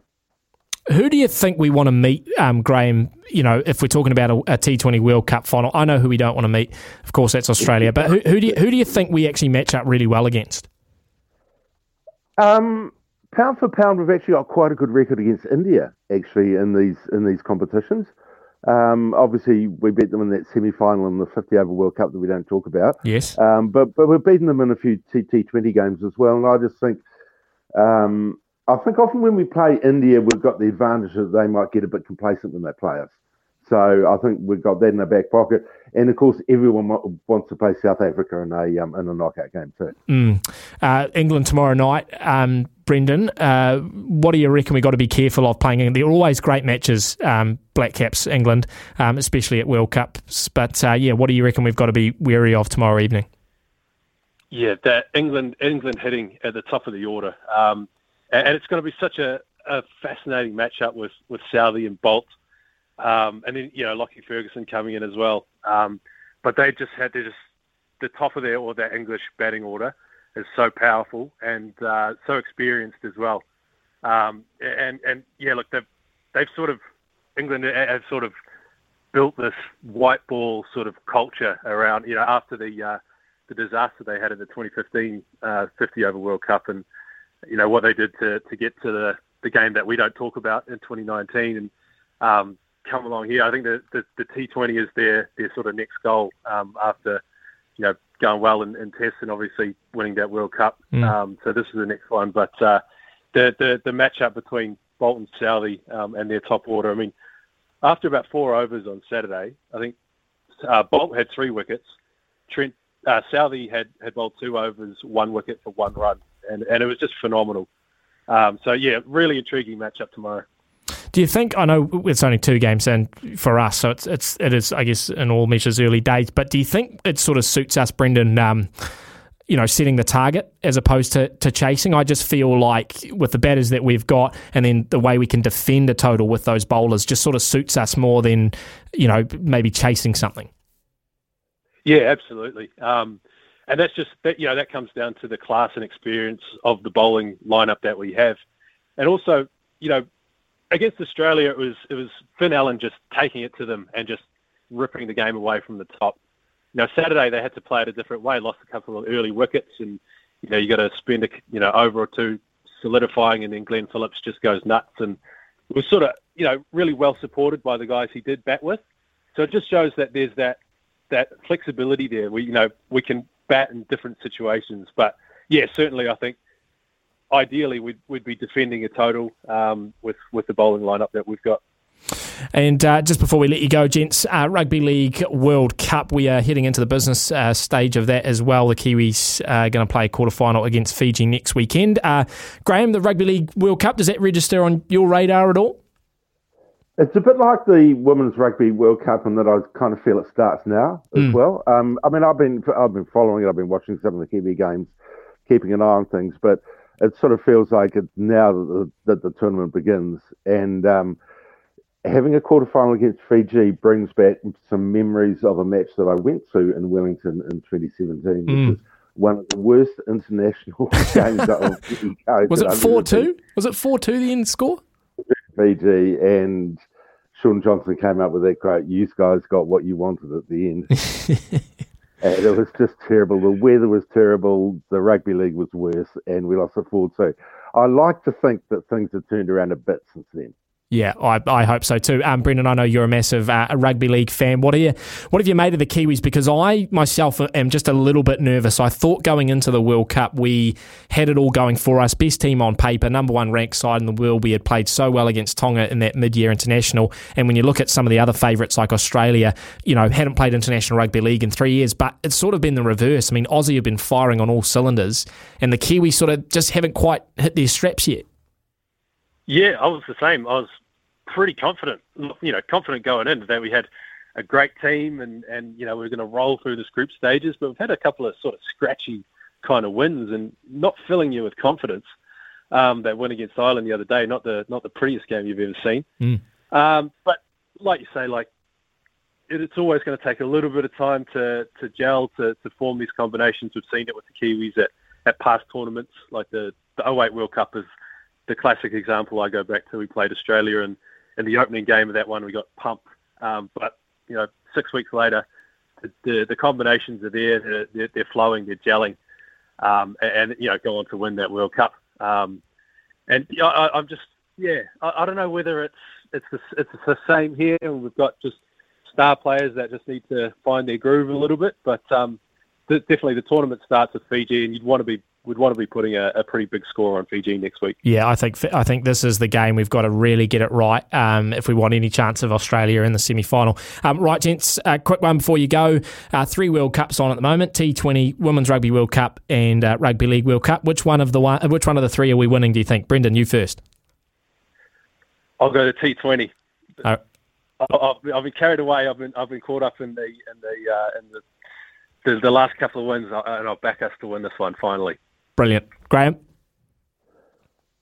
Who do you think we want to meet, um, Graham? You know, if we're talking about a a T20 World Cup final, I know who we don't want to meet. Of course, that's Australia. But who, who do you, who do you think we actually match up really well against? Um, pound for pound, we've actually got quite a good record against India actually in these in these competitions. Um, obviously, we beat them in that semi-final in the 50 over World Cup that we don't talk about. Yes. Um, but but we've beaten them in a few T T20 games as well, and I just think, um, I think often when we play India, we've got the advantage that they might get a bit complacent when they play us. So I think we've got that in our back pocket, and of course, everyone wants to play South Africa in a um, in a knockout game too. Mm. Uh, England tomorrow night. Um, Brendan, uh, what do you reckon we've got to be careful of playing? in? They're always great matches, um, Black Caps, England, um, especially at World Cups. But uh, yeah, what do you reckon we've got to be wary of tomorrow evening? Yeah, that England England hitting at the top of the order, um, and, and it's going to be such a, a fascinating matchup with with Southee and Boult, um, and then you know Lockie Ferguson coming in as well. Um, but they just had they're just the top of their or their English batting order is so powerful and uh, so experienced as well. Um, and and yeah, look, they've they've sort of England have sort of built this white ball sort of culture around you know after the uh, the disaster they had in the 2015 uh, 50 over World Cup and you know what they did to to get to the the game that we don't talk about in 2019 and um, come along here. I think the, the, the T20 is their their sort of next goal um, after you know going well in, in tests and obviously winning that World Cup. Mm. Um, so this is the next one. But uh, the the the matchup between Boult and Southee um, and their top order. I mean, after about four overs on Saturday, I think uh, Boult had three wickets. Trent uh, Southee had had bowled two overs, one wicket for one run, and and it was just phenomenal. Um, so yeah, really intriguing matchup tomorrow. Do you think? I know it's only two games and for us, so it's it's it is I guess in all measures early days. But do you think it sort of suits us, Brendan? Um, you know, setting the target as opposed to, to chasing. I just feel like with the batters that we've got and then the way we can defend a total with those bowlers just sort of suits us more than, you know, maybe chasing something. Yeah, absolutely. Um, and that's just that you know that comes down to the class and experience of the bowling lineup that we have, and also you know against Australia it was it was Finn Allen just taking it to them and just ripping the game away from the top. Now Saturday they had to play it a different way, lost a couple of early wickets, and you know you got to spend a you know over or two solidifying, and then Glenn Phillips just goes nuts and was sort of you know really well supported by the guys he did bat with. So it just shows that there's that that flexibility there. We you know we can bat in different situations. But yeah, certainly I think ideally we'd, we'd be defending a total um, with, with the bowling lineup that we've got. And uh, just before we let you go, gents, uh, Rugby League World Cup, we are heading into the business uh, stage of that as well. The Kiwis are going to play a quarter final against Fiji next weekend. Uh, Graham, the Rugby League World Cup, does that register on your radar at all? It's a bit like the Women's Rugby World Cup in that I kind of feel it starts now as Mm. well. Um, I mean, I've been I've been following it. I've been watching some of the Kiwi games, keeping an eye on things. But it sort of feels like it's now that the, that the tournament begins, and um, having a quarter final against Fiji brings back some memories of a match that I went to in Wellington in 2017, which Mm. was one of the worst <laughs> international <laughs> games that I've Was that it I've 4 ever been 2? Was it 4 2 the end score? Fiji and Shaun Johnson came up with that quote, you guys got what you wanted at the end. <laughs> Uh, and it was just terrible. The weather was terrible. The rugby league was worse, and we lost the 4 2. I like to think that things have turned around a bit since then. Yeah, I, I hope so too. Um, Brendan, I know you're a massive uh, rugby league fan. What are you? What have you made of the Kiwis? Because I myself am just a little bit nervous. I thought going into the World Cup we had it all going for us. Best team on paper, number one ranked side in the world. We had played so well against Tonga in that mid-year international. And when you look at some of the other favourites like Australia, you know, hadn't played international rugby league in three years. But it's sort of been the reverse. I mean, Aussie have been firing on all cylinders, and the Kiwis sort of just haven't quite hit their straps yet. Yeah, I was the same. I was pretty confident, you know, confident going in that we had a great team and, and you know, we are going to roll through this group stages, but we've had a couple of sort of scratchy kind of wins and not filling you with confidence. Um, that win against Ireland the other day, not the not the prettiest game you've ever seen. Mm. Um, but like you say, like it, it's always going to take a little bit of time to, to gel, to, to form these combinations. We've seen it with the Kiwis at, at past tournaments, like the, the 08 World Cup is the classic example I go back to. We played Australia, and in the opening game of that one, we got pumped. Um, but, you know, six weeks later, the, the, the combinations are there, they're, they're, flowing, they're gelling, um, and, and, you know, go on to win that World Cup. Um, and you know, I, I'm just, yeah, I, I don't know whether it's it's the, it's the same here, and we've got just star players that just need to find their groove a little bit. But um, definitely, the tournament starts with Fiji, and you'd want to be would want to be putting a, a pretty big score on Fiji next week. Yeah, I think I think this is the game we've got to really get it right um, if we want any chance of Australia in the semi final. Um, right, gents, uh, quick one before you go. Uh, three World Cups on at the moment: T20, Women's Rugby World Cup, and uh, Rugby League World Cup. Which one of the one, which one of the three are we winning? Do you think, Brendan? You first. I'll go to T20. Uh, I've, I've been carried away. I've been I've been caught up in the in the uh, in the, the the last couple of wins, and I'll back us to win this one finally. Brilliant, Graham.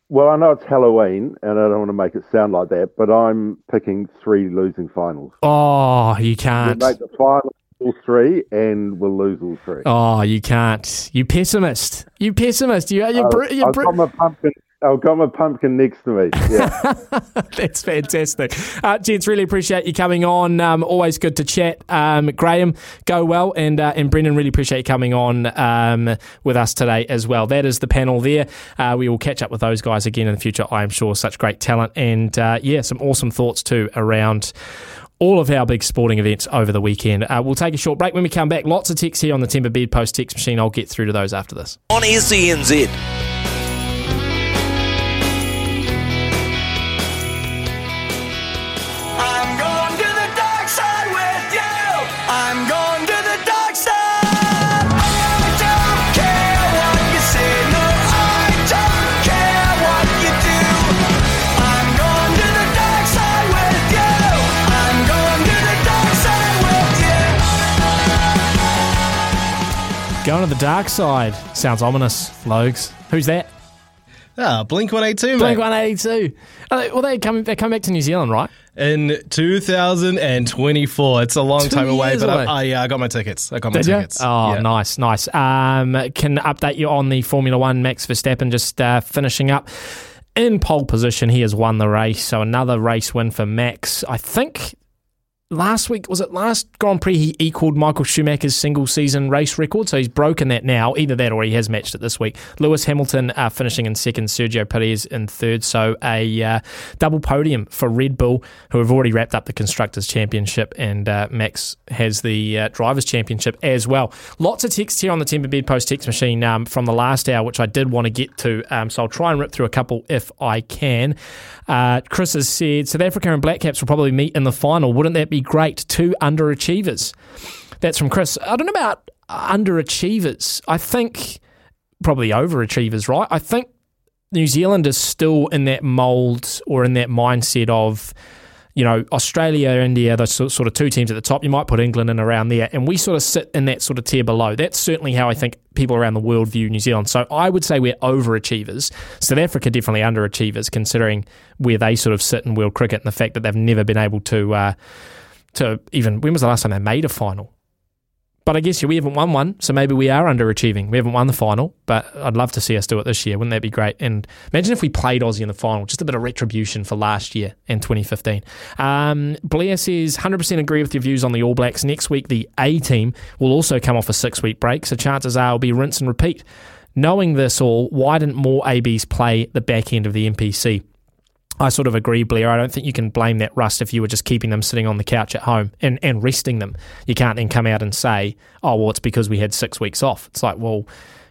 Well, I know it's Halloween, and I don't want to make it sound like that, but I'm picking three losing finals. Oh, you can't. make the final, all three and we'll lose all three. Oh, you can't. You pessimist. You pessimist. You, you're, uh, br- you're br- got my pumpkin. I've got my pumpkin next to me. Yeah. <laughs> That's fantastic. Uh, gents, really appreciate you coming on. Um, always good to chat. Um, Graham, go well. And, uh, and Brendan, really appreciate you coming on um, with us today as well. That is the panel there. Uh, we will catch up with those guys again in the future, I am sure. Such great talent. And uh, yeah, some awesome thoughts too around all of our big sporting events over the weekend. Uh, we'll take a short break. When we come back, lots of texts here on the Timber Bed Post text machine. I'll get through to those after this. On SENZ. Going to the dark side. Sounds ominous, Logs. Who's that? Ah, Blink 182, Blink mate. 182. Well, they come, they come back to New Zealand, right? In 2024. It's a long Two time away, years but away. I, I, yeah, I got my tickets. I got my Did you? tickets. Oh, Yeah. nice, nice. Um, can update you on the Formula One. Max Verstappen just uh, finishing up in pole position. He has won the race, so another race win for Max. I think last week was it last Grand Prix he equaled Michael Schumacher's single season race record, so he's broken that now. Either that or he has matched it this week. Lewis Hamilton uh, finishing in second, Sergio Perez in third, so a uh, double podium for Red Bull, who have already wrapped up the constructors championship, and uh, Max has the uh, drivers championship as well. Lots of text here on the Timber Bed Post text machine um, from the last hour, which I did want to get to, um, so I'll try and rip through a couple if I can. Uh, Chris has said South Africa and Black Caps will probably meet in the final. Wouldn't that be great? Two underachievers. That's from Chris. I don't know about underachievers. I think probably overachievers, right? I think New Zealand is still in that mould or in that mindset of, you know, Australia, India, those sort sort of two teams at the top. You might put England in around there, and we sort of sit in that sort of tier below. That's certainly how I think people around the world view New Zealand. So I would say we're overachievers. South Africa definitely underachievers, considering where they sort of sit in world cricket and the fact that they've never been able to uh, to even. When was the last time they made a final? But I guess we haven't won one, so maybe we are underachieving. We haven't won the final, but I'd love to see us do it this year. Wouldn't that be great? And imagine if we played Aussie in the final, just a bit of retribution for last year in 2015. Um, Blair says, 100% agree with your views on the All Blacks. Next week, the A team will also come off a six week break, so chances are it'll be rinse and repeat. Knowing this all, why didn't more ABs play the back end of the NPC? I sort of agree, Blair. I don't think you can blame that rust if you were just keeping them sitting on the couch at home and, and resting them. You can't then come out and say, oh, well, it's because we had six weeks off. It's like, well,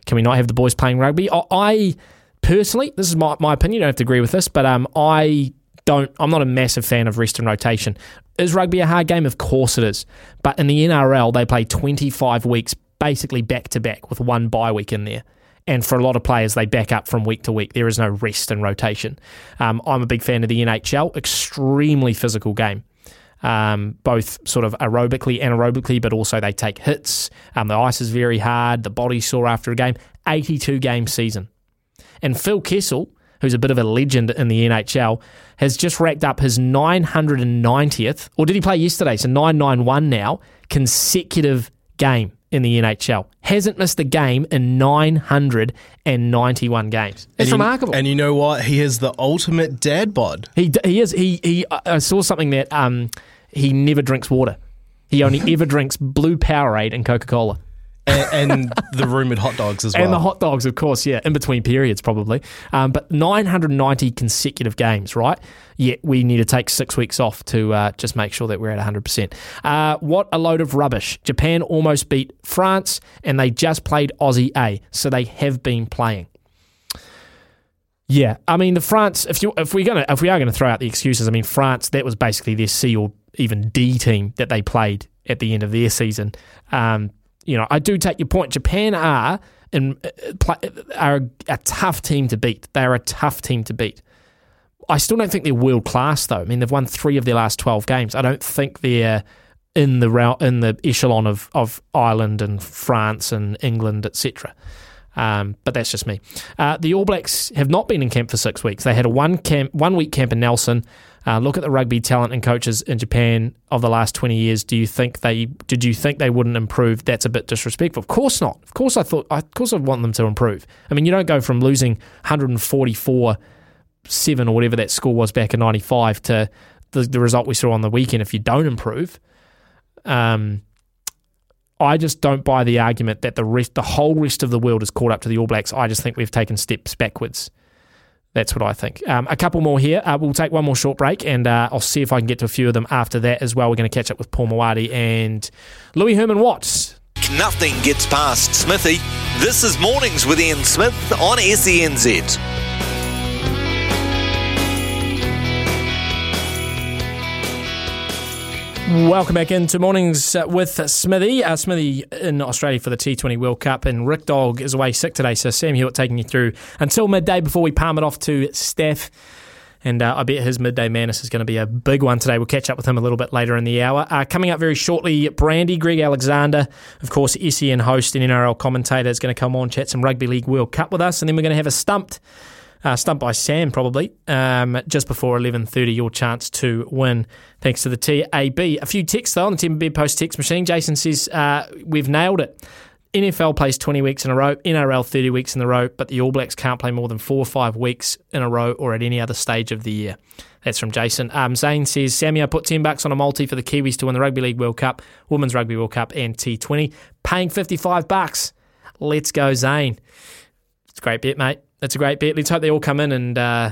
can we not have the boys playing rugby? I, personally, this is my, my opinion, you don't have to agree with this, but um, I don't, I'm not a massive fan of rest and rotation. Is rugby a hard game? Of course it is. But in the NRL, they play 25 weeks basically back to back with one bye week in there. And for a lot of players, they back up from week to week. There is no rest and rotation. Um, I'm a big fan of the NHL, extremely physical game. Um, both sort of aerobically, anaerobically, but also they take hits. Um, the ice is very hard. The body's sore after a game. 82 game season. And Phil Kessel, who's a bit of a legend in the NHL, has just racked up his 990th, or did he play yesterday? So 991 now, consecutive game in the NHL. Hasn't missed a game in 991 games. It's And you- remarkable. And you know what? He is the ultimate dad bod. He he is he he. I saw something that um he never drinks water. He only <laughs> ever drinks blue Powerade and Coca Cola. And, and the rumoured hot dogs as well. And the hot dogs, of course, yeah, in between periods, probably. Um, but 990 consecutive games, right? Yet we need to take six weeks off to uh, just make sure that we're at 100%. Uh, what a load of rubbish. Japan almost beat France, and they just played Aussie A, so they have been playing. Yeah, I mean the France. If you if we're gonna if we are gonna throw out the excuses, I mean France. That was basically their C or even D team that they played at the end of their season. Um, you know, I do take your point. Japan are and are a tough team to beat. They are a tough team to beat. I still don't think they're world class though. I mean, they've won three of their last twelve games. I don't think they're in the in the echelon of of Ireland and France and England, etc. Um, but that's just me. Uh, the All Blacks have not been in camp for six weeks. They had a one camp, one week camp in Nelson. Uh, look at the rugby talent and coaches in Japan of the last twenty years. Do you think they did you think they wouldn't improve? That's a bit disrespectful. Of course not. Of course I thought. Of course I want them to improve. I mean, you don't go from losing 144 seven or whatever that score was back in '95 to the, the result we saw on the weekend. If you don't improve, um, I just don't buy the argument that the rest, the whole rest of the world is caught up to the All Blacks. I just think we've taken steps backwards. That's what I think. Um, a couple more here. Uh, we'll take one more short break, and uh, I'll see if I can get to a few of them after that as well. We're going to catch up with Paul Mawadi and Louis Herman Watts. Nothing gets past Smithy. This is Mornings with Ian Smith on SENZ. Welcome back into mornings with Smithy. Uh, Smithy in Australia for the T20 World Cup, and Rick Dog is away sick today. So Sam Hewitt taking you through until midday before we palm it off to Steph. And uh, I bet his midday madness is going to be a big one today. We'll catch up with him a little bit later in the hour. Uh, coming up very shortly, Brandy, Greg Alexander, of course, SEN host and NRL commentator, is going to come on, chat some Rugby League World Cup with us. And then we're going to have a stumped uh, stumped by Sam probably um, just before 11.30 your chance to win thanks to the TAB a few texts though on the Timber Post text machine Jason says uh, we've nailed it NFL plays 20 weeks in a row NRL 30 weeks in a row but the All Blacks can't play more than four or five weeks in a row or at any other stage of the year that's from Jason. Um, Zane says, Sammy, I put 10 bucks on a multi for the Kiwis to win the Rugby League World Cup, Women's Rugby World Cup, and T20. Paying 55 bucks. Let's go, Zane. It's a great bet, mate. That's a great bet. Let's hope they all come in and, uh,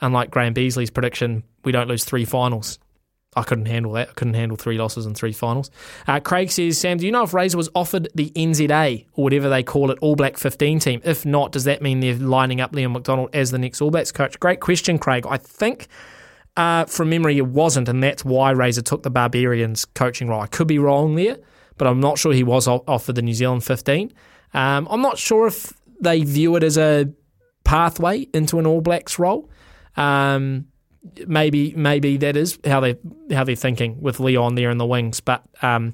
unlike Graham Beasley's prediction, we don't lose three finals. I couldn't handle that. I couldn't handle three losses in three finals. Uh, Craig says, Sam, do you know if Razor was offered the NZA or whatever they call it, All Black 15 team? If not, does that mean they're lining up Leon MacDonald as the next All Blacks coach? Great question, Craig. I think uh, from memory it wasn't, and that's why Razor took the Barbarians coaching role. I could be wrong there, but I'm not sure he was offered the New Zealand 15. Um, I'm not sure if they view it as a pathway into an All Blacks role. Um, maybe maybe that is how they how they're thinking with Leon there in the wings. But um,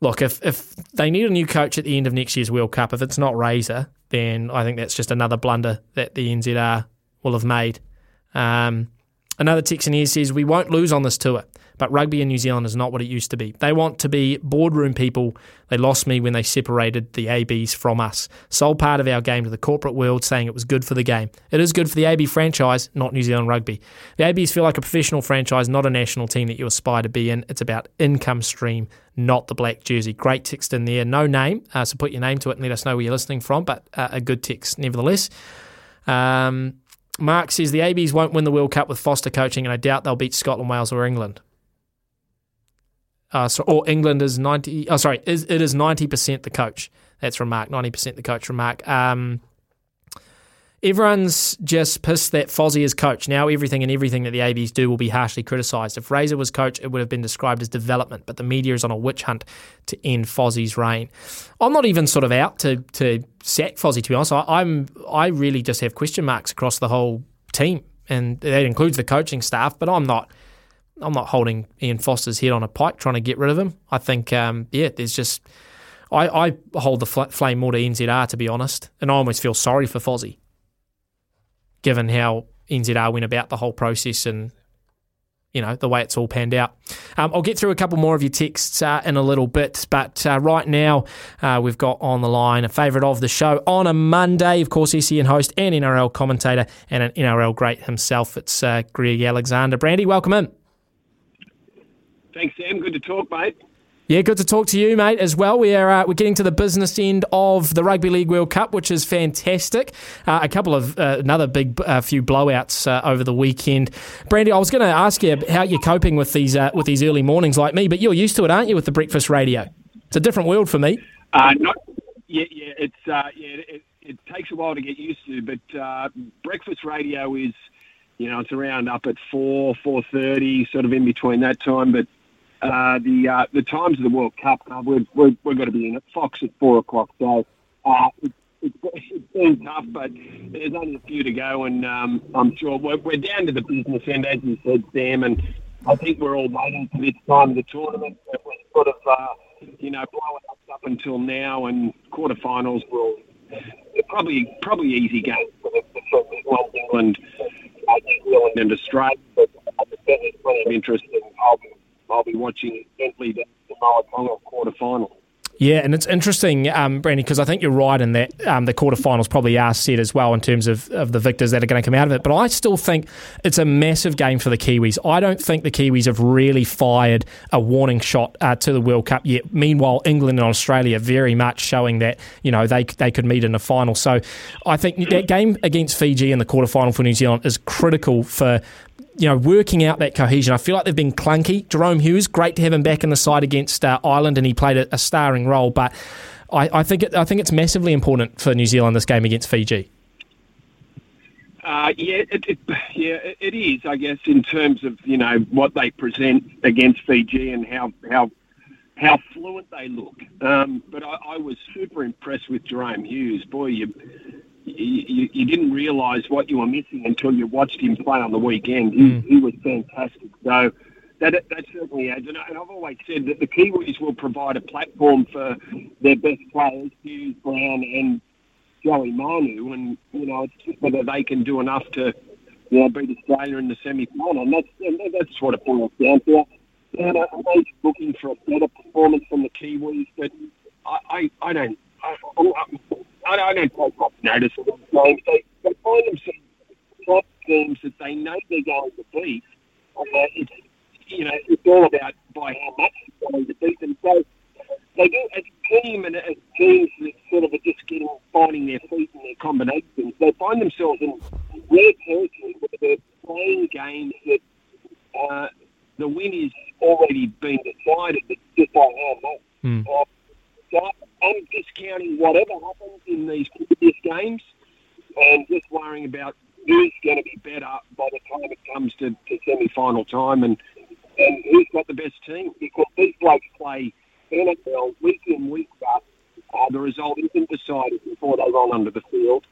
look, if if they need a new coach at the end of next year's World Cup, if it's not Razor, then I think that's just another blunder that the NZR will have made. Um, another text in here says we won't lose on this tour. But rugby in New Zealand is not what it used to be. They want to be boardroom people. They lost me when they separated the ABs from us. Sold part of our game to the corporate world, saying it was good for the game. It is good for the AB franchise, not New Zealand rugby. The ABs feel like a professional franchise, not a national team that you aspire to be in. It's about income stream, not the black jersey. Great text in there. No name, uh, so put your name to it and let us know where you're listening from, but uh, a good text nevertheless. Um, Mark says the ABs won't win the World Cup with Foster coaching, and I doubt they'll beat Scotland, Wales, or England. Uh, so, or England is ninety. Oh, sorry, is, it is ninety percent the coach. That's from Mark. Ninety percent the coach from Mark. Um, everyone's just pissed that Fozzie is coach. Now everything and everything that the ABs do will be harshly criticised. If Razor was coach, it would have been described as development. But the media is on a witch hunt to end Fozzie's reign. I'm not even sort of out to to sack Fozzie. To be honest, I, I'm I really just have question marks across the whole team, and that includes the coaching staff. But I'm not. I'm not holding Ian Foster's head on a pike trying to get rid of him. I think, um, yeah, there's just. I, I hold the fl- flame more to NZR, to be honest, and I almost feel sorry for Fozzie, given how NZR went about the whole process and, you know, the way it's all panned out. Um, I'll get through a couple more of your texts uh, in a little bit, but uh, right now uh, we've got on the line a favourite of the show on a Monday, of course, SEN host and NRL commentator and an NRL great himself. It's uh, Greg Alexander. Brandy, welcome in. Thanks, Sam. Good to talk, mate. Yeah, good to talk to you, mate, as well. We are uh, we're getting to the business end of the Rugby League World Cup, which is fantastic. Uh, a couple of uh, another big uh, few blowouts uh, over the weekend. Brandy, I was going to ask you how you're coping with these uh, with these early mornings like me, but you're used to it, aren't you, with the breakfast radio? It's a different world for me. not, yeah, yeah, it's yeah, it, it, takes a while to get used to, but breakfast radio is, you know, it's around up at four, four thirty, sort of in between that time, but uh, the uh, the times of the World Cup, uh, we're, we're, we're going to be in at Fox at four o'clock. So uh, it, it, it's been tough, but there's only a few to go, and um, I'm sure we're, we're down to the business end, as you said, Sam, and I think we're all waiting for this time of the tournament. We're sort of, uh, you know, blowing up up until now, and quarterfinals will probably probably easy game for the, for England, England, and Australia. But there's plenty of interest, and I'll be I'll be watching intently the final. Yeah, and it's interesting, um, Brandy, because I think you're right in that um, the quarterfinals probably are set as well in terms of, of the victors that are going to come out of it. But I still think it's a massive game for the Kiwis. I don't think the Kiwis have really fired a warning shot uh, to the World Cup yet. Meanwhile, England and Australia very much showing that you know they they could meet in the final. So I think that game against Fiji in the quarterfinal for New Zealand is critical for you know, working out that cohesion. I feel like they've been clunky. Jahrome Hughes, great to have him back in the side against uh, Ireland, and he played a, a starring role. But I, I think it, I think it's massively important for New Zealand this game against Fiji. Uh, yeah, it, it, yeah, it is. I guess in terms of you know what they present against Fiji and how how how fluent they look. Um, but I, I was super impressed with Jahrome Hughes. Boy, you you, you didn't realise what you were missing until you watched him play on the weekend. He, Mm. he was fantastic. So that that certainly adds. And, I- I've always said that the Kiwis will provide a platform for their best players, Hughes, Brown, and Joey Manu. And you know, it's just whether they can do enough to you know beat Australia in the semi-final. And that's and that's what it boils down to. And uh, I'm always looking for a better performance from the Kiwis, but I, I, I don't. I, I'm, I, I don't take much notice of games. They, they find themselves top teams that they know they're going to beat. Uh, it's you know it's all about by how much they're going to beat them. So they do as a team and as teams that sort of are just getting finding their feet and their combinations. They find themselves in rare territory where they're playing games that uh, the win is already been decided. It's just by how much. Uh, so I'm discounting whatever happens in these previous games and just worrying about who's going to be better by the time it comes to, to semi-final time and, and who's got the best team because these blokes play NRL week in, week out. Uh, the result isn't decided before they run under the field.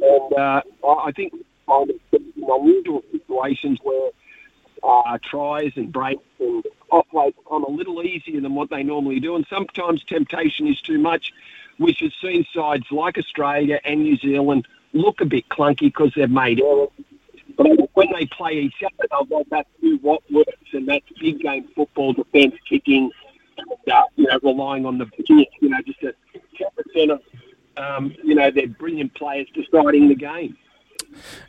And uh, I think ourselves in unusual situations where uh, tries and breaks and offloads come a little easier than what they normally do. And sometimes temptation is too much, which has seen sides like Australia and New Zealand look a bit clunky because they've made errors. But when they play each other, they'll go back to what works, and that's big game football, defence, kicking, and, uh, you know, relying on the kick, you know, just a 10% of, um, you know, their brilliant players deciding the game.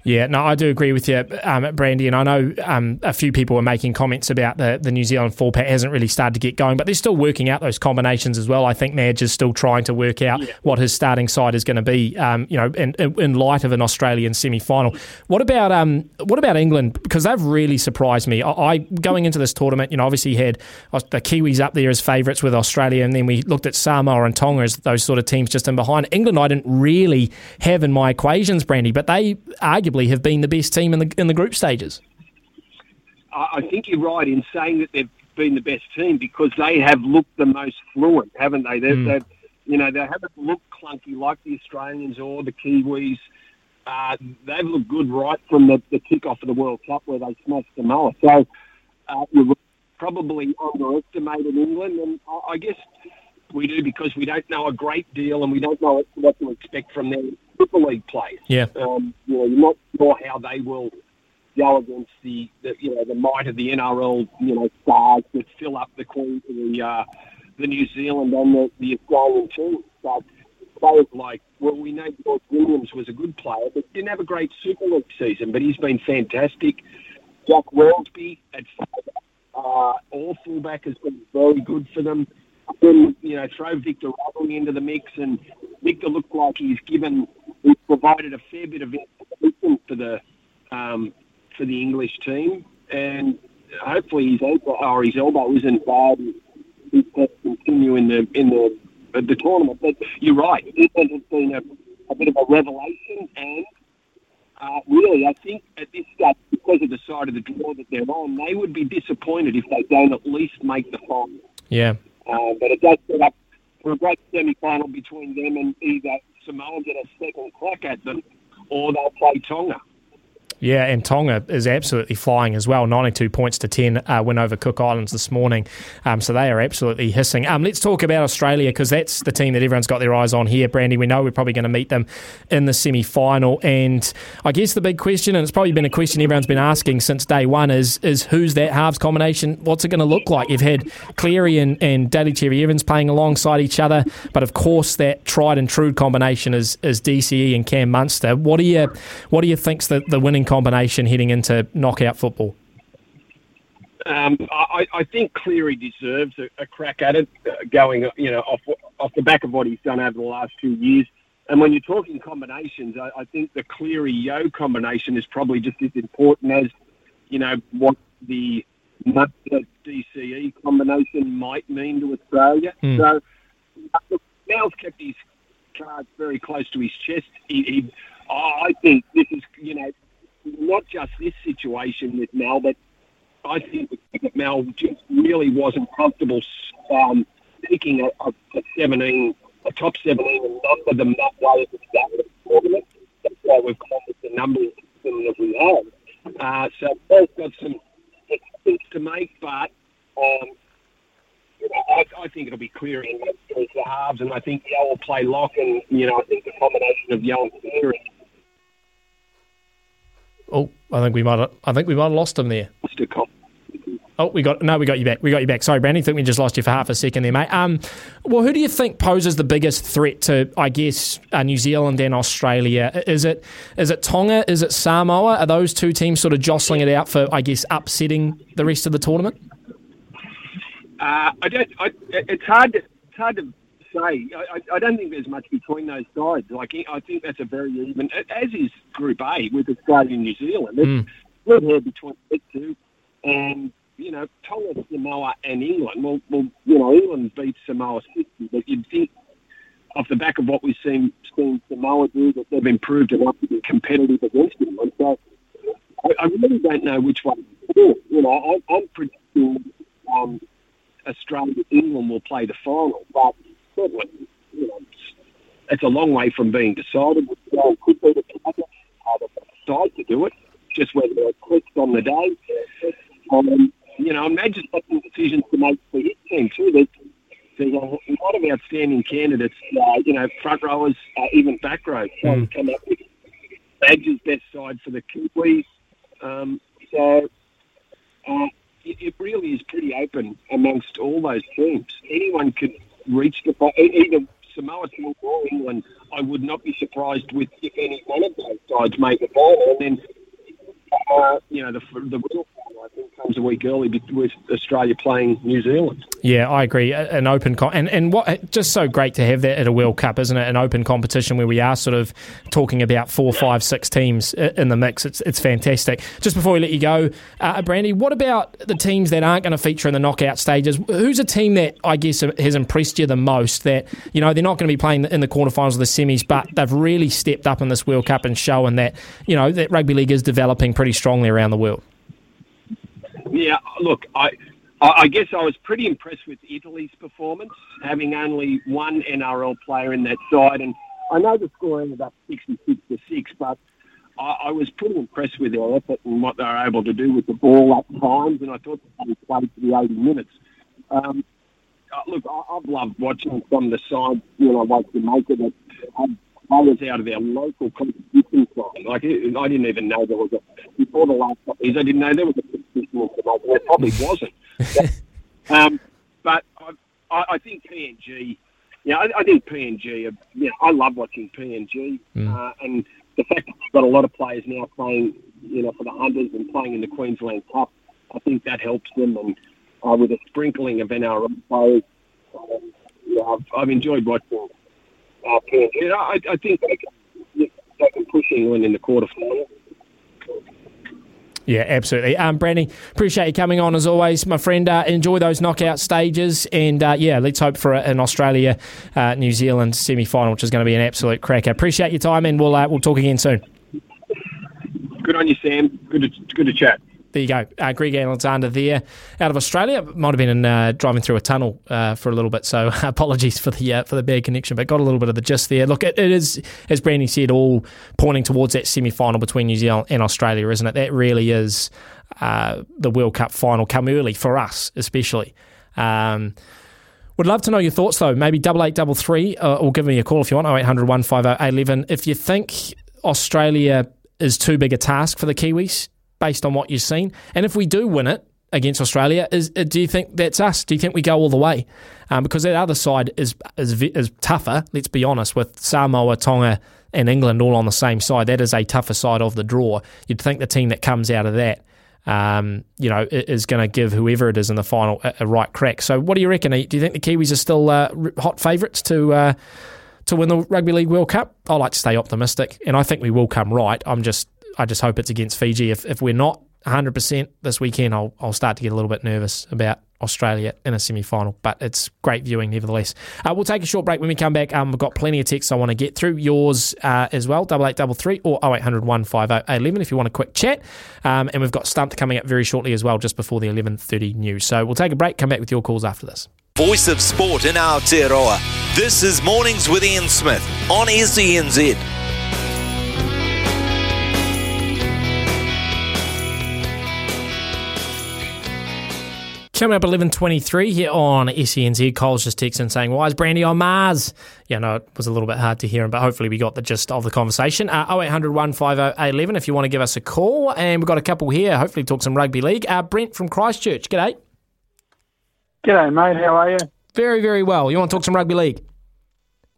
Yeah, no, I do agree with you, um, Brandy, and I know um, a few people were making comments about the, the New Zealand four pack hasn't really started to get going, but they're still working out those combinations as well. I think Madge is still trying to work out what his starting side is going to be, um, you know, in, in, in light of an Australian semi final. What about um, what about England? Because they've really surprised me. I, I going into this tournament, you know, obviously had the Kiwis up there as favourites with Australia, and then we looked at Samoa and Tonga as those sort of teams just in behind. England, I didn't really have in my equations, Brandy, but they arguably have been the best team in the in the group stages. I think you're right in saying that they've been the best team because they have looked the most fluent, haven't they? They've, Mm. they've you know, they haven't looked clunky like the Australians or the Kiwis. Uh, they've looked good right from the, the kick-off of the World Cup where they smashed Samoa. So uh, you probably underestimated England, and I, I guess we do because we don't know a great deal and we don't know what to expect from their Super League players. Yeah. Um, you know, you're not sure how they will go against the, the you know the might of the NRL you know stars that fill up the Queen the uh, the New Zealand and the, the Australian team. But players like well, we know George Williams was a good player, but didn't have a great Super League season. But he's been fantastic. Jack Welsby at uh, all fullback has been very good for them. Then you know throw Victor Radley into the mix, and Victor looked like he's given he's provided a fair bit of information for the um, for the English team, and hopefully his elbow or his elbow isn't bad. He can continue in the in the the tournament. But you're right, England has been a, a bit of a revelation, and uh, really, I think at this stage, because of the side of the draw that they're on, they would be disappointed if they don't at least make the final. Yeah. Uh, but it does set up for a great semi-final between them and either Samoa get a second crack at them, or they'll play Tonga. Yeah, and Tonga is absolutely flying as well. 92 points to 10 uh, win over Cook Islands this morning. Um, so they are absolutely hissing. Um, let's talk about Australia because that's the team that everyone's got their eyes on here. Brandy, we know we're probably going to meet them in the semi final. And I guess the big question, and it's probably been a question everyone's been asking since day one, is is who's that halves combination? What's it going to look like? You've had Cleary and, and Daly Cherry Evans playing alongside each other, but of course that tried and true combination is, is DCE and Cam Munster. What do you what do you think's the, the winning combination heading into knockout football? Um, I, I think Cleary deserves a, a crack at it, uh, going you know off off the back of what he's done over the last two years. And when you're talking combinations, I, I think the Cleary Yeo combination is probably just as important as you know what the DCE combination might mean to Australia. Hmm. So uh, look, Mal's kept his cards very close to his chest. He, he, I think this is you know not just this situation with Mel, but I think that Mal just really wasn't comfortable um, picking a, a, a 17, a top 17 and number them that way at the start of the tournament. That's why we've gone with the numbering system that we have. Uh, so Mal's got some things to make, but um, you know, I, I think it'll be clear in the halves, and I think Yeo will play lock, and you know, I think the combination of Yeo and Cleary Oh, I think we might have, I think we might have lost him there. Oh, we got no, we got you back. We got you back. Sorry, Brandy. I think we just lost you for half a second there, mate. Um, well, who do you think poses the biggest threat to, I guess, uh, New Zealand and Australia? Is it is it Tonga? Is it Samoa? Are those two teams sort of jostling it out for, I guess, upsetting the rest of the tournament? Uh, I don't. I, it's hard to it's hard to say. I, I- don't think there's much between those sides. Like I think that's a very even, as is Group A with Australia and New Zealand. Mm. split here between the two, and you know Tonga, Samoa, and England. Well, well, you know England beat Samoa 60, but you'd think off the back of what we've seen, seen Samoa do that they've improved enough to be competitive against England. So I, I really don't know which one. You know, I, I'm predicting. Um, Australia England will play the final, but you know, it's, a long way from being decided. Australia could be the side to do it, just whether they're clicked on the day. Um, you know, and Madge some decisions to make for his team too. There's, there's a lot of outstanding candidates, uh, you know, front rowers, uh, even back row, trying to come up with Madge's best side for the Kiwis. Um, so uh, it, it really is pretty open amongst all those teams. Anyone could reach the fi- e- either Samoa or England. I would not be surprised with if any one of those sides make the final. And then, uh, you know, the the real final I think comes a week early be- with Australia playing New Zealand. Yeah, I agree. An open com- and and what just so great to have that at a World Cup, isn't it? An open competition where we are sort of talking about four, five, six teams in the mix. It's it's fantastic. Just before we let you go, uh, Brandy, what about the teams that aren't going to feature in the knockout stages? Who's a team that I guess has impressed you the most? That you know they're not going to be playing in the quarterfinals or the semis, but they've really stepped up in this World Cup and showing that you know that rugby league is developing pretty strongly around the world. Yeah, look, I, I guess I was pretty impressed with Italy's performance, having only one NRL player in that side, and I know the score ended up sixty-six to six, but I, I was pretty impressed with their effort and what they were able to do with the ball at times, and I thought they played for the eighty minutes. Um, uh, look, I, I've loved watching of the sides, you know, like Jamaica that had players out of our local competition side. Like, it- I didn't even know there was a, before the last couple of years, I didn't know there was a competition in Jamaica. There probably wasn't. <laughs> um, but I, I, I think PNG, yeah, I, I think PNG, are, you know, I love watching PNG. Uh, and the fact that we've got a lot of players now playing, you know, for the Hunters and playing in the Queensland Cup, I think that helps them. And uh, with a sprinkling of NRL players, um, yeah, I've, I've enjoyed watching uh, PNG. And I, I think they can, they can push England in the quarterfinal. Yeah, absolutely. Um, Brandy, appreciate you coming on as always, my friend. Uh, enjoy those knockout stages, and uh, yeah, let's hope for an Australia uh, New Zealand semi final, which is going to be an absolute cracker. Appreciate your time, and we'll uh, we'll talk again soon. Good on you, Sam. Good to, good to chat. There you go. Uh, Greg Alexander there out of Australia. Might have been in, uh, driving through a tunnel uh, for a little bit, so <laughs> apologies for the uh, for the bad connection, but got a little bit of the gist there. Look, it, it is, as Brandy said, all pointing towards that semi final between New Zealand and Australia, isn't it? That really is the World Cup final come early for us, especially. Um, would love to know your thoughts though. Maybe double eight double three, or give me a call if you want. 0800 150 11. If you think Australia is too big a task for the Kiwis based on what you've seen, and if we do win it against Australia, is uh, do you think that's us? Do you think we go all the way? Um, because that other side is, is is tougher. Let's be honest. With Samoa, Tonga, and England all on the same side, that is a tougher side of the draw. You'd think the team that comes out of that um, you know, is going to give whoever it is in the final a, a, right crack. So, what do you reckon? Do you think the Kiwis are still uh, hot favourites to uh, to win the Rugby League World Cup? I like to stay optimistic, and I think we will come right. I'm just, I just hope it's against Fiji. If if we're not 100 percent this weekend, I'll I'll start to get a little bit nervous about Australia in a semi final. But it's great viewing, nevertheless. Uh, we'll take a short break when we come back. Um, we've got plenty of texts I want to get through. Yours uh, as well, double eight double three or 0800 150 if you want a quick chat. Um, and we've got Stumped coming up very shortly as well, just before the 11.30 news. So we'll take a break, come back with your calls after this. Voice of Sport in Aotearoa. This is Mornings with Ian Smith on SENZ. Coming up at 11.23 here on SENZ. Cole's just texting saying, why is Brandy on Mars? Yeah, no, it was a little bit hard to hear him, but hopefully we got the gist of the conversation. Uh, 0800 150 if you want to give us a call. And we've got a couple here, hopefully talk some rugby league. Uh, Brent from Christchurch, g'day. G'day, mate. How are you? Very, very well. You want to talk some rugby league?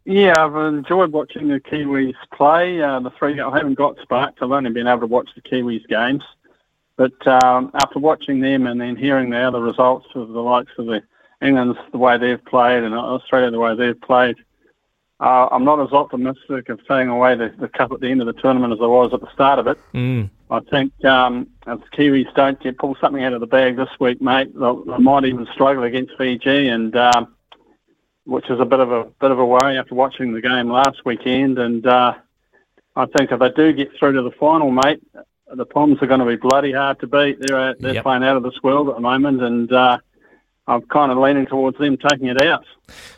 Yeah, I've enjoyed watching the Kiwis play. Uh, the three, I haven't got sparked. I've only been able to watch the Kiwis games. But um, after watching them and then hearing the other results of the likes of the England, the way they've played, and Australia, the way they've played, uh, I'm not as optimistic of taking away the, the cup at the end of the tournament as I was at the start of it. Mm. I think um, if the Kiwis don't get pull something out of the bag this week, mate, they might even struggle against Fiji, and um, which is a bit of a bit of a worry after watching the game last weekend. And uh, I think if they do get through to the final, mate, the Poms are going to be bloody hard to beat. They're they're yep. playing out of this world at the moment, and uh, I'm kind of leaning towards them taking it out.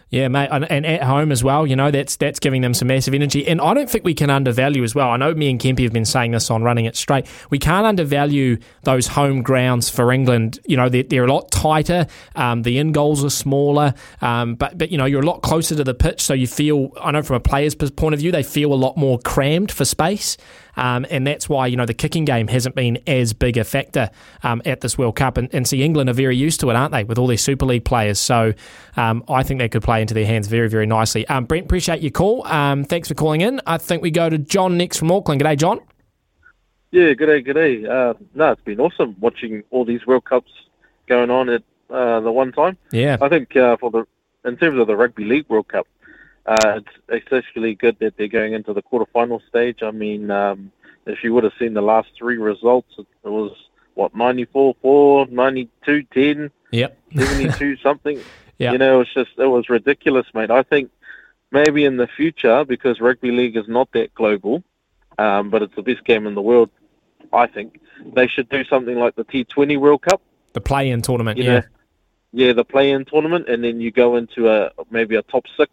Yeah, mate, and at home as well. You know, that's that's giving them some massive energy, and I don't think we can undervalue as well. I know me and Kempy have been saying this on running it straight. We can't undervalue those home grounds for England. You know, they're, they're a lot tighter. Um, the in goals are smaller, um, but but you know you're a lot closer to the pitch, so you feel. I know from a player's point of view, they feel a lot more crammed for space. Um, and that's why you know the kicking game hasn't been as big a factor um, at this World Cup. And, and see, England are very used to it, aren't they, with all their Super League players? So um, I think they could play into their hands very, very nicely. Um, Brent, appreciate your call. Um, thanks for calling in. I think we go to John next from Auckland. G'day, John. Yeah, g'day, g'day. Uh, no, it's been awesome watching all these World Cups going on at uh, the one time. Yeah, I think uh, for the in terms of the Rugby League World Cup, uh, it's especially good that they're going into the quarterfinal stage. I mean, um, if you would have seen the last three results, it was what 94 4, 92 10, yep. <laughs> 72 something. Yeah. You know, it was just it was ridiculous, mate. I think maybe in the future, because rugby league is not that global, um, but it's the best game in the world. I think they should do something like the T20 World Cup, the play-in tournament. You yeah, know, yeah, the play-in tournament, and then you go into a maybe a top six,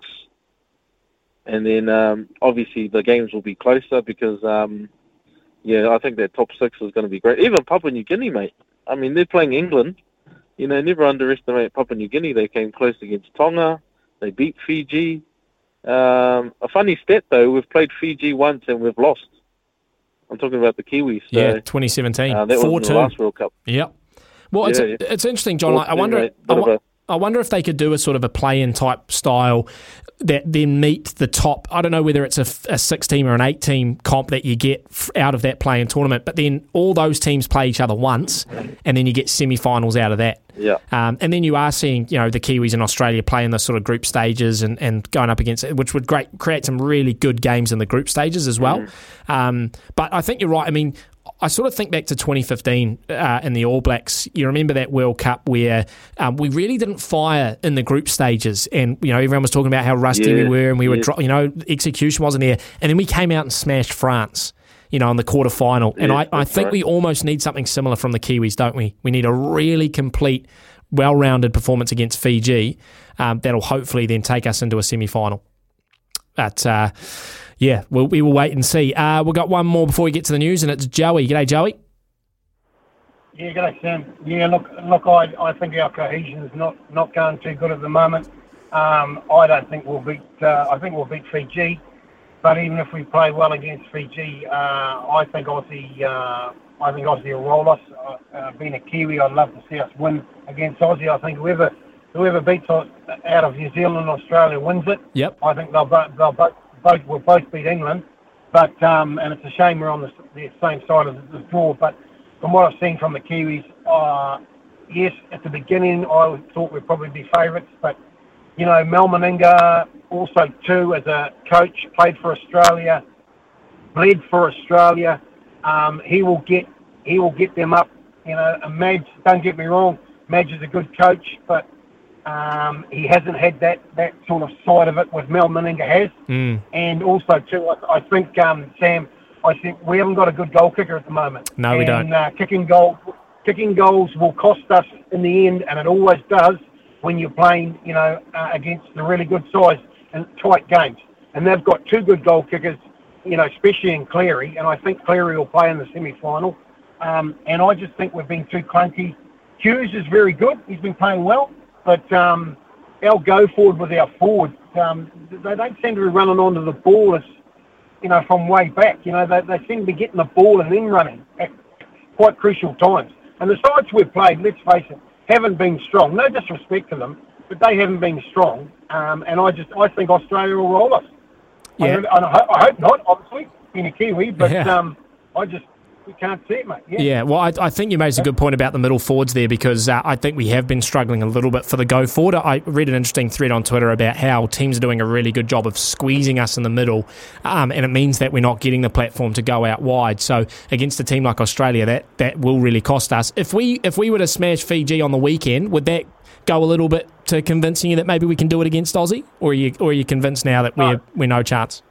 and then um, obviously the games will be closer because um, yeah, I think that top six is going to be great. Even Papua New Guinea, mate. I mean, they're playing England you know, never underestimate Papua New Guinea. They came close against Tonga. They beat Fiji. Um, a funny stat, though, we've played Fiji once and we've lost. I'm talking about the Kiwis. So, yeah, 2017. Uh, that 4 was the last World Cup. Yep. Well, it's, yeah, it's interesting, John. Like, I wonder. I, I wonder if they could do a sort of a play-in type style that then meet the top. I don't know whether it's a, a six-team or an eight-team comp that you get out of that play-in tournament, but then all those teams play each other once, and then you get semi-finals out of that. Yeah. Um, and then you are seeing, you know, the Kiwis in Australia playing the sort of group stages and, and going up against it, which would great create some really good games in the group stages as well. Mm. Um, but I think you're right. I mean, I sort of think back to 2015 uh, in the All Blacks. You remember that World Cup where um, we really didn't fire in the group stages, and you know everyone was talking about how rusty yeah, we were, and we yeah. were, dro- you know, execution wasn't there, and then we came out and smashed France. you know, in the quarter final. And I, I think right. we almost need something similar from the Kiwis, don't we? We need a really complete, well rounded performance against Fiji um, that'll hopefully then take us into a semi final. But uh, yeah, we'll, we will wait and see. Uh, we've got one more before we get to the news, and it's Joey. G'day, Joey. Yeah, g'day, Sam. Yeah, look, look, I, I think our cohesion is not, not going too good at the moment. Um, I don't think we'll beat. Uh, I think we'll beat Fiji, but even if we play well against Fiji, uh, I think Aussie. Uh, I think Aussie will roll us. Uh, uh, being a Kiwi, I'd love to see us win against Aussie. I think whoever whoever beats us out of New Zealand and Australia wins it. Yep. I think they'll both they'll both, both will both beat England, but um, and it's a shame we're on the, the same side of the, draw. But from what I've seen from the Kiwis, uh, yes, at the beginning I thought we'd probably be favourites, but you know Mal Meninga also too as a coach played for Australia, bled for Australia. Um, he will get he will get them up. You know, and Madge. Don't get me wrong, Madge is a good coach, but um, he hasn't had that, that sort of side of it with Mal Meninga has. Mm. And also, too, I, I think, um, Sam, I think we haven't got a good goal kicker at the moment. No, we don't. Uh, kicking, goal, kicking goals will cost us in the end, and it always does when you're playing, you know, uh, against the really good sides and tight games. And they've got two good goal kickers, you know, especially in Cleary, and I think Cleary will play in the semi-final. Um, and I just think we've been too clunky. Hughes is very good. He's been playing well. But um, our go forward with our forwards, um, they don't seem to be running onto the ball as, you know, from way back. You know, they, they seem to be getting the ball and then running at quite crucial times. And the sides we've played, let's face it, haven't been strong. No disrespect to them, but they haven't been strong. Um, and I just, I think Australia will roll us. I, Yeah. I, ho- I hope not, obviously, being a Kiwi, but Yeah. um, I just, we can't see it, mate. Yeah. Yeah, well, I, I think you made a good point about the middle forwards there because uh, I think we have been struggling a little bit for the go forward. I read an interesting thread on Twitter about how teams are doing a really good job of squeezing us in the middle, um, and it means that we're not getting the platform to go out wide. So against a team like Australia, that that will really cost us. If we if we were to smash Fiji on the weekend, would that go a little bit to convincing you that maybe we can do it against Aussie, or are you or are you convinced now that we're we're no chance?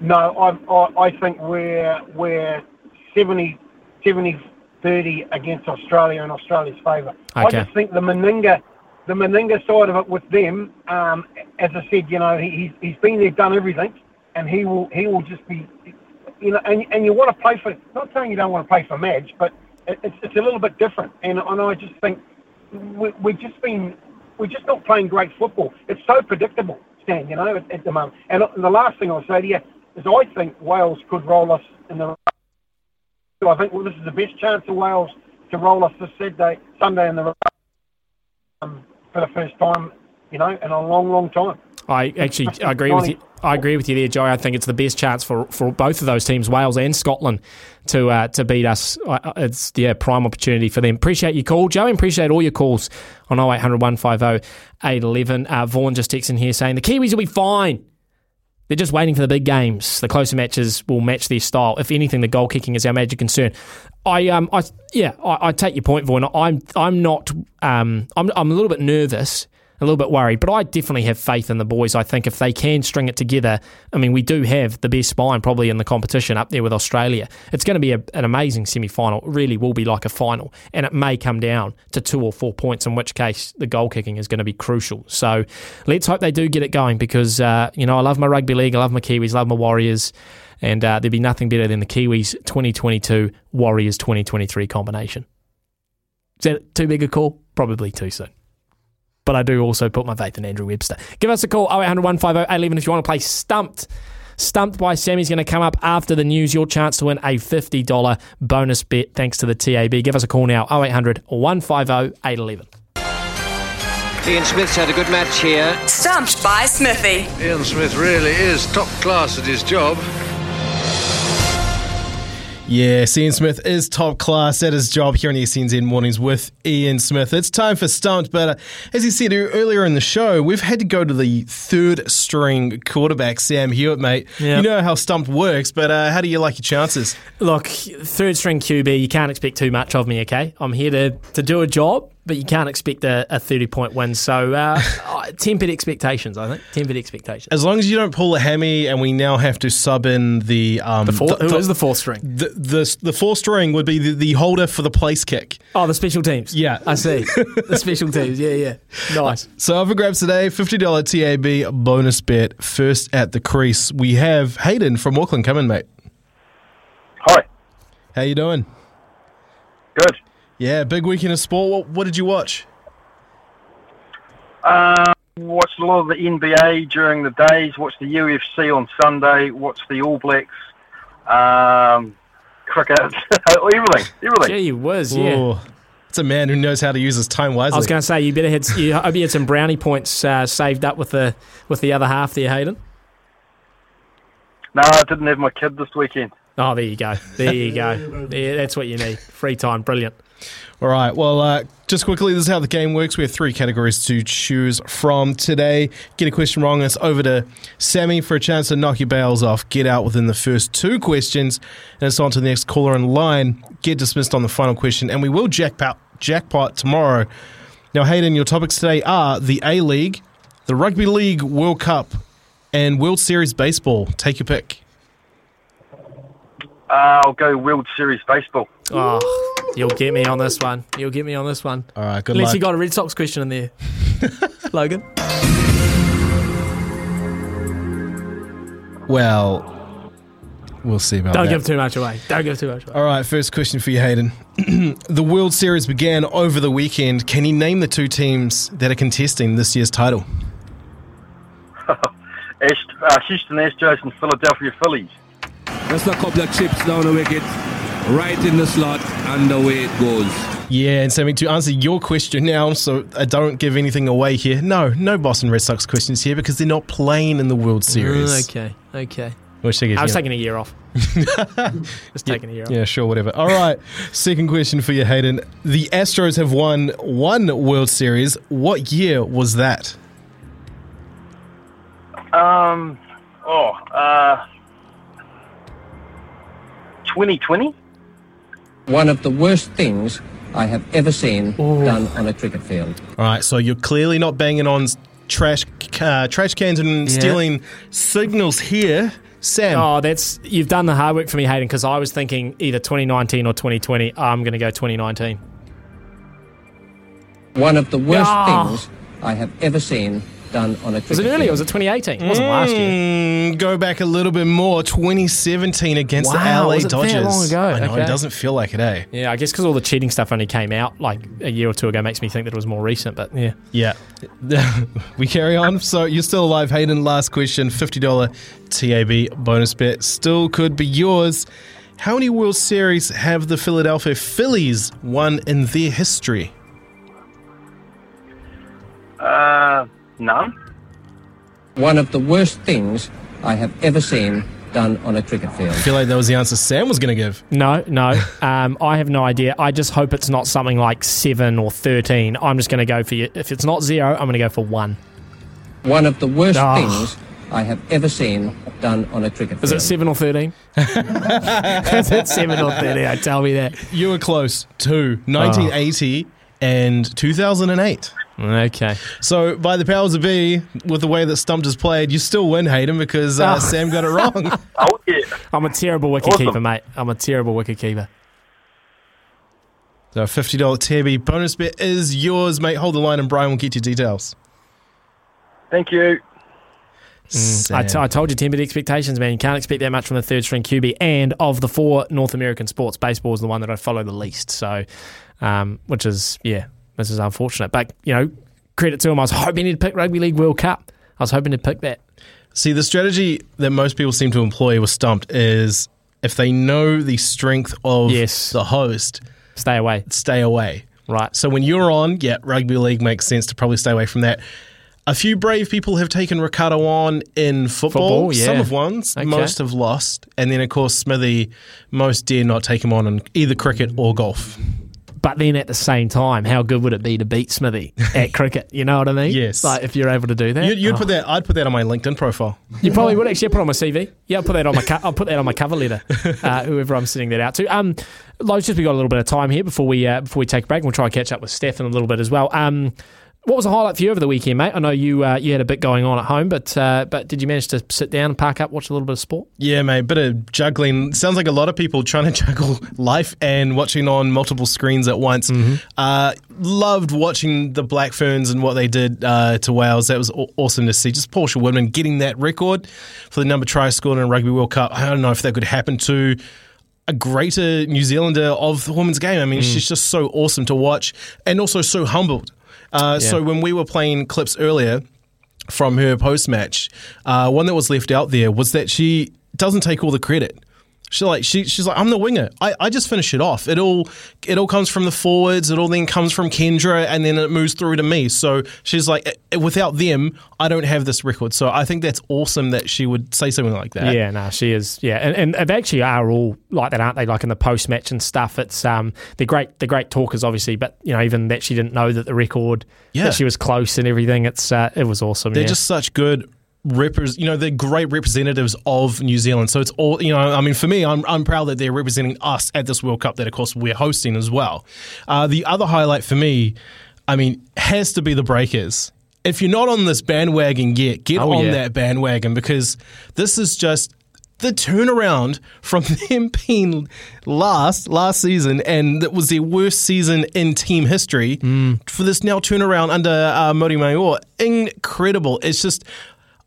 No, I, I, I think we're we're 70, 70 30 against Australia in Australia's favour. I just think the Meninga, the Meninga side of it with them, um, as I said, you know, he, he's, he's been there, done everything, and he will he will just be, you know, and, and you want to play for. Not saying you don't want to play for Madge, but it, it's it's a little bit different, and and I just think we, we've just been we're just not playing great football. It's so predictable, Stan. You know, at, at the moment. And the last thing I'll say to you is, I think Wales could roll us in the. I think well, this is the best chance of Wales to roll us this Saturday, Sunday in the um, for the first time, you know, in a long, long time. I actually I agree with you. I agree with you there, Joey. I think it's the best chance for, for both of those teams, Wales and Scotland, to uh, to beat us. It's yeah, prime opportunity for them. Appreciate your call, Joey. Appreciate all your calls on 0800 150 811. Uh, Vaughan just texting here saying the Kiwis will be fine. They're just waiting for the big games. The closer matches will match their style. If anything, the goal kicking is our major concern. I um I yeah I, I take your point, Vaughan. I'm I'm not um I'm I'm a little bit nervous, a little bit worried, but I definitely have faith in the boys. I think if they can string it together, I mean we do have the best spine probably in the competition up there with Australia. It's going to be a, an amazing semi final. It really will be like a final, and it may come down to two or four points. In which case, the goal kicking is going to be crucial. So let's hope they do get it going because uh, you know I love my rugby league, I love my Kiwis, love my Warriors. And uh, there'd be nothing better than the Kiwis 2022 Warriors 2023 combination. Is that too big a call? Probably too soon. But I do also put my faith in Andrew Webster. Give us a call 0800 150 811 if you want to play Stumped. Stumped by Sammy's going to come up after the news. Your chance to win a $50 bonus bet thanks to the TAB. Give us a call now 0800 150 811. Ian Smith's had a good match here. Stumped by Smithy. Ian Smith really is top class at his job. Yeah, Ian Smith is top class at his job here on the SENZ Mornings with Ian Smith. It's time for Stumped, but as he said earlier in the show, we've had to go to the third string quarterback, Sam Hewitt, mate. Yep. You know how Stumped works, but uh, how do you like your chances? Look, third string QB, you can't expect too much of me, okay? I'm here to, to do a job but you can't expect a, a 30 point win. So, uh, <laughs> tempered expectations, I think. Tempered expectations. As long as you don't pull a hammy, and we now have to sub in the um, The four- who is the fourth string? The the, the fourth string would be the, the holder for the place kick. Oh, the special teams. Yeah, I see. the special teams. Yeah, yeah. Nice. So up for grabs today, fifty dollar TAB bonus bet. First at the crease, we have Hayden from Auckland. Come in, mate. Hi. How you doing? Good. Yeah, big weekend of sport. What, what did you watch? Uh, watched a lot of the NBA during the days. Watched the UFC on Sunday. Watched the All Blacks. Um, cricket. <laughs> everything. Everything. Gee whiz, yeah. Ooh, it's a man who knows how to use his time wisely. I was going to say you better had you, I hope you had some brownie points uh, saved up with the with the other half there, Hayden. No, I didn't have my kid this weekend. Oh, there you go. There you go. <laughs> Yeah, that's what you need. Free time, brilliant. All right. Well, uh, just quickly, this is how the game works. We have three categories to choose from today. Get a question wrong, it's over to Sammy for a chance to knock your bales off. Get out within the first two questions, and it's on to the next caller in line. Get dismissed on the final question, and we will jackpot jackpot tomorrow. Now, Hayden, your topics today are the A League, the Rugby League World Cup, and World Series baseball. Take your pick. Uh, I'll go World Series baseball. Oh, <laughs> you'll get me on this one. You'll get me on this one. All right. Good Unless luck. you got a Red Sox question in there, <laughs> Logan. Well, we'll see about Don't that. give too much away. Don't give too much away. All right, first question for you, Hayden. <clears throat> the World Series began over the weekend. Can you name the two teams that are contesting this year's title? <laughs> Ast- uh, Houston Astros and Philadelphia Phillies. Just a couple of chips down the wicket, right in the slot, and away it goes. Yeah, and Sammy, to answer your question now, so I don't give anything away here. No, no Boston Red Sox questions here because they're not playing in the World Series. Mm, okay, okay. Which I guess, I was you know- taking a year off. <laughs> <laughs> Just taking a year off. Yeah, sure, whatever. All right, second question for you, Hayden. The Astros have won one World Series. What year was that? Um, oh, uh, 2020? One of the worst things I have ever seen done on a cricket field. All right, so you're clearly not banging on trash uh, trash cans and Yeah. stealing signals here, Sam. Oh, that's you've done the hard work for me, Hayden, because I was thinking either 2019 or 2020. I'm going to go 2019. One of the worst Ah. things I have ever seen done on a cricket Was it field. earlier? Was it 2018? It wasn't last year. Mm, go back a little bit more. 2017 against the LA was it that Dodgers. long ago? I know Okay. it doesn't feel like it, eh? Yeah, I guess because all the cheating stuff only came out like a year or two ago makes me think that it was more recent. But yeah, Yeah. <laughs> we carry on. So you're still alive, Hayden. Last question $50 TAB bonus bet. Still could be yours. How many World Series have the Philadelphia Phillies won in their history? Uh, none. One of the worst things I have ever seen done on a cricket field. I feel like that was the answer Sam was going to give. no, no, <laughs> um, I have no idea. I just hope it's not something like seven or 13. I'm just going to go for you. If it's not zero, I'm going to go for one. One of the worst Ah. things I have ever seen done on a cricket field. Is field. it seven or 13? <laughs> Is it seven or 13? Tell me that. You were close. Two. 1980 and 2008. Okay. So, by the powers of be, with the way that Stumped is played, you still win, Hayden, because uh, Oh. Sam got it wrong. <laughs> Oh, yeah. I'm a terrible wicket Awesome. keeper, mate. I'm a terrible wicket keeper. So, $50 TAB bonus bet is yours, mate. Hold the line, and Brian will get you details. Thank you. I, t- I told you tempered expectations, man. You can't expect that much from the third string QB. And of the four North American sports, baseball is the one that I follow the least. So, um, which is yeah, this is unfortunate. But you know, credit to him. I was hoping he'd pick Rugby League World Cup. I was hoping to pick that. See, the strategy that most people seem to employ with Stumped is if they know the strength of the host, stay away. Stay away. Right. So when you're on, yeah, rugby league makes sense to probably stay away from that. A few brave people have taken Ricardo on in football. Football, yeah. Some have won, Okay. most have lost. And then, of course, Smithy, most dare not take him on in either cricket or golf. But then at the same time, how good would it be to beat Smithy at <laughs> cricket? You know what I mean? Yes. Like if you're able to do that. You'd, you'd Oh. put that. I'd put that on my LinkedIn profile. You probably would actually I'll put it on my CV. Yeah, I'll put that on my co- I'll put that on my cover letter. <laughs> Uh, whoever I'm sending that out to. Um, Lowe's just we got a little bit of time here before we uh, before we take a break. and We'll try and catch up with Steph in a little bit as well. Um, what was the highlight for you over the weekend, mate? I know you uh, you had a bit going on at home, but uh, but did you manage to sit down and park up, watch a little bit of sport? Yeah, mate, bit of juggling. Sounds like a lot of people trying to <laughs> juggle life and watching on multiple screens at once. Uh, loved watching the Black Ferns and what they did uh, to Wales. That was awesome to see. Just Portia Woodman getting that record for the number tries scored in a Rugby World Cup. I don't know if that could happen to a greater New Zealander of the women's game. I mean, she's just so awesome to watch and also so humbled. Uh, Yeah. So when we were playing clips earlier, from her post match, uh, one that was left out there was that she doesn't take all the credit. She like she she's like I'm the winger. I, I just finish it off. It all it all comes from the forwards. It all then comes from Kendra, and then it moves through to me. So she's like, "Eh, without them, I don't have this record. So I think that's awesome that she would say something like that. Yeah, no, she is. Yeah, and, and they actually are all like that, aren't they? Like in the post match and stuff. It's um, they're great. They're great talkers, obviously, but you know, even that she didn't know that the record, Yeah. that she was close and everything. It's uh, it was awesome. They're yeah. just such good repres you know they're great representatives of New Zealand. So it's all you know I mean for me I'm, I'm proud that they're representing us at this World Cup that of course we're hosting as well. Uh, the other highlight for me I mean has to be the breakers. If you're not on this bandwagon yet get Oh, on yeah. that bandwagon because this is just the turnaround from <laughs> them being last last season and that was their worst season in team history for this now turnaround under uh, Mody Maor incredible. It's just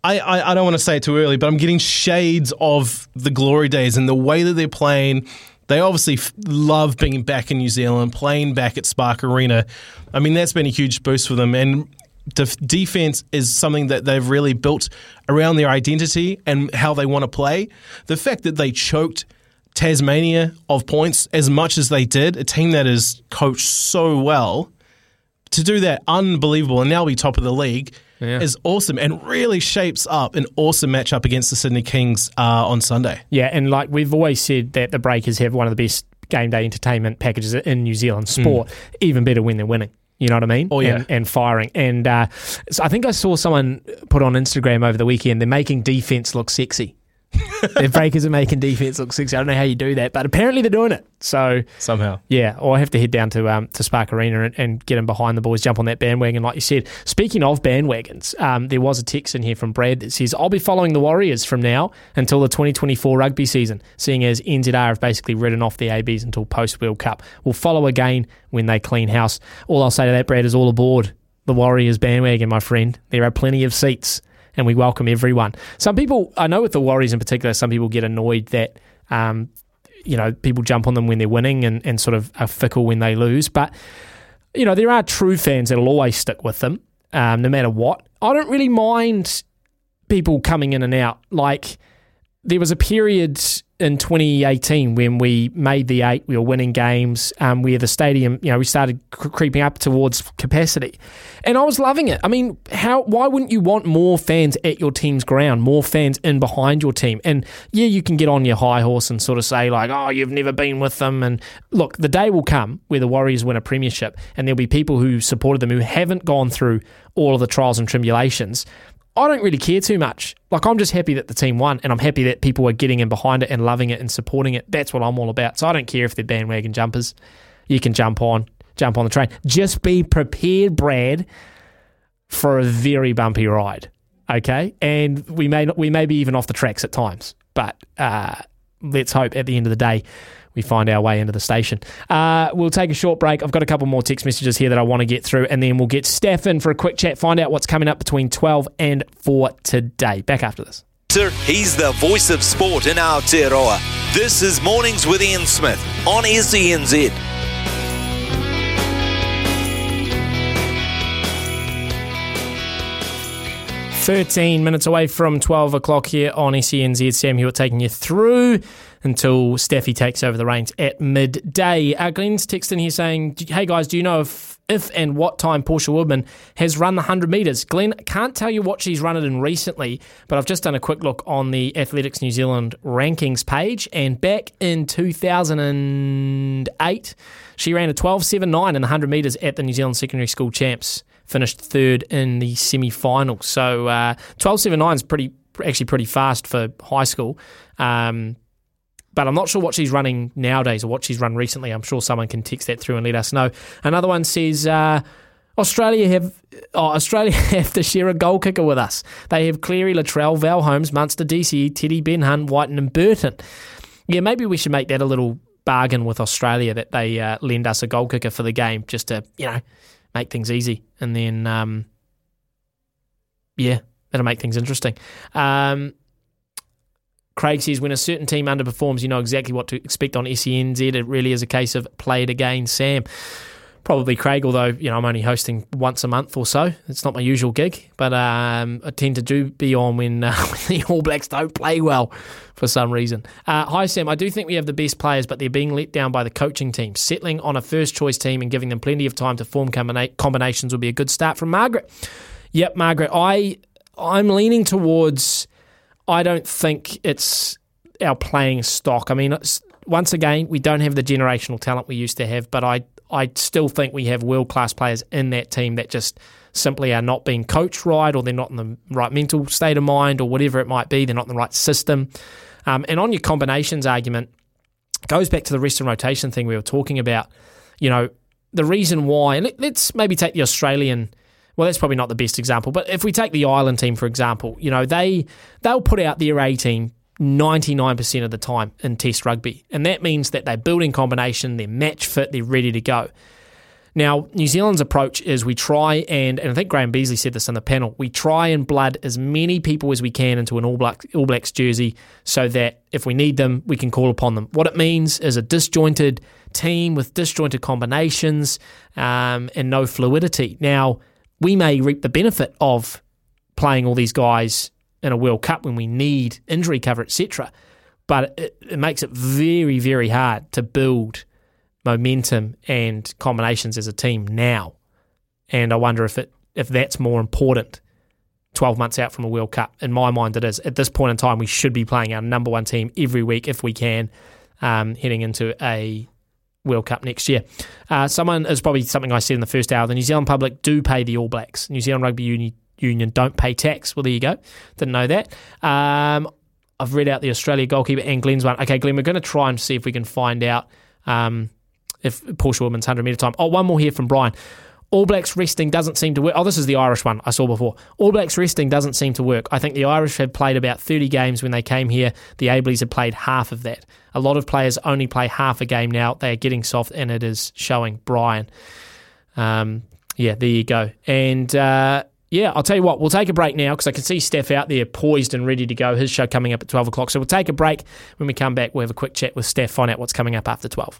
I, I, I don't want to say it too early, but I'm getting shades of the glory days and the way that they're playing. They obviously f- love being back in New Zealand, playing back at Spark Arena. I mean, that's been a huge boost for them. And def- defense is something that they've really built around their identity and how they want to play. The fact that they choked Tasmania of points as much as they did, a team that is coached so well, to do that unbelievable and now be top of the league Yeah. is awesome and really shapes up an awesome matchup against the Sydney Kings uh, on Sunday. Yeah, and like we've always said that the Breakers have one of the best game day entertainment packages in New Zealand sport. Even better when they're winning. You know what I mean? Mm. Oh, yeah. and, and firing. And uh, so I think I saw someone put on Instagram over the weekend. They're making defense look sexy. The Breakers are making defense look sexy. I don't know how you do that, but apparently they're doing it. So Somehow. yeah, or I have to head down to um, to Spark Arena and, and get in behind the boys, jump on that bandwagon, like you said. Speaking of bandwagons, um, there was a text in here from Brad that says, I'll be following the Warriors from now until the 2024 rugby season, seeing as NZR have basically ridden off the ABs until post World Cup. We'll follow again when they clean house. All I'll say to that, Brad, is all aboard the Warriors bandwagon, my friend. There are plenty of seats. And we welcome everyone. Some people, I know with the Warriors in particular, some people get annoyed that um, you know, people jump on them when they're winning and, and sort of are fickle when they lose. But, you know, there are true fans that'll always stick with them, um, no matter what. I don't really mind people coming in and out. Like, there was a period in 2018 when we made the eight, we were winning games, um, where the stadium, you know, we started cr- creeping up towards capacity, and I was loving it. I mean, how? Why wouldn't you want more fans at your team's ground, more fans in behind your team? And yeah, you can get on your high horse and sort of say like, oh, you've never been with them. And look, the day will come where the Warriors win a premiership, and there'll be people who supported them who haven't gone through all of the trials and tribulations. I don't really care too much. Like I'm just happy that the team won, and I'm happy that people are getting in behind it and loving it and supporting it. That's what I'm all about. So I don't care if they're bandwagon jumpers. You can jump on, jump on the train. Just be prepared, Brad, for a very bumpy ride. Okay, and we may we may be even off the tracks at times, but uh, let's hope at the end of the day we find our way into the station. Uh, we'll take a short break. I've got a couple more text messages here that I want to get through, and then we'll get Steph in for a quick chat, find out what's coming up between 12 and 4 today. Back after this. Sir, He's the voice of sport in Aotearoa. This is Mornings with Ian Smith on SENZ. 13 minutes away from 12 o'clock here on SENZ. Sam Hewitt taking you through until Steffi takes over the reins at midday. Uh, Glenn's texting here saying, Hey guys, do you know if if and what time Portia Woodman has run the 100 metres. Glenn, can't tell you what she's run it in recently, but I've just done a quick look on the Athletics New Zealand rankings page, and back in 2008, she ran a 12.79 in the 100 metres at the New Zealand Secondary School Champs, finished third in the semi final. So uh, 12.79 is pretty actually pretty fast for high school. Um, but I'm not sure what she's running nowadays or what she's run recently. I'm sure someone can text that through and let us know. Another one says uh, Australia have oh, Australia <laughs> have to share a goal kicker with us. They have Cleary, Latrell, Val Holmes, Munster, DCE, Teddy, Ben Hunt, Wighton, and Burton. Yeah, maybe we should make that a little bargain with Australia that they uh, lend us a goal kicker for the game just to you know make things easy, and then um, yeah, that'll make things interesting. Um, Craig says when a certain team underperforms, you know exactly what to expect on SENZ. It really is a case of play it again, Sam. Probably Craig, although you know I'm only hosting once a month or so. It's not my usual gig, but um, I tend to do be on when, uh, <laughs> when the All Blacks don't play well for some reason. Uh, hi Sam, I do think we have the best players, but they're being let down by the coaching team. Settling on a first choice team and giving them plenty of time to form combina- combinations would be a good start from Margaret. Yep, Margaret, I I'm leaning towards. I don't think it's our playing stock. I mean, once again, we don't have the generational talent we used to have, but I I still think we have world class players in that team that just simply are not being coached right, or they're not in the right mental state of mind, or whatever it might be. They're not in the right system. Um, and on your combinations argument, goes back to the rest and rotation thing we were talking about. You know, the reason why. Let, let's maybe take the Australian well, that's probably not the best example, but if we take the Ireland team for example, you know they they'll put out their A team 99% of the time in Test rugby, and that means that they're building combination, they're match fit, they're ready to go. Now, New Zealand's approach is we try and, and I think Graham Beasley said this on the panel, we try and blood as many people as we can into an All Blacks, All Blacks jersey so that if we need them, we can call upon them. What it means is a disjointed team with disjointed combinations um, and no fluidity. Now, we may reap the benefit of playing all these guys in a World Cup when we need injury cover, etc. But it, it, makes it very, very hard to build momentum and combinations as a team now. And I wonder if it if that's more important 12 months out from a World Cup. In my mind, it is. At this point in time, we should be playing our number one team every week if we can, um, heading into a World Cup next year. Uh, someone is probably something I said in the first hour. The New Zealand public do pay the All Blacks. New Zealand Rugby Union, Union don't pay tax. Well, there you go. Didn't know that. Um, I've read out the Australia goalkeeper and Glenn's one. Okay, Glenn, we're going to try and see if we can find out um, if Portia Woodman's 100 metre time. Oh, one more here from Brian. All Blacks resting doesn't seem to work. Oh, this is the Irish one I saw before. All Blacks resting doesn't seem to work. I think the Irish had played about 30 games when they came here. The Ableys had played half of that. A lot of players only play half a game now. They are getting soft, and it is showing. Brian. Um, yeah, there you go. And uh, yeah, I'll tell you what, we'll take a break now because I can see Steph out there poised and ready to go. His show coming up at 12 o'clock. So we'll take a break. When we come back, we'll have a quick chat with Steph, find out what's coming up after 12.